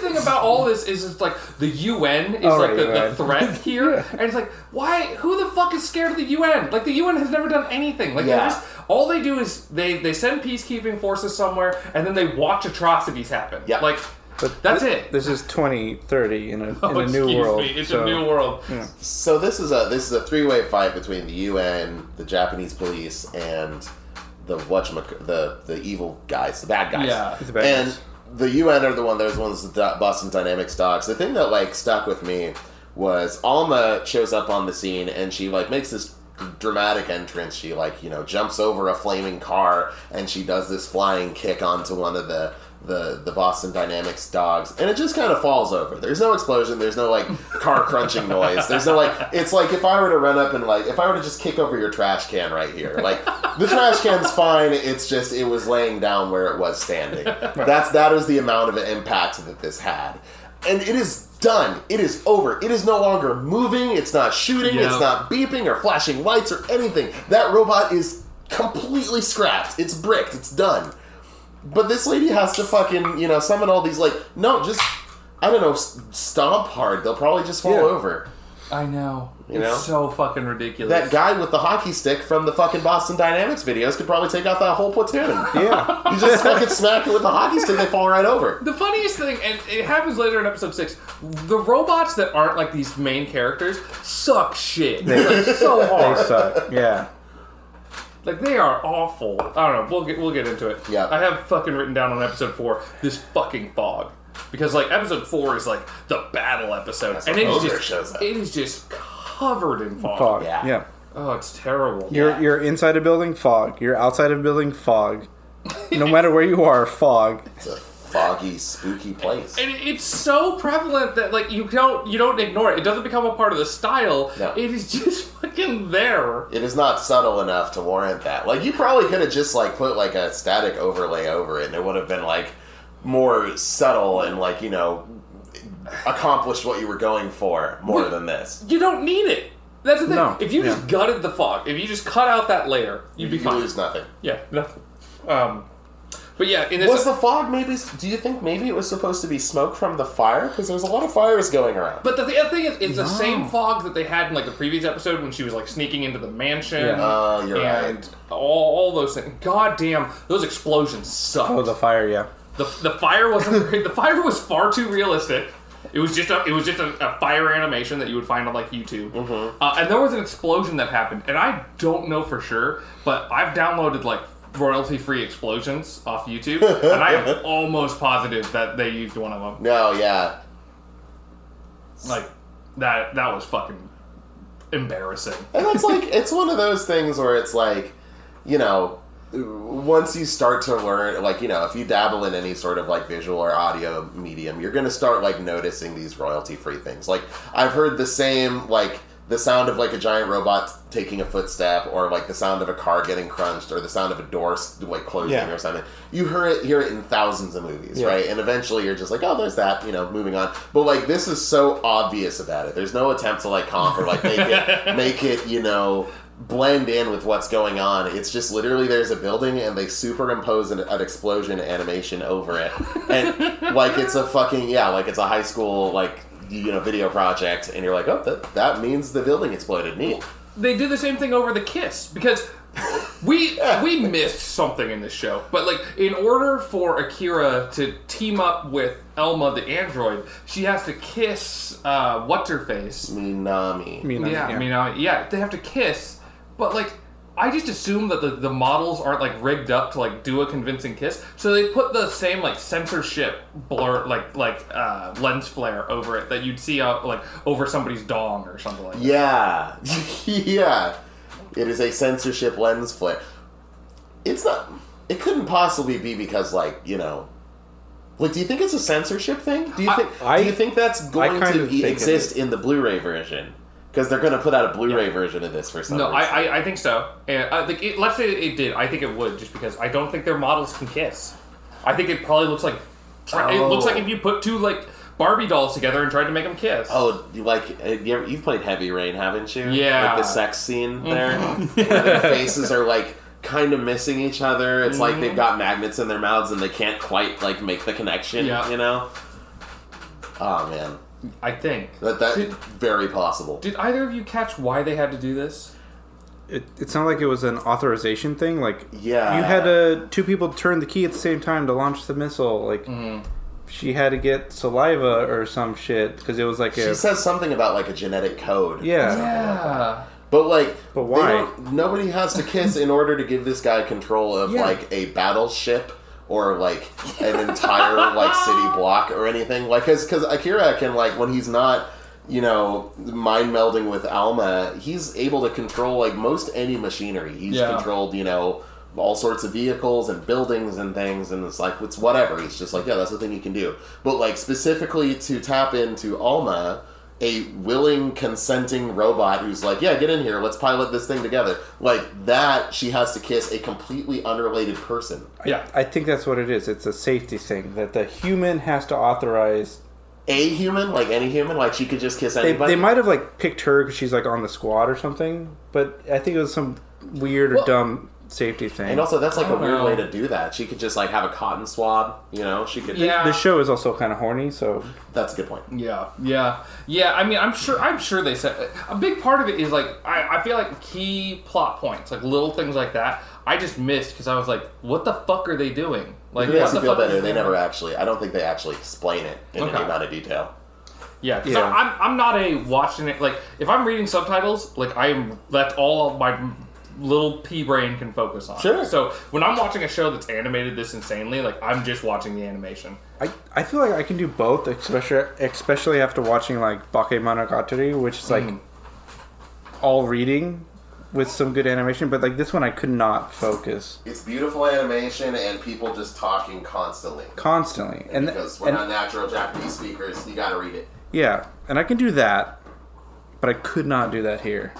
the thing about all this is it's like the UN is Oh, like right, the, the right. threat here, and it's like why? Who the fuck is scared of the UN? Like the UN has never done anything. Like they Yeah. just all they do is they they send peacekeeping forces somewhere, and then they watch atrocities happen. Yeah. like But that's thi- it. This is 2030 in a, Oh, in a new excuse world. me, It's so- a new world. So this is a this is a three way fight between the UN, the Japanese police, and the whatchamacallit, the the evil guys, the bad guys. Yeah. The bad and guys. The UN are the one. Those ones, Do- Boston Dynamics dogs. The thing that like stuck with me was Alma shows up on the scene and she like makes this dramatic entrance. She like you know jumps over a flaming car and she does this flying kick onto one of the the the Boston Dynamics dogs, and it just kind of falls over. There's no explosion. There's no like car crunching noise. There's no like. It's like if I were to run up and like if I were to just kick over your trash can right here, like the trash can's fine. It's just it was laying down where it was standing. That's that is the amount of impact that this had, and it is done. It is over. It is no longer moving. It's not shooting. Yeah. It's not beeping or flashing lights or anything. That robot is completely scrapped. It's bricked. It's done. But this lady has to fucking, you know, summon all these, like, no, just, I don't know, stomp hard. They'll probably just fall Yeah. over. I know. You it's know? so fucking ridiculous. That guy with the hockey stick from the fucking Boston Dynamics videos could probably take out that whole platoon. Yeah. You just fucking smack it with the hockey stick, they fall right over. The funniest thing, and it happens later in episode six, the robots that aren't like these main characters suck shit. They like, so hard. they suck. Yeah. Like they are awful. I don't know. We'll get we'll get into it. Yeah. I have fucking written down on episode four this fucking fog because like episode four is like the battle episode, That's and it is just shows up. it is just covered in fog. Fog. Yeah. Yeah. Oh, it's terrible. You're you're inside a building, fog. You're outside of a building, fog. No matter where you are, fog. It's a foggy, spooky place. And it's so prevalent that like you don't you don't ignore it. It doesn't become a part of the style. No. It is just fucking there. It is not subtle enough to warrant that. Like you probably could have just like put like a static overlay over it, and it would have been like more subtle and like you know accomplished what you were going for more than this. You don't need it. That's the thing. No. If you just gutted the fog, if you just cut out that layer, you'd be You fine. lose nothing. Yeah, nothing. Um, but yeah, in this Was the fog maybe? Do you think maybe it was supposed to be smoke from the fire? Because there's a lot of fires going around. But the, the other thing is, it's the same fog that they had in like the previous episode when she was like sneaking into the mansion. Yeah. Oh, you're and right. all, all those things. God damn, those explosions sucked. Oh, the fire. Yeah. the, the fire wasn't. The fire was far too realistic. It was just a it was just a, a fire animation that you would find on like YouTube. Mm-hmm. Uh, and there was an explosion that happened, and I don't know for sure, but I've downloaded like royalty free explosions off YouTube, and I am almost positive that they used one of them. No, yeah. Like that that was fucking embarrassing. And that's like it's one of those things where it's like, you know, once you start to learn like, you know, if you dabble in any sort of like visual or audio medium, you're going to start like noticing these royalty free things. Like I've heard the same like the sound of like a giant robot taking a footstep or like the sound of a car getting crunched or the sound of a door like closing Yeah. or something. You hear it hear it in thousands of movies Yeah. right? And eventually you're just like oh there's that you know moving on. But like this is so obvious about it. There's no attempt to like comp or like make it make it you know blend in with what's going on. It's just literally there's a building and they superimpose an, an explosion animation over it. And like it's a fucking yeah like it's a high school like you know video project and you're like oh that, that means the building exploded neat They did the same thing over the kiss because we we missed something in this show. But like in order for Akira to team up with Elma the android, she has to kiss uh, what's her face. Minami I mean, Yeah, I mean, uh, yeah, they have to kiss, but like, I just assume that the, the models aren't like rigged up to like do a convincing kiss, so they put the same like censorship blur, like like uh, lens flare over it that you'd see out like over somebody's dong or something like that. Yeah, yeah. It is a censorship lens flare. It's not. It couldn't possibly be because, like, you know, like, do you think it's a censorship thing? Do you I- think? I- do you think that's going to of be, exist in the Blu-ray version? Because they're going to put out a Blu-ray version of this for some No, reason. I, I I think so, and uh, I think it, let's say it did. I think it would just because I don't think their models can kiss. I think it probably looks like it looks like oh. if you put two like Barbie dolls together and tried to make them kiss. Oh, like uh, you you've played Heavy Rain, haven't you? Yeah. Like the sex scene mm-hmm. there, where their faces are like kind of missing each other. It's like they've mm-hmm. got magnets in their mouths and they can't quite like make the connection. Yeah. You know. Oh man, I think. that that Did- very possible. Did either of you catch why they had to do this? It, it sounded like it was an authorization thing. Like, Yeah. you had uh, two people turn the key at the same time to launch the missile. Like, Mm-hmm. she had to get saliva or some shit because it was like She says something about like a genetic code. yeah. Yeah. But like, But why? nobody has to kiss in order to give this guy control of Yeah. like a battleship or like an entire like city block or anything. Like, cause, cause Akira can like when he's not, you know, mind melding with Alma, he's able to control like most any machinery. He's Yeah. controlled, you know, all sorts of vehicles and buildings and things, and it's like it's whatever. He's just like, yeah, that's the thing you can do. But like specifically to tap into Alma, a willing, consenting robot who's like, yeah, get in here, let's pilot this thing together. Like that, she has to kiss a completely unrelated person. Yeah. I think that's what it is. It's a safety thing that the human has to authorize. A human, like any human, like she could just kiss They, anybody. they might have like picked her because she's like on the squad or something, but I think it was some weird or Well- dumb safety thing. and also, that's like a weird know. way to do that. She could just like have a cotton swab, you know. She could. Yeah. the show is also kind of horny, so That's a good point. Yeah, yeah, yeah. I mean, I'm sure. I'm sure they said a big part of it is like I, I feel like key plot points, like little things like that. I just missed because I was like, "What the fuck are they doing?" Like, If it makes what you the feel fuck better, they never actually. I don't think they actually explain it in Okay. any amount of detail. Yeah, 'cause Yeah. I, I'm I'm not a watching it like if I'm reading subtitles, like I'm that's all of my little pea brain can focus on. Sure. So when I'm watching a show that's animated this insanely, like I'm just watching the animation. I, I feel like I can do both, especially especially after watching like Bakemonogatari, which is like Mhm. all reading with some good animation, but like this one I could not focus It's beautiful animation and people just talking constantly. constantly. And, Because we're and not natural Japanese speakers, you gotta read it. yeah, and I can do that, but I could not do that here.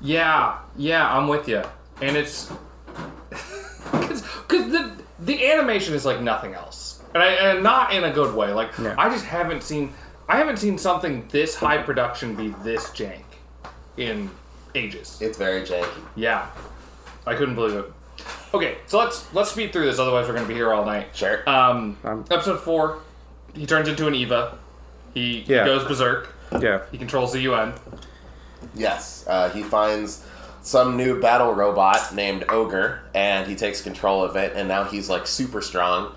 Yeah, yeah, I'm with you, and it's because the the animation is like nothing else, and, I, and not in a good way. Like Yeah. I just haven't seen I haven't seen something this high production be this jank in ages. It's very janky. Yeah, I couldn't believe it. Okay, so let's let's speed through this, otherwise we're gonna be here all night. Sure. Um, Um, episode four, he turns into an Eva. He, he Yeah. goes berserk. Yeah, He controls the UN. Yes, uh, he finds some new battle robot named Ogre, and he takes control of it, and now he's like super strong.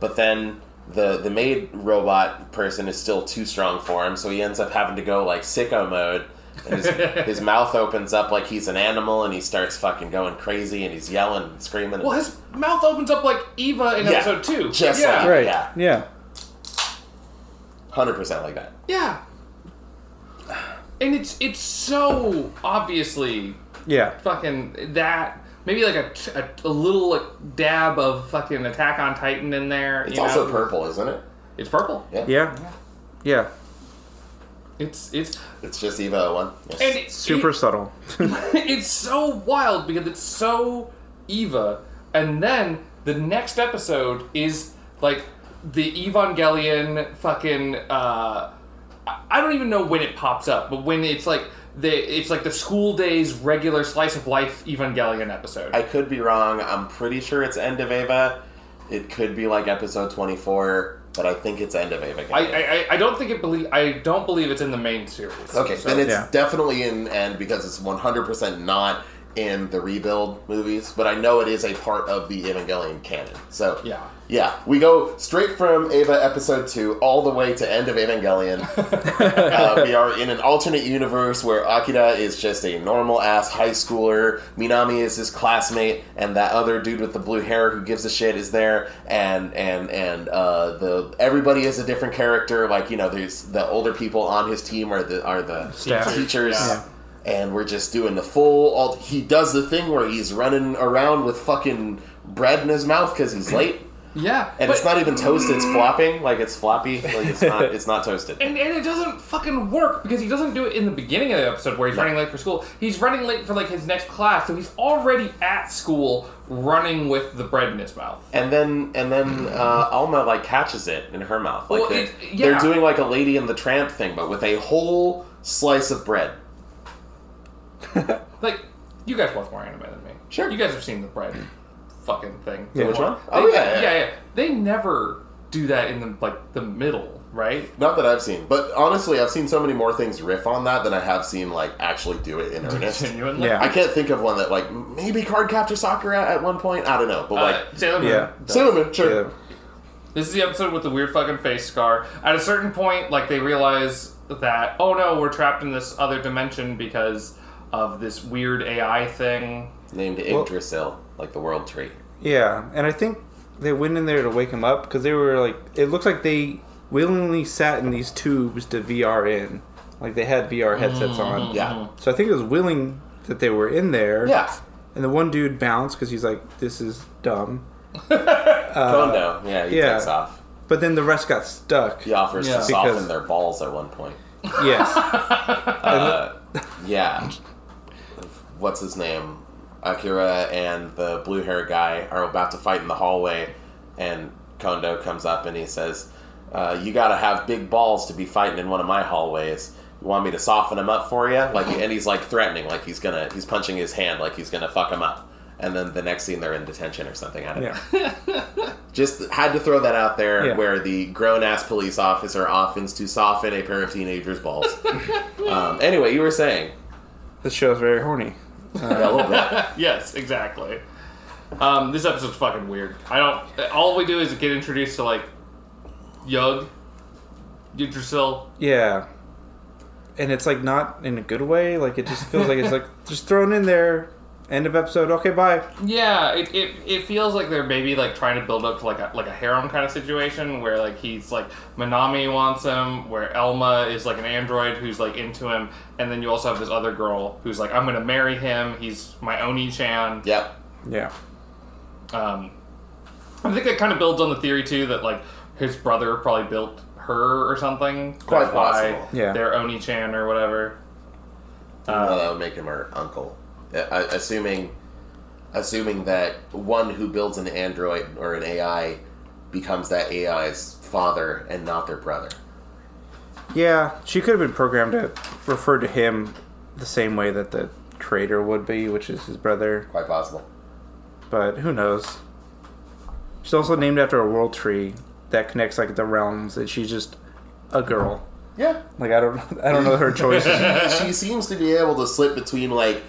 But then the the maid robot person is still too strong for him, so he ends up having to go like sicko mode. And his, his mouth opens up like he's an animal, and he starts fucking going crazy, and he's yelling and screaming. Well, his mouth opens up like Eva in Yeah, episode two. just yeah. like- right. Yeah. Yeah, hundred percent like that. Yeah. And it's it's so obviously yeah. fucking that maybe like a, a, a little like dab of fucking Attack on Titan in there. It's you also know? purple, isn't it? It's purple. Yeah. Yeah, yeah. It's it's It's just Eva one. Yes. and it's Super subtle. it's so wild because it's so Eva, and then the next episode is like the Evangelion fucking. Uh, I- I don't even know when it pops up, but when it's like the it's like the school days regular slice of life Evangelion episode. I could be wrong. I'm pretty sure it's End of Eva. It could be like episode 24, but I think it's End of Eva. I, I, I don't think it believe I don't believe it's in the main series. okay, So- then it's yeah. definitely in End because it's 100% not in the rebuild movies, but I know it is a part of the Evangelion canon. So Yeah. Yeah, we go straight from Eva episode two all the way to End of Evangelion. uh, we are in an alternate universe where Akira is just a normal ass high schooler. Minami is his classmate, and that other dude with the blue hair who gives a shit is there. And and and uh, the everybody is a different character. Like you know, there's the older people on his team are the are the Staff. teachers. Yeah. And we're just doing the full. All, he does the thing where he's running around with fucking bread in his mouth because he's late, yeah, and it's not even toasted. It's flopping, like it's floppy. Like it's not. It's not toasted. And, and it doesn't fucking work because he doesn't do it in the beginning of the episode where he's running late for school. He's running late for like his next class, so he's already at school running with the bread in his mouth. And then and then uh, Alma like catches it in her mouth. Like Well, they're, it- yeah. they're doing like a Lady and the Tramp thing, but with a whole slice of bread. Like, you guys watch more anime than me. Sure. You guys have seen the bread fucking thing. Yeah. Which before. one? Oh, They- yeah, yeah. yeah, They never do that in the like the middle, right? Not that I've seen, but honestly, I've seen so many more things riff on that than I have seen like actually do it in earnest. Genuinely. Yeah. I can't think of one that like maybe Cardcaptor Sakura at one point. I don't know, but Uh, like Sailor Moon. Yeah. Sailor Moon, sure. Yeah. This is the episode with the weird fucking face scar. At a certain point, like they realize that oh no, we're trapped in this other dimension because of this weird AI thing. Named Well- Yggdrasil, like the world tree. Yeah, and I think they went in there to wake him up because they were like, it looks like they willingly sat in these tubes to VR in, like they had VR headsets on. Yeah. So I think it was willing that they were in there. Yeah. and the one dude bounced because he's like, "This is dumb." Kondo, yeah, he yeah. takes off. But then the rest got stuck. He offers Yeah. to soften Because- their balls at one point. Yes. Uh, yeah. What's his name? Akira and the blue hair guy are about to fight in the hallway, and Kondo comes up and he says, uh, "You got to have big balls to be fighting in one of my hallways. You want me to soften him up for you?" Like, and he's like threatening, like he's gonna, he's punching his hand, like he's gonna fuck him up. And then the next scene, they're in detention or something. I don't know. Just had to throw that out there Yeah. where the grown ass police officer offers to soften a pair of teenagers' balls. um, anyway, you were saying. This show's very horny. Yeah, a little bit. yes, exactly. Um, this episode's fucking weird. I don't. All we do is get introduced to like Yug, Yggdrasil. Yeah. And it's like not in a good way. Like it just feels like it's like just thrown in there. End of episode. Okay, bye. Yeah, it, it, it feels like they're maybe like trying to build up to like a like a harem kind of situation where like he's like Minami wants him, where Elma is like an android who's like into him, and then you also have this other girl who's like I'm gonna marry him. He's my Onii-chan. Yep. Yeah. Um, I think that kind of builds on the theory too that like his brother probably built her or something. Quite That's why possible. Yeah. They're Onii-chan or whatever. Well, that would make him her uncle. Uh, assuming, assuming that one who builds an android or an AI becomes that AI's father and not their brother. Yeah. She could have been programmed to refer to him the same way that the creator would be, which is his brother. Quite possible. But who knows? She's also named after a world tree that connects like the realms, and she's just a girl. Yeah. Like I don't, I don't know her choices. she seems to be able to slip between like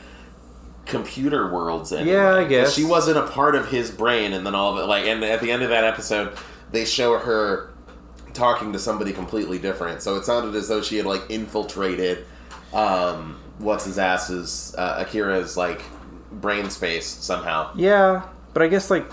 computer worlds and Yeah, I guess. she wasn't a part of his brain and then all of it like and at the end of that episode they show her talking to somebody completely different so it sounded as though she had like infiltrated um what's his ass's uh, akira's like brain space somehow yeah, but I guess like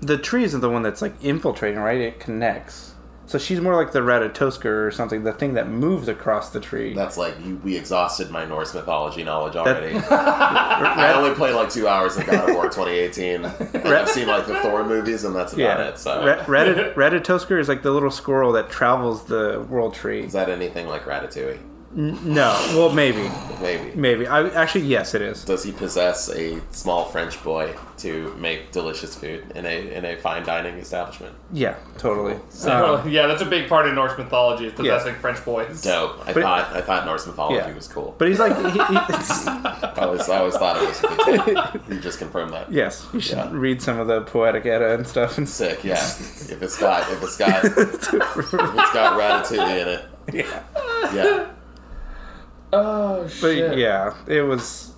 the tree isn't the one that's like infiltrating, right? It connects. So she's more like the Ratatoskr or something, the thing that moves across the tree. that's like you, we exhausted my norse mythology knowledge already i only played like two hours of god of war 2018 and i've seen like the thor movies and that's about yeah, it so Ra- Ratat- is like the little squirrel that travels the world tree. Is that anything like Ratatouille? No, well maybe, Maybe. maybe. I actually yes, it is. Does he possess a small French boy to make delicious food in a in a fine dining establishment? Yeah, totally. So, Um, yeah, that's a big part of Norse mythology is Yeah. possessing French boys. Dope. I But- thought I thought Norse mythology Yeah. was cool. but he's like, he, he, I always I always thought it was. A good You just confirmed that. yes, you should Yeah. read some of the Poetic Edda and stuff. And Sick. Yeah. If it's got if it's got if it's got Ratatouille in it. yeah, Yeah. Oh but shit. yeah, it was.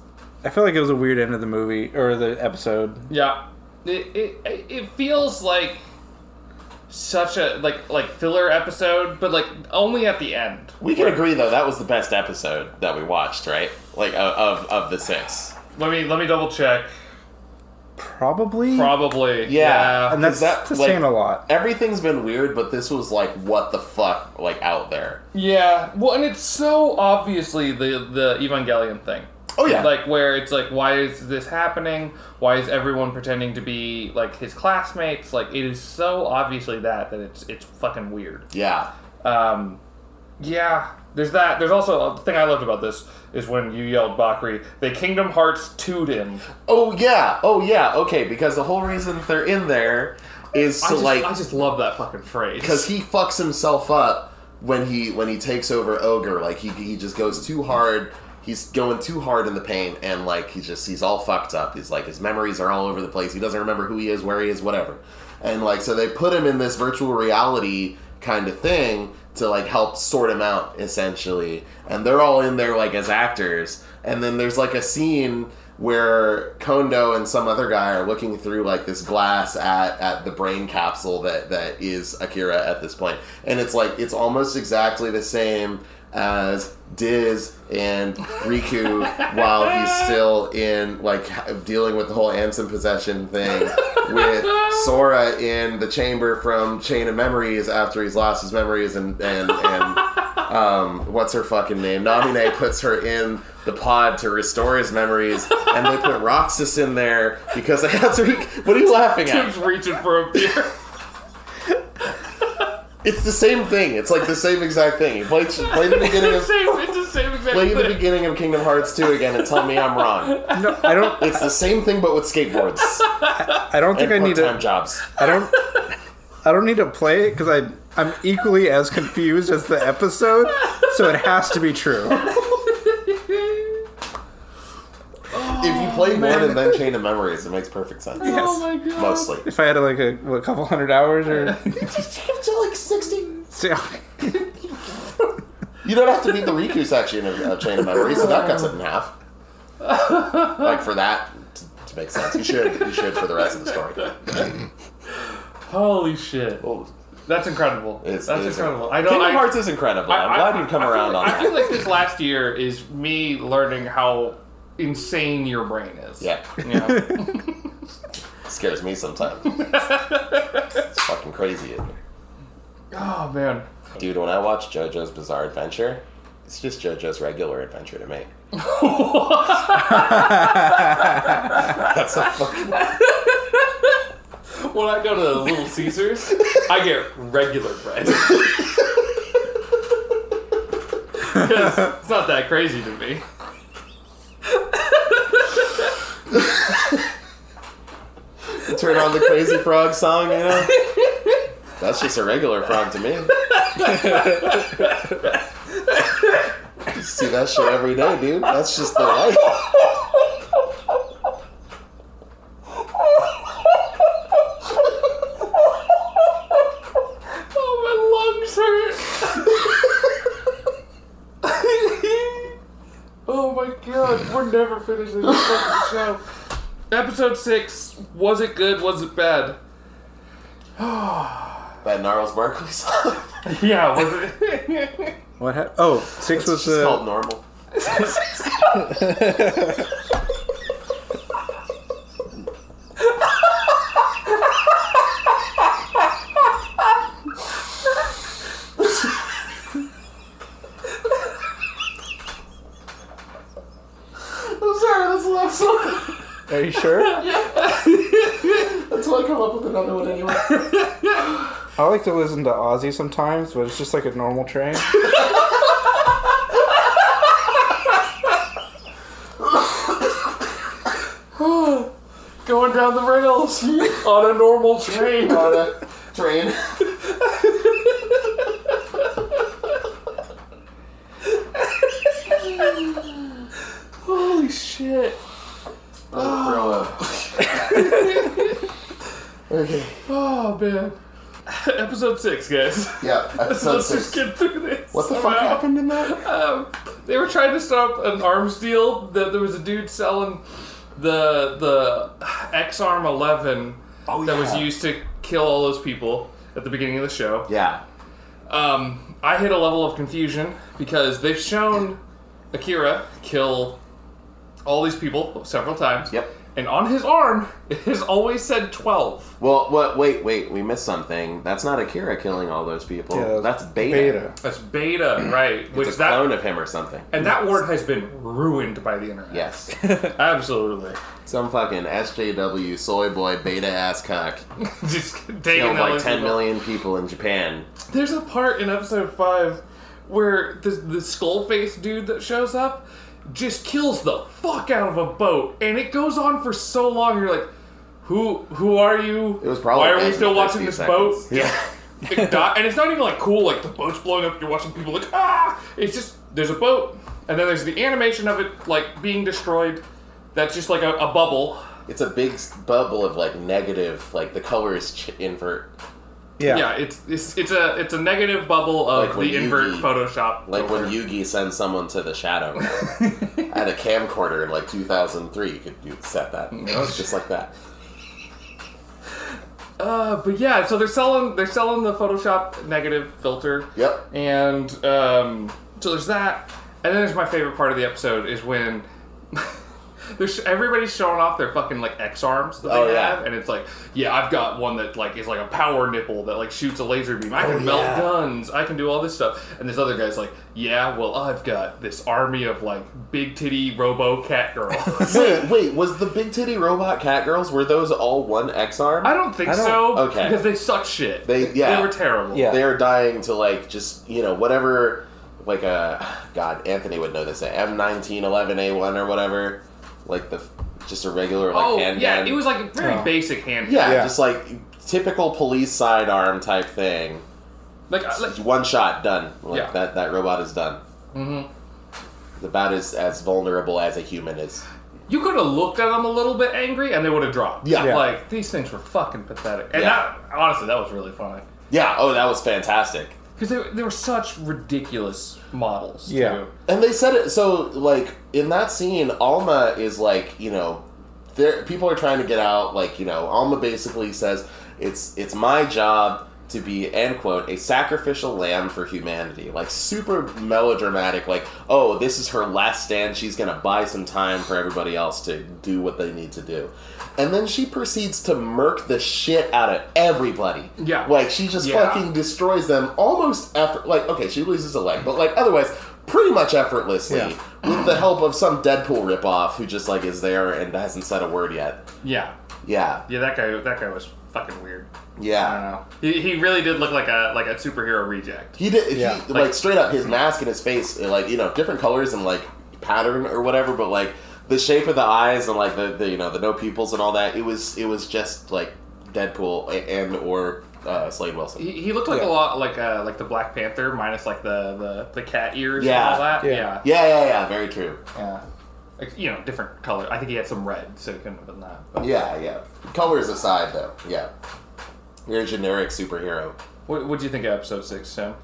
I feel like it was a weird end of the movie or the episode. Yeah. It, it it feels like such a like like filler episode, but like only at the end. We can agree though that was the best episode that we watched, right? Like of of, of the six. Let me let me double check. Probably, Probably. Yeah. and that's, that, that's like- saying a lot. Everything's been weird, but this was like what the fuck, like out there. Yeah. Well, and it's so obviously the the Evangelion thing. Oh yeah. Like where it's like, why is this happening? Why is everyone pretending to be like his classmates? Like it is so obviously that that it's it's fucking weird. yeah. Um, yeah, there's that. There's also uh, the thing I loved about this is when you yelled Bakari, they Kingdom Hearts 2'd him. Oh yeah. Oh yeah. Okay, because the whole reason they're in there is I to just, like I just love that fucking phrase. because he fucks himself up when he when he takes over ogre. Like he he just goes too hard. He's going too hard in the paint, and like he just he's all fucked up. He's like his memories are all over the place. He doesn't remember who he is, where he is, whatever. And like so they put him in this virtual reality kind of thing to like help sort him out essentially. And they're all in there like as actors. And then there's like a scene where Kondo and some other guy are looking through like this glass at, at the brain capsule that, that is Akira at this point. And it's like it's almost exactly the same as Diz and Riku while he's still in like dealing with the whole Ansem possession thing with Sora in the chamber from Chain of Memories after he's lost his memories and and and um, what's her fucking name? Namine puts her in the pod to restore his memories, and they put Roxas in there because they had to. What are you laughing at? Tim's reaching for a beer. It's the same thing. It's like the same exact thing. You play, play the beginning of same, it's the same exact play the thing. beginning of Kingdom Hearts 2 again and tell me I'm wrong. No, I don't. It's the same thing but with skateboards I don't think and I need part-time to. jobs. I don't. I don't need to play it because I I'm equally as confused as the episode, so it has to be true. If you play one and then Chain of Memories, it makes perfect sense. Oh my god. Mostly. If I had like a, what, a couple hundred hours or to like 60. You don't have to beat the Riku section of uh, Chain of Memories, so that cuts it in half. like for that to, to make sense, you should. You should for the rest of the story. Holy shit. That's incredible. It's, That's it's- incredible. I don't. Kingdom I, Hearts is incredible. I'm I- glad you've come I around like- on I feel like this last year is me learning how insane your brain is. Yeah, Yeah. scares me sometimes. it's fucking crazy, isn't it? oh man. dude. When I watch JoJo's Bizarre Adventure, it's just JoJo's regular adventure to me. That's a fucking. When I go to the Little Caesars, I get regular bread. it's not that crazy to me. Turn on the Crazy Frog song, you know. That's just a regular frog to me. See that shit every day, dude. That's just the life. Oh, my lungs hurt. oh my god, we're never finishing this fucking show. Episode six. Was it good? Was it bad? That Gnarls Barkley song. Yeah, was it? what? Ha- oh, six was It's called the. normal. I'm sorry, that's the. Are you sure? That's why I come up with another one anyway. I like to listen to Ozzy sometimes, but it's just like a normal train. Going down the rails on a normal train. On a train. Holy shit. Up. okay. Oh man. Episode six, guys. Yeah, episode Let's just six. get through this. What the fuck happened in that? Um, they were trying to stop an arms deal. That there was a dude selling the the Ex-Arm 11 Oh, that was used to kill all those people at the beginning of the show. Yeah. Um, I hit a level of confusion because they've shown Akira kill all these people several times. Yep. And on his arm, it has always said 12. Well, what? Wait, wait. We missed something. That's not Akira killing all those people. Yeah, that's Beta. Beta. That's beta, right? Which It's a that clone of him or something. and that word has been ruined by the internet. Yes. Absolutely. Some fucking SJW soy boy beta ass cock Just taking killed like those 10 people. million people in Japan. There's a part in episode five where the the skull face dude that shows up just kills the fuck out of a boat, and it goes on for so long. You're like, who who are you? It was probably. why are we still watching this seconds. boat? Yeah. And it's not even like cool, like the boat's blowing up. You're watching people like ah. It's just there's a boat, and then there's the animation of it like being destroyed. That's just like a, a bubble. It's a big bubble of like negative, like the colors ch- invert. Yeah. Yeah, it's it's it's a it's a negative bubble of Like when the invert Yugi- Photoshop. Like when filter. Yugi sends someone to the shadow. I had a camcorder in like 2003. You could, you could set that. Just like that. Uh, but yeah, so they're selling they're selling the Photoshop negative filter. Yep. And um, so there's that, and then there's my favorite part of the episode is when there's everybody's showing off their fucking like Ex-Arms that they Oh, yeah. have, and it's like, yeah, I've got one that like is like a power nipple that like shoots a laser beam. I can Oh, melt yeah. guns. I can do all this stuff. And this other guy's like, yeah, well, I've got this army of like big titty robo cat girls. wait, wait, was the big titty robot cat girls were those all one Ex-Arm? I don't think I don't- so. Okay. Because they suck shit. They- yeah. They were terrible. Yeah. They are dying to like just you know whatever like a God Anthony would know this M nineteen eleven A one or whatever like the just a regular like Oh handgun. yeah, it was like a very Oh. basic hand. yeah, Yeah. just like typical police sidearm type thing. Like, uh, like One shot done. Like Yeah. that that robot is done. Mm-hmm. About as as vulnerable as a human is. you could have looked at them a little bit angry and they would have dropped. Yeah. Yeah. Like these things were fucking pathetic. And Yeah. that honestly, that was really funny. Yeah. Oh, that was fantastic. Because they, they were such ridiculous models. Yeah. Too. And they said it so like in that scene, Alma is like you know, there people are trying to get out. Like you know, Alma basically says it's it's my job to be end quote a sacrificial lamb for humanity. Like super melodramatic. Like oh, this is her last stand. She's gonna buy some time for everybody else to do what they need to do. And then she proceeds to murk the shit out of everybody. Yeah. Like she just Yeah. fucking destroys them almost effort like okay, she loses a leg, but like otherwise pretty much effortlessly Yeah. with the help of some Deadpool ripoff who just like is there and hasn't said a word yet. Yeah. Yeah. Yeah, that guy that guy was fucking weird. Yeah. I don't know. He, he really did look like a like a superhero reject. He did Yeah. he, like, Like- straight up his mask and his face like you know different colors and like pattern or whatever but like the shape of the eyes and like the, the you know the no pupils and all that it was it was just like Deadpool and or uh, Slade Wilson. He, he looked like Yeah. a lot like uh, like the Black Panther minus like the the, the cat ears Yeah. and all that. Yeah. Yeah. Yeah, yeah, yeah, very true. Yeah. Like, you know, different color. I think he had some red, so he couldn't have been that. But Yeah, yeah. Colors aside though, yeah. You're a generic superhero. What would you think of episode six, Tim?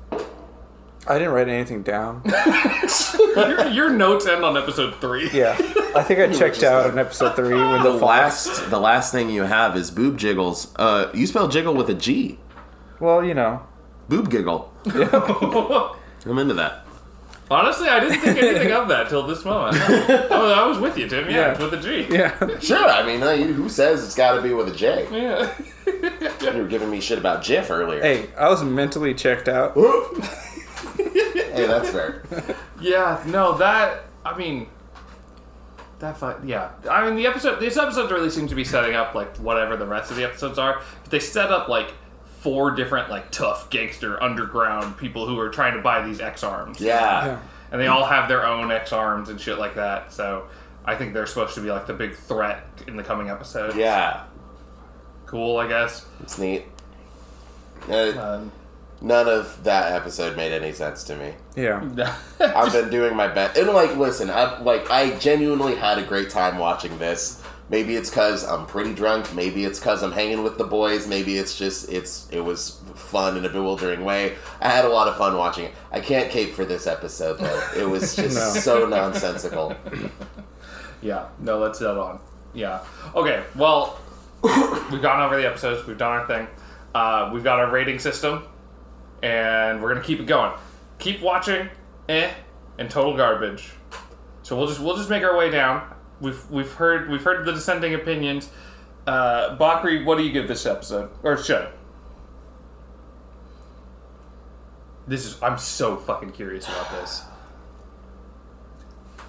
I didn't write anything down. your, your notes end on episode three. Yeah, I think I checked out in episode three when the, The fox. last, the last thing you have is boob jiggles. Uh, you spell jiggle with a G. Well, you know, Boob giggle. I'm into that. Honestly, I didn't think anything of that till this moment. oh, I was with you, Tim. Yeah, Yeah. it's with a G. yeah, Sure, I mean, uh, who says it's got to be with a J? Yeah. You were giving me shit about Jif earlier. hey, I was mentally checked out. Hey, that's fair. Yeah, no, that I mean that fight yeah. I mean the episode this episode really seems to be setting up like whatever the rest of the episodes are. But they set up like four different like tough gangster underground people who are trying to buy these Ex-Arms. Yeah. Yeah. And they all have their own Ex-Arms and shit like that. So I think they're supposed to be like the big threat in the coming episode. Yeah. Cool, I guess. It's neat. Uh, Um, none of that episode made any sense to me. Yeah, I've been doing my best, and like, listen, I like I genuinely had a great time watching this. Maybe it's because I'm pretty drunk. Maybe it's because I'm hanging with the boys. Maybe it's just it's it was fun in a bewildering way. I had a lot of fun watching it. I can't cape for this episode though. It was just No. so nonsensical. Yeah, no, let's dead on. Yeah. Okay, well, we've gone over the episodes. We've done our thing. Uh, we've got our rating system, and we're gonna keep it going. Keep watching, eh, and total garbage. So we'll just we'll just make our way down. We've we've heard we've heard the dissenting opinions. Uh, Bakari, what do you give this episode or show? This is I'm so fucking curious about this.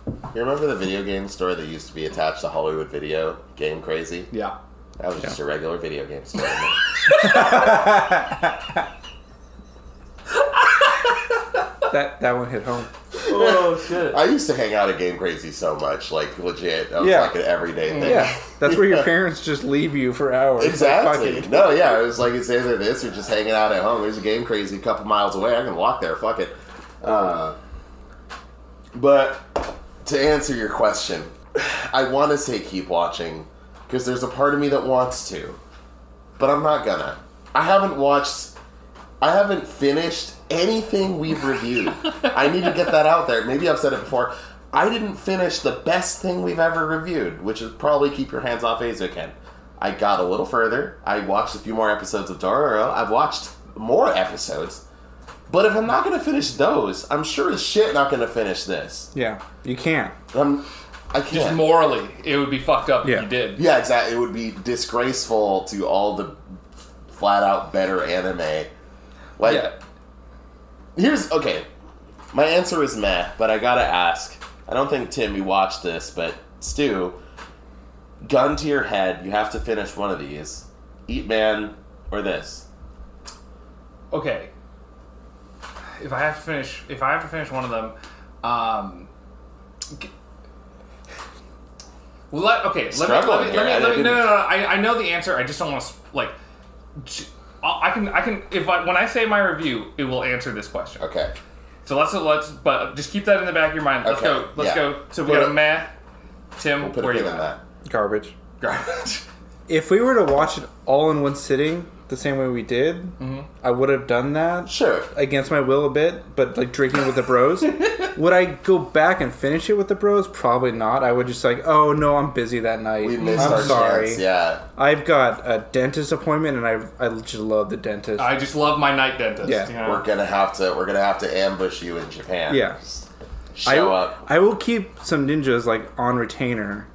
You remember the video game store that used to be attached to Hollywood Video, Game Crazy? Yeah. That was just a regular video game store. that that one hit home. Oh shit. I used to hang out at Game Crazy so much, like legit. That was Yeah. like an everyday thing. Yeah, that's where your parents just leave you for hours. Exactly. fuck it. No, yeah, it was like it's either this or just hanging out at home. There's a game crazy a couple miles away. I can walk there. Fuck it. Uh, but to answer your question, I want to say keep watching because there's a part of me that wants to, but I'm not gonna. I haven't watched. I haven't finished anything we've reviewed. I need to get that out there. Maybe I've said it before. I didn't finish the best thing we've ever reviewed, which is probably Keep Your Hands Off Eizouken. I got a little further. I watched a few more episodes of Dororo. I've watched more episodes. But if I'm not going to finish those, I'm sure as shit not going to finish this. Yeah, you can't. Um, I can't. Just morally, it would be fucked up Yeah. if you did. Yeah, exactly. It would be disgraceful to all the flat out better anime. Like, Yeah. here's okay. My answer is meh, but I gotta ask. I don't think Tim, you watched this, but Stew, gun to your head, you have to finish one of these: Eat Man or this. Okay. If I have to finish, if I have to finish one of them, um. g- let, okay, let me, let me, let I me, let me, no, didn't- no, no, I, I know the answer. I just don't want to, like, j- I I can, I can, if I, when I say my review, it will answer this question. Okay. So let's, let's, but just keep that in the back of your mind. Let's Okay, go, let's yeah. go. So we Put got a it- meh. Tim, We'll put where a you pin at? that. Garbage. Garbage. If we were to watch it all in one sitting, the same way we did, Mm-hmm. I would have done that Sure. against my will a bit, but like drinking with the bros. would I go back and finish it with the bros? Probably not. I would just like, oh no, I'm busy that night. We missed I'm our sorry. chance. Yeah. I've got a dentist appointment, and I I just love the dentist. I just love my night dentist. Yeah. you know? We're gonna have to. We're gonna have to ambush you in Japan. yeah. Show I, up. I will keep some ninjas like on retainer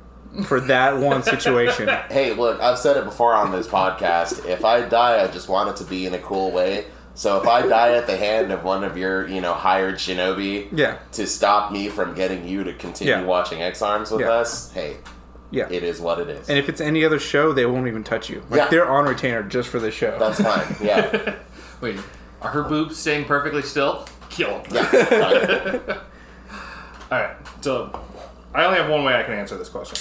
for that one situation. Hey, look, I've said it before on this podcast. If I die, I just want it to be in a cool way. So if I die at the hand of one of your, you know, hired shinobi Yeah. to stop me from getting you to continue Yeah. watching Ex-Arms with Yeah. us, hey, Yeah. it is what it is. And if it's any other show, they won't even touch you. Like Yeah. they're on retainer just for the show. That's fine. Yeah. Wait, are her boobs staying perfectly still? Kill 'em. Yeah. All right, so I only have one way I can answer this question.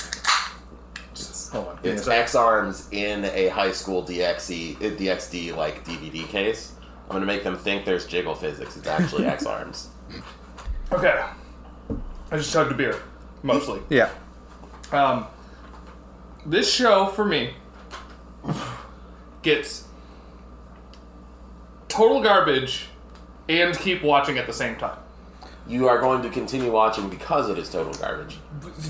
Just hold on. give me a It's sec. Ex-Arms in a high school DXE, uh, DXD like DVD case. I'm gonna make them think there's jiggle physics. It's actually Ex-Arms. Okay. I just chugged a beer, mostly. yeah. Um, this show for me gets total garbage and keep watching at the same time. You are going to continue watching because it is total garbage.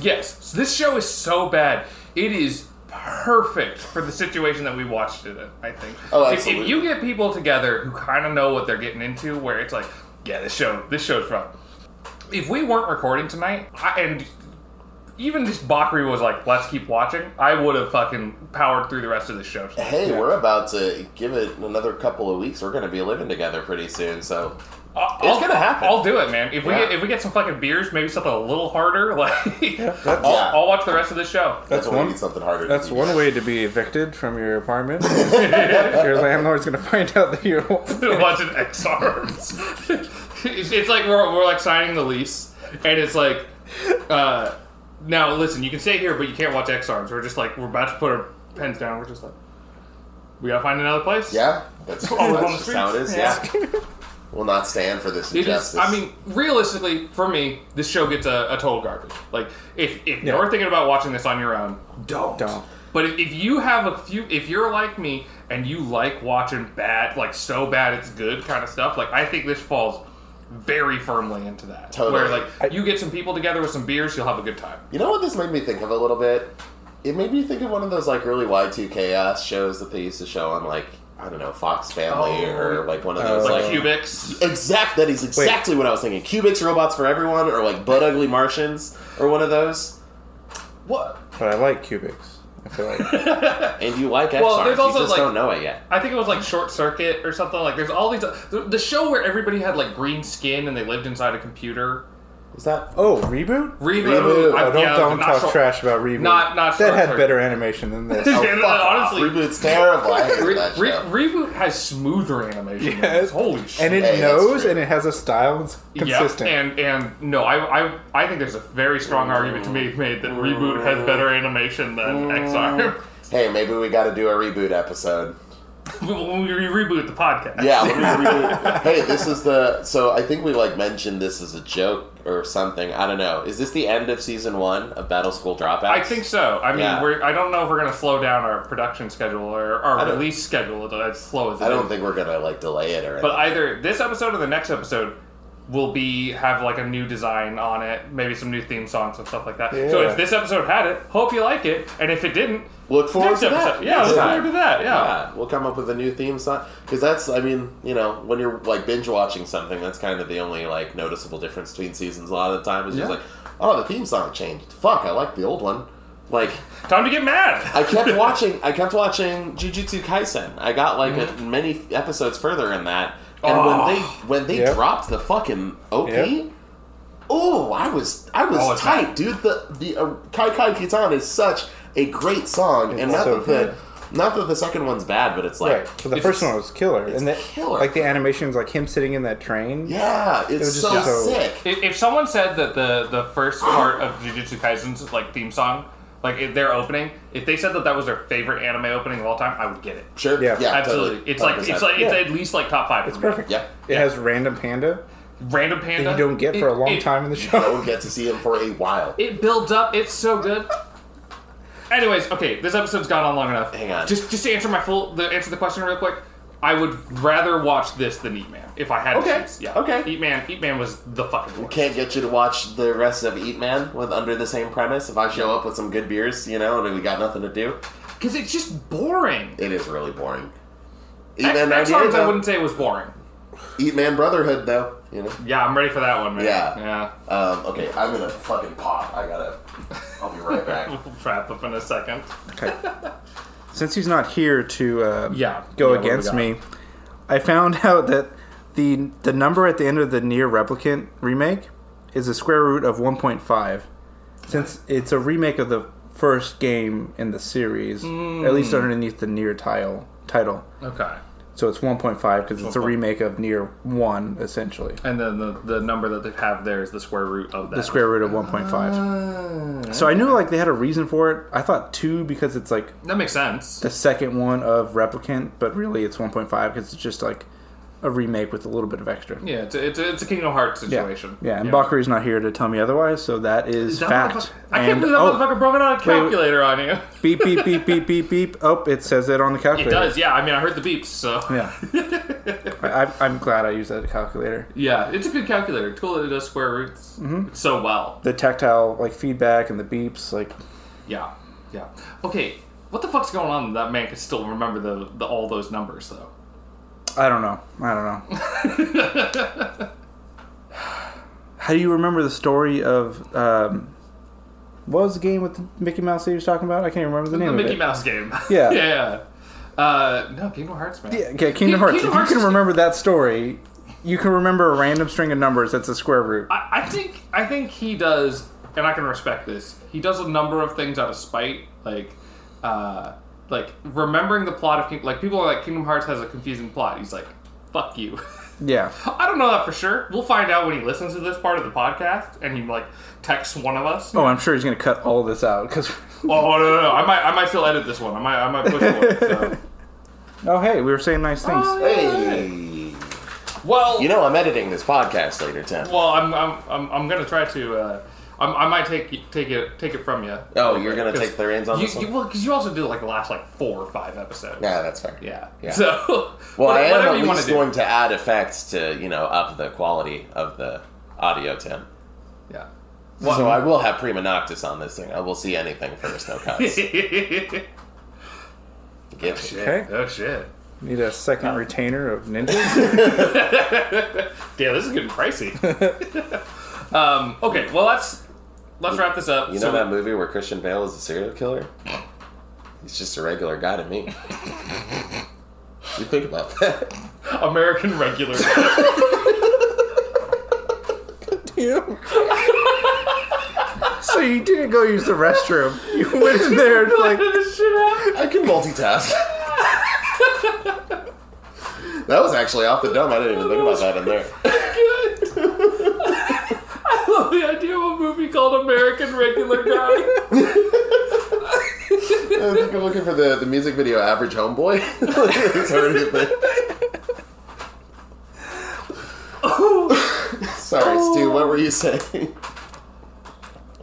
Yes, this show is so bad. It is perfect for the situation that we watched it in. I think. Oh, If- If, you get people together who kind of know what they're getting into, where it's like, yeah, this show, this show's fun. If we weren't recording tonight, I, and even just Bakari was like, let's keep watching, I would have fucking powered through the rest of the show. Hey, we're about to give it another couple of weeks. We're going to be living together pretty soon, so I'll, It's gonna happen. I'll do it, man. If we Yeah. get if we get some fucking beers, maybe something a little harder, like I'll, Yeah. I'll watch the rest of the show. that's one- one, need something harder. That's to do. one way to be evicted from your apartment. your landlord's gonna find out that you're. watching Ex-Arms. it's, it's like we're, we're like signing the lease, and it's like, uh, now listen, you can stay here, but you can't watch Ex-Arms. We're just like we're about to put our pens down. We're just like, we gotta find another place. Yeah, that's, On the- on that's the just how it is. streets? Yeah, will not stand for this It is. injustice. I mean, realistically, for me, this show gets a, a total garbage. Like, if if Yeah. you're thinking about watching this on your own, don't. Don't. But if, if you have a few, if you're like me and you like watching bad, like so bad it's good kind of stuff, like I think this falls very firmly into that. Totally. Where like you get some people together with some beers, you'll have a good time. you know what this made me think of a little bit? It made me think of one of those like early Y2K ass shows that they used to show on like I don't know Fox Family Oh. or like one of those Uh, Like like Cubix. Exact. That is exactly what I was thinking. Cubix, robots for everyone, or like butt ugly Martians, or one of those. What? But I like Cubix. I feel like. And you like X Well, Arms, there's you also, just like- don't know it yet. I think it was like Short Circuit or something. Like there's all these the, the show where everybody had like green skin and they lived inside a computer. Is that? Oh, reboot? Reboot. Reboot. I- Oh, don't yeah, don't talk short- trash about reboot. Not- not that had term. better animation than this. Yeah, Oh, fuck off. honestly- Reboot's terrible. I hate Re- that re- reboot has smoother animation. than Yes. this. Holy shit! and it Hey, knows and it has a style that's consistent. Yep, and and no, I, I I think there's a very strong argument to be mm. made that reboot has better animation than XR. Mm. Hey, maybe we got to do a reboot episode. when we reboot the podcast. Yeah, reboot. hey, this is the. So I think we like mentioned this as a joke or something. I don't know. Is this the end of season one of Battle School Dropouts? I think so. I mean, Yeah. we're I don't know if we're gonna slow down our production schedule or our release schedule as slow as it I don't is. think we're gonna like delay it or anything. But either this episode or the next episode, will be have like a new design on it, maybe some new theme songs and stuff like that. So if this episode had it, hope you like it, and if it didn't, Look forward next to episode, that. yeah, next look time. forward to that, yeah. Yeah, we'll come up with a new theme song because that's, I mean, you know, when you're like binge watching something, that's kind of the only like noticeable difference between seasons. A lot of the time, is just like, oh, the theme song changed. Fuck, I like the old one. Like, Time to get mad. I kept watching. I kept watching Jujutsu Kaisen. I got like mm-hmm. a, many episodes further in that, and Oh. when they when they Yep. dropped the fucking OP. Yep. Oh, I was I was Oh, tight, hot. dude. The the uh, Kai Kai Kitan is such a great song, and not so that good. the not that the second one's bad, but it's like Right. But the It's- first one was killer, and the, killer. like the animations, like him sitting in that train. yeah, it's was just so so- sick. If, if someone said that the the first part of Jujutsu Kaisen's like theme song, like if their opening, if they said that that was their favorite anime opening of all time, I would get it. Sure, Yeah. yeah, Absolutely, totally. it's like it's 100%. like it's Yeah. at least like top five. It's for me. perfect. yeah. It has random panda Random Panda. that you don't get for a long it- time in the show. You Don't get to see him for a while. It builds up. It's so good. Anyways, okay, this episode's gone on long enough. Hang on. Just just to answer my full the answer the question real quick. I would rather watch this than Eat Man if I had Okay, to choose. Yeah. okay. Eat Man. Eat Man was the fucking worst. Can't get you to watch the rest of Eat Man with under the same premise. If I show up with some good beers, you know, and we got nothing to do, Because it's just boring. it is really boring. Eat X, Man X 98, I wouldn't say it was boring. Eat Man Brotherhood, though. You know. Yeah, I'm ready for that one, man. Yeah. Yeah. Um, okay, I'm gonna fucking pop. I gotta. I'll be right back. We'll wrap up in a second. Okay. Since he's not here to uh, Yeah. go Yeah, what do we against me, I found out that the the number at the end of the NieR Replicant remake is a square root of 1.5. Since it's a remake of the first game in the series, at least underneath the NieR tile title. Okay. So it's 1.5 because it's a remake of NieR 1, essentially. And then the, the number that they have there is the square root of that. The square root of 1.5. Ah, so I knew like they had a reason for it. I thought 2 because it's like That makes sense. the second one of Replicant, but really it's 1.5 because it's just like a remake with a little bit of extra. Yeah, it's a, it's a, it's a Kingdom Hearts situation. yeah, and Bakari's not here to tell me otherwise, so that is, That fact. I can't And- believe that oh, motherfucker broke it on a wait. calculator on you. beep beep beep beep beep beep. Oh, it says it on the calculator. It does, yeah. I mean, I heard the beeps, so. Yeah, I, I'm glad I used that calculator. Yeah, it's a good calculator. It's cool that it does square roots Mm-hmm. so well. The tactile like feedback and the beeps, like Yeah, yeah. Okay, what the fuck's going on? that man can still remember the, the all those numbers though. I don't know, I don't know. How do you remember the story of um, what was the game with the Mickey Mouse that you was talking about? I can't remember the The name Mickey of it. Mickey Mouse game. Yeah. yeah. Uh, no, Kingdom Hearts, man. Yeah, okay, Kingdom King- Hearts. Kingdom if Hearts you can remember that story, you can remember a random string of numbers that's a square root. I, I think I think he does, and I can respect this. He does a number of things out of spite, like, uh, like remembering the plot of King. Like people are like Kingdom Hearts has a confusing plot. He's like, "Fuck you." Yeah. I don't know that for sure. We'll find out when he listens to this part of the podcast, and he like texts one of us. Oh, I'm sure he's gonna cut all this out because. Oh no, no, no! I might, I might still edit this one. I might, I might push for it. So. Oh, hey, we were saying nice things. Hey, Well, you know I'm editing this podcast later, Tim. well, I'm, I'm, I'm, I'm gonna try to. Uh, I'm, I might take take it take it from you. Oh, you're gonna take the reins on you, this you, one? well, because you also did like the last like four or five episodes. Yeah, that's fair. Yeah. Yeah. So. Well, I am whatever at you wanna least do. going to add effects to you know up the quality of the audio, Tim. Yeah. So I will have prima noctis on this thing. I will see anything first, no cuts. Get you. Okay. Oh shit. Need a second retainer of ninjas. Yeah, this is getting pricey. um, okay, well let's let's wrap this up. You know So- that movie where Christian Bale is a serial killer? He's just a regular guy to me. you think about that? American regular. Damn. So you didn't go use the restroom. You went in there and like. this shit out. I can multitask. that was actually off the dome. I didn't even think about that in there. Love the idea of a movie called American Regular Guy. I think I'm looking for the, the music video Average Homeboy. It's already. Sorry, Stew, what were you saying?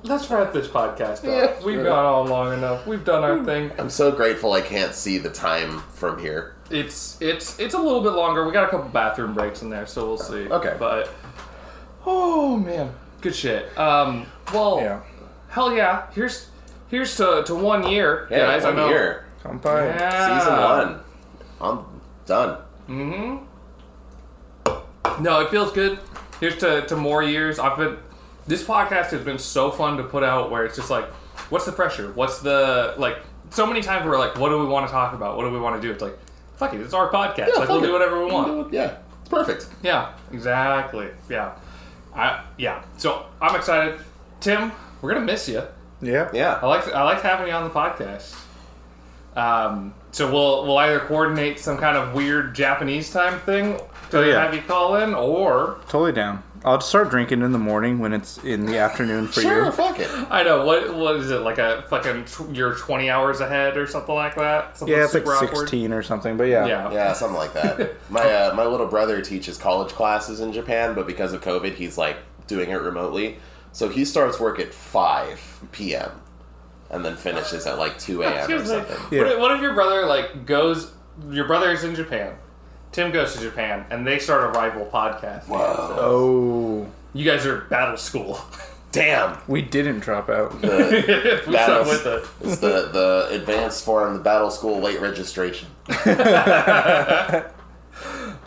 Let's wrap this podcast up. Yeah, We've gone on long enough. We've done our thing. I'm so grateful I can't see the time from here. It's it's it's a little bit longer. We got a couple bathroom breaks in there, so we'll see. Okay. But Oh man, good shit. Um, well, Yeah. hell yeah. Here's here's to, to one year, Yeah, guys. one I know. year, Come by. Yeah. season one. I'm done. Mm-hmm. No, it feels good. Here's to, to more years. I've been this podcast has been so fun to put out where it's just like, what's the pressure? What's the like so many times we're like, what do we want to talk about? What do we want to do? It's like, fuck it, it's our podcast. Yeah, like we'll it. do whatever we want. Yeah, it's perfect. Yeah, exactly. Yeah. I yeah. So I'm excited. Tim, we're gonna miss you. Yeah. Yeah. I like I like having you on the podcast. Um, so we'll we'll either coordinate some kind of weird Japanese time thing to Oh, yeah. have you call in, or Totally down. I'll just start drinking in the morning when it's in the afternoon for Sure, you. fuck it. I know what what is it like a fucking tw- you're 20 hours ahead or something like that. Something Yeah, it's like super awkward? 16 or something, but yeah. Yeah. Yeah, something like that. My uh, my little brother teaches college classes in Japan, but because of COVID, he's like doing it remotely. So he starts work at five p.m. and then finishes at like two a.m. or Excuse me. something. Yeah. What, if, what if your brother like goes? Your brother is in Japan. Tim goes to Japan, and they start a rival podcast. Whoa. Oh, You guys are battle school. Damn. we didn't drop out. The, we Battles. stuck with it. it's the the advanced form, the battle school late registration.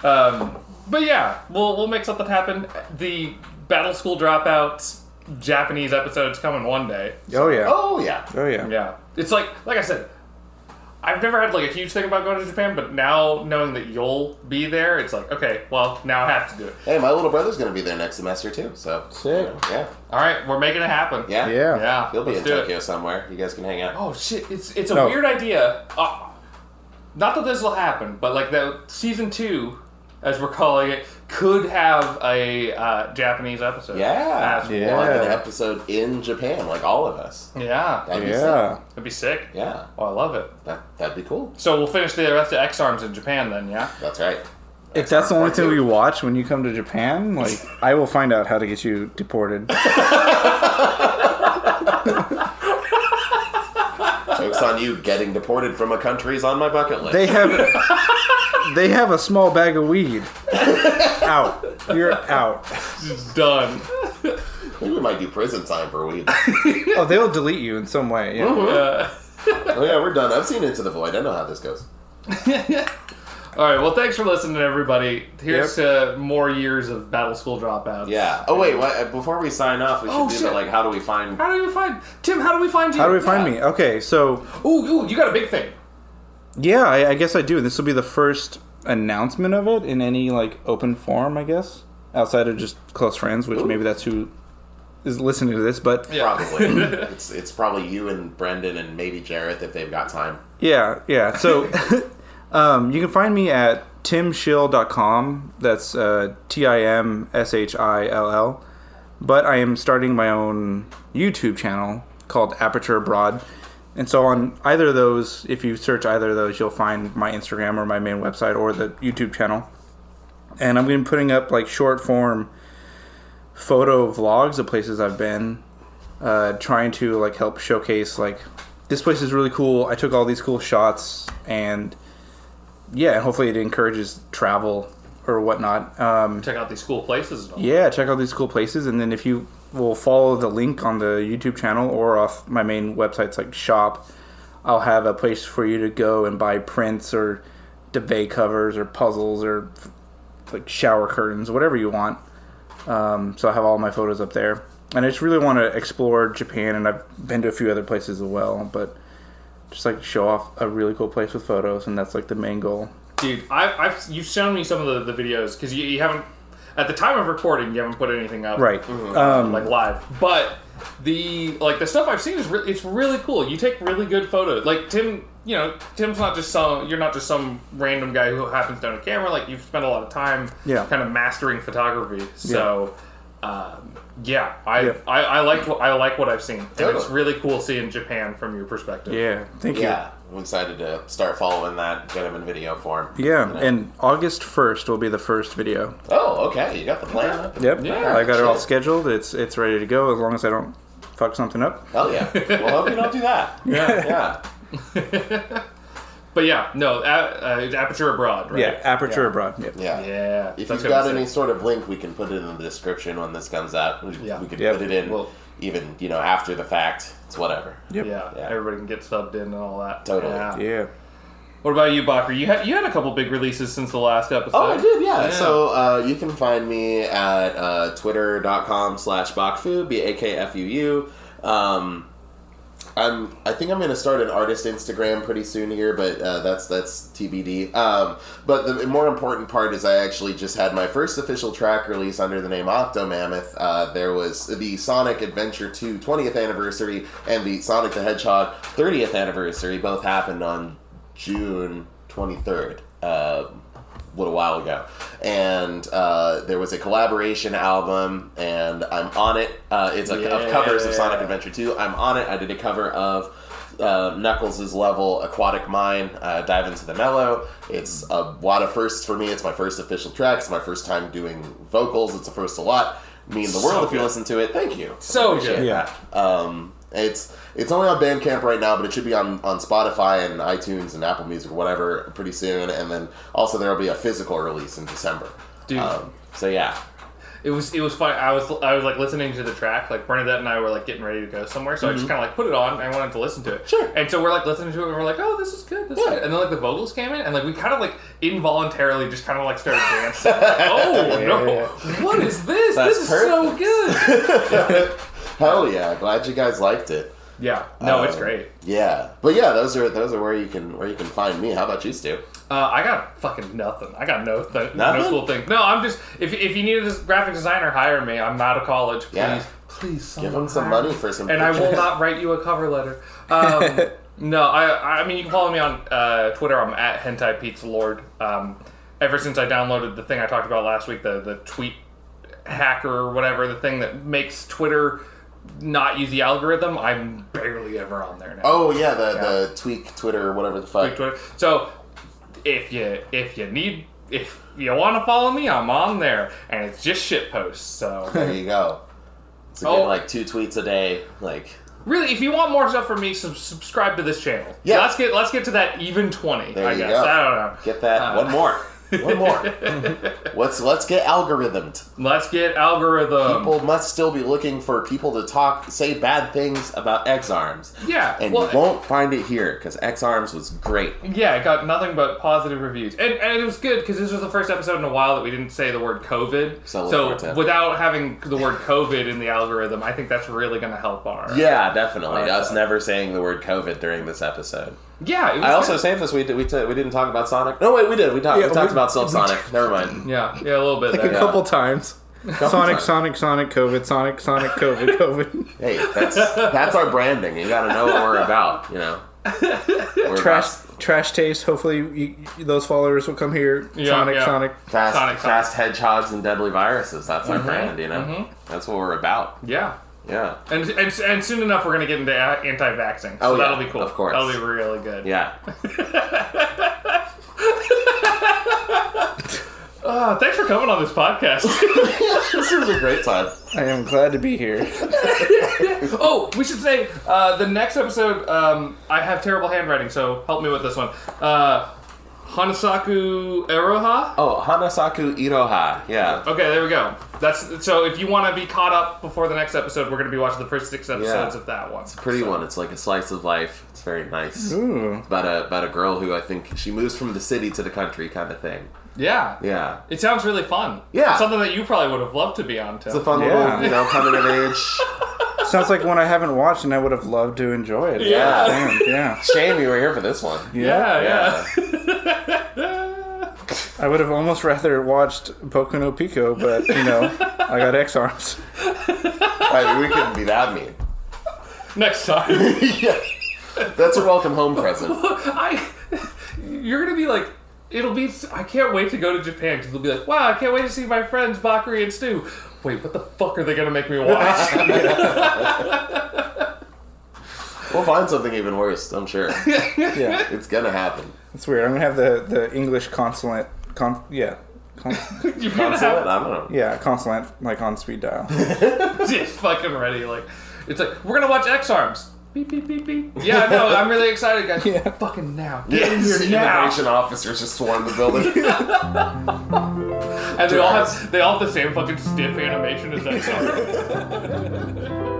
Um, but yeah, we'll we'll make something happen. The battle school dropouts Japanese episodes coming one day. Oh yeah. Oh yeah. Oh yeah. Yeah, it's like like I said, I've never had like a huge thing about going to Japan, but now knowing that you'll be there, it's like okay, well now I have to do it. Hey, my little brother's gonna be there next semester too. So Sick. Yeah. All right, we're making it happen. Yeah. Yeah. yeah, He'll be let's in do it. Tokyo somewhere. You guys can hang out. Oh shit, it's it's a No. weird idea. Uh, not that this will happen, but like the season two, as we're calling it, could have a uh, Japanese episode. Yeah. As Yeah. Like an episode in Japan, like all of us. yeah, That'd be Yeah. that'd be sick. sick. Yeah. Oh, I love it. That that'd be cool. So we'll finish the rest of Ex-Arms in Japan then, yeah. That's right. If that's the only thing two. we watch when you come to Japan, like I will find out how to get you deported. Jokes on you getting deported from a country is on my bucket list. They have they have a small bag of weed. out. You're out. Done. I we might do prison time for weed. Oh, they'll delete you in some way. Yeah. Uh, oh yeah, we're done. I've seen Enter the Void. I know how this goes. all right. Well, thanks for listening, everybody. Here's to more years of Battle School dropouts. Yeah. Oh wait, what, before we sign off, we should Oh, do shit. the like. How do we find? How do we find Tim? How do we find you? How do we find me? Okay, so Ooh, ooh, you got a big thing. Yeah, I, I guess I do. This will be the first announcement of it in any like open forum, I guess, outside of just close friends, which maybe that's who is listening to this. But Yeah. Probably. it's it's probably you and Brendan and maybe Jareth if they've got time. Yeah, yeah. So um, you can find me at timshill.com. That's uh, T I M S H I L L. But I am starting my own YouTube channel called Aperture Abroad. And so on either of those, if you search either of those, you'll find my Instagram or my main website or the YouTube channel. And I'm going to be putting up like short form photo vlogs of places I've been, uh, trying to like help showcase like this place is really cool. I took all these cool shots, and yeah, hopefully it encourages travel or whatnot. Um, Check out these cool places. Yeah, check out these cool places, and then if you will follow the link on the YouTube channel or off my main websites like shop, I'll have a place for you to go and buy prints or duvet covers or puzzles or like shower curtains, whatever you want. Um, so I have all my photos up there, and I just really want to explore Japan, and I've been to a few other places as well, but just like show off a really cool place with photos, and that's like the main goal. Dude, I, I've you've shown me some of the, the videos because you, you haven't at the time of recording you haven't put anything up Right. um, like live, but the like the stuff I've seen is re- it's really cool. You take really good photos. Like Tim, you know, Tim's not just some you're not just some random guy who happens to own a camera. Like you've spent a lot of time, Yeah. kind of mastering photography. So. Um, yeah, I, Yeah. I, I like what I like what I've seen, and it's really cool seeing Japan from your perspective. Yeah, thank you. Yeah, I'm excited to start following that. Get him in video form. Yeah, You know? and August first will be the first video. oh, okay, you got the plan. Yep. Yeah, I got it all scheduled. It's it's ready to go as long as I don't fuck something up. Hell yeah. Well, hope you don't do that. Yeah. Yeah. But yeah, no, a, uh, Aperture Abroad, right? Yeah, Aperture Yeah. Abroad. Yep. Yeah. Yeah. If that's you've got any sick. sort of link, we can put it in the description when this comes out. We, Yeah. we can Yep. put it in Well- even, you know, after the fact. It's whatever. Yep. Yeah, Yeah. everybody can get subbed in and all that. Totally. Yeah. Yeah. What about you, Bacher? You had you had a couple big releases since the last episode. Oh, I did, yeah. Yeah. So uh, you can find me at uh, twitter.com slash bakfuu, B-A-K-F-U-U. Um, I'm, I think I'm going to start an artist Instagram pretty soon here, but uh, that's that's TBD. Um, but the more important part is I actually just had my first official track release under the name Octomammoth. Uh, there was the Sonic Adventure 2 20th anniversary and the Sonic the Hedgehog 30th anniversary. Both happened on June 23rd. Uh, a little while ago, and uh, there was a collaboration album, and I'm on it. Uh, it's a, of covers of Sonic Adventure 2. I'm on it. I did a cover of uh, Knuckles' level Aquatic Mine, uh, Dive into the Mellow. It's a lot of firsts for me. It's my first official track. It's my first time doing vocals. It's a first a lot. Me and the So world if you listen to it. Thank you. So good. Yeah. Um, it's it's only on Bandcamp right now, but it should be on, on Spotify and iTunes and Apple Music or whatever pretty soon. And then also there will be a physical release in December. Dude. Um, so yeah, It was it was fun. I was I was like listening to the track. Like Bernadette and I were like getting ready to go somewhere, so I just kind of like put it on. and I wanted to listen to it. Mm-hmm. Sure. And so we're like listening to it, and we're like, oh, this is good. This is good. And then like the vocals came in, and like we kind of like involuntarily just kind of like started dancing. like, oh no! What is this? That's this is so good. hell yeah! Glad you guys liked it. Yeah. No, it's Um, great. Yeah, but yeah, those are those are where you can where you can find me. How about you, Stew? Uh, I got fucking nothing. I got no th- Nothing? no cool thing. No, I'm just if if you need a graphic designer, hire me. I'm out of college. Please, Yeah. please, Give them some money for some. and I will not write you a cover letter. Um, no, I I mean you can follow me on uh, Twitter. I'm at Hentai Pizza Lord. Um, ever since I downloaded the thing I talked about last week, the the tweet hacker or whatever, the thing that makes Twitter not use the algorithm, I'm barely ever on there now. Oh yeah, the Yeah. the tweak Twitter or whatever the fuck. Tweet Twitter. So if you if you need if you want to follow me, I'm on there, and it's just shit posts. So There you go. So Oh. get like two tweets a day, like really, if you want more stuff from me, sub- subscribe to this channel. Yeah. let's get let's get to that even twenty. There I you guess go. I don't know. get that Uh, one more, one more. let's let's get algorithmed. Let's get algorithm. People must still be looking for people to talk, say bad things about Ex-Arms, yeah, and well, you won't find it here because Ex-Arms was great. Yeah, it got nothing but positive reviews, and and it was good because this was the first episode in a while that we didn't say the word COVID. So So forward to it. without having the word COVID in the algorithm, I think that's really going to help our. Yeah, definitely. Alright, Us never saying the word COVID during this episode. Yeah. It was I also good. saved this. We did, we, t- we didn't talk about Sonic. No, wait, we did. We, talked Yeah, we talked we- about Silk Sonic. Never mind. Yeah, yeah, a little bit. Like there. a Yeah. couple times. Sonic, times. Sonic, Sonic, COVID, Sonic, Sonic, COVID, COVID. Hey, that's that's our branding. You got to know what we're about. You know, we're trash, about trash taste. Hopefully, you, you- those followers will come here. Yeah, Sonic, yeah. Sonic. fast, Sonic, fast hedgehogs and deadly viruses. That's our brand. You know, mhm. that's what we're about. Yeah. Yeah, And, and, and soon enough, we're going to get into anti-vaxxing. So Oh, yeah, that'll be cool. of course. That'll be really good. yeah. Uh, thanks for coming on this podcast. this is a great time. I am glad to be here. oh, we should say uh, the next episode. Um, I have terrible handwriting, so help me with this one. Uh, Hanasaku Eroha. Oh, Hanasaku Iroha. Yeah. Okay, there we go. That's so. If you want to be caught up before the next episode, we're going to be watching the first six episodes Yeah. of that one. It's a pretty So- one. It's like a slice of life. It's very nice. Ooh. About a about a girl who I think she moves from the city to the country kind of thing. Yeah. Yeah. It sounds really fun. Yeah. Something that you probably would have loved to be on, Tim. It's a fun Yeah. little, you know, coming of age. Sounds like one I haven't watched, and I would have loved to enjoy it. Yeah. Damn, yeah. Shame you were here for this one. yeah, Yeah. yeah. I would have almost rather watched Boku no Pico, but you know, I got Ex-Arms. I mean, we couldn't be that mean. Next time. yeah. That's a welcome home present. I, you're gonna be like, it'll be. I can't wait to go to Japan because they'll be like, wow, I can't wait to see my friends Bakari and Stew. Wait, what the fuck are they gonna make me watch? We'll find something even worse, I'm sure. Yeah, It's gonna happen. it's weird. I'm gonna have the the English consulate. Con, yeah, con, you're gonna Consulate? have I don't know. yeah, consulate like on speed dial. just fucking ready. Like, it's like we're gonna watch Ex-Arms. Beep beep beep beep. Yeah, no, I'm really excited, guys. Yeah. Fucking now. Get in Yes, here now. immigration officers just swarm the building. And they all have they all have the same fucking stiff animation as that song.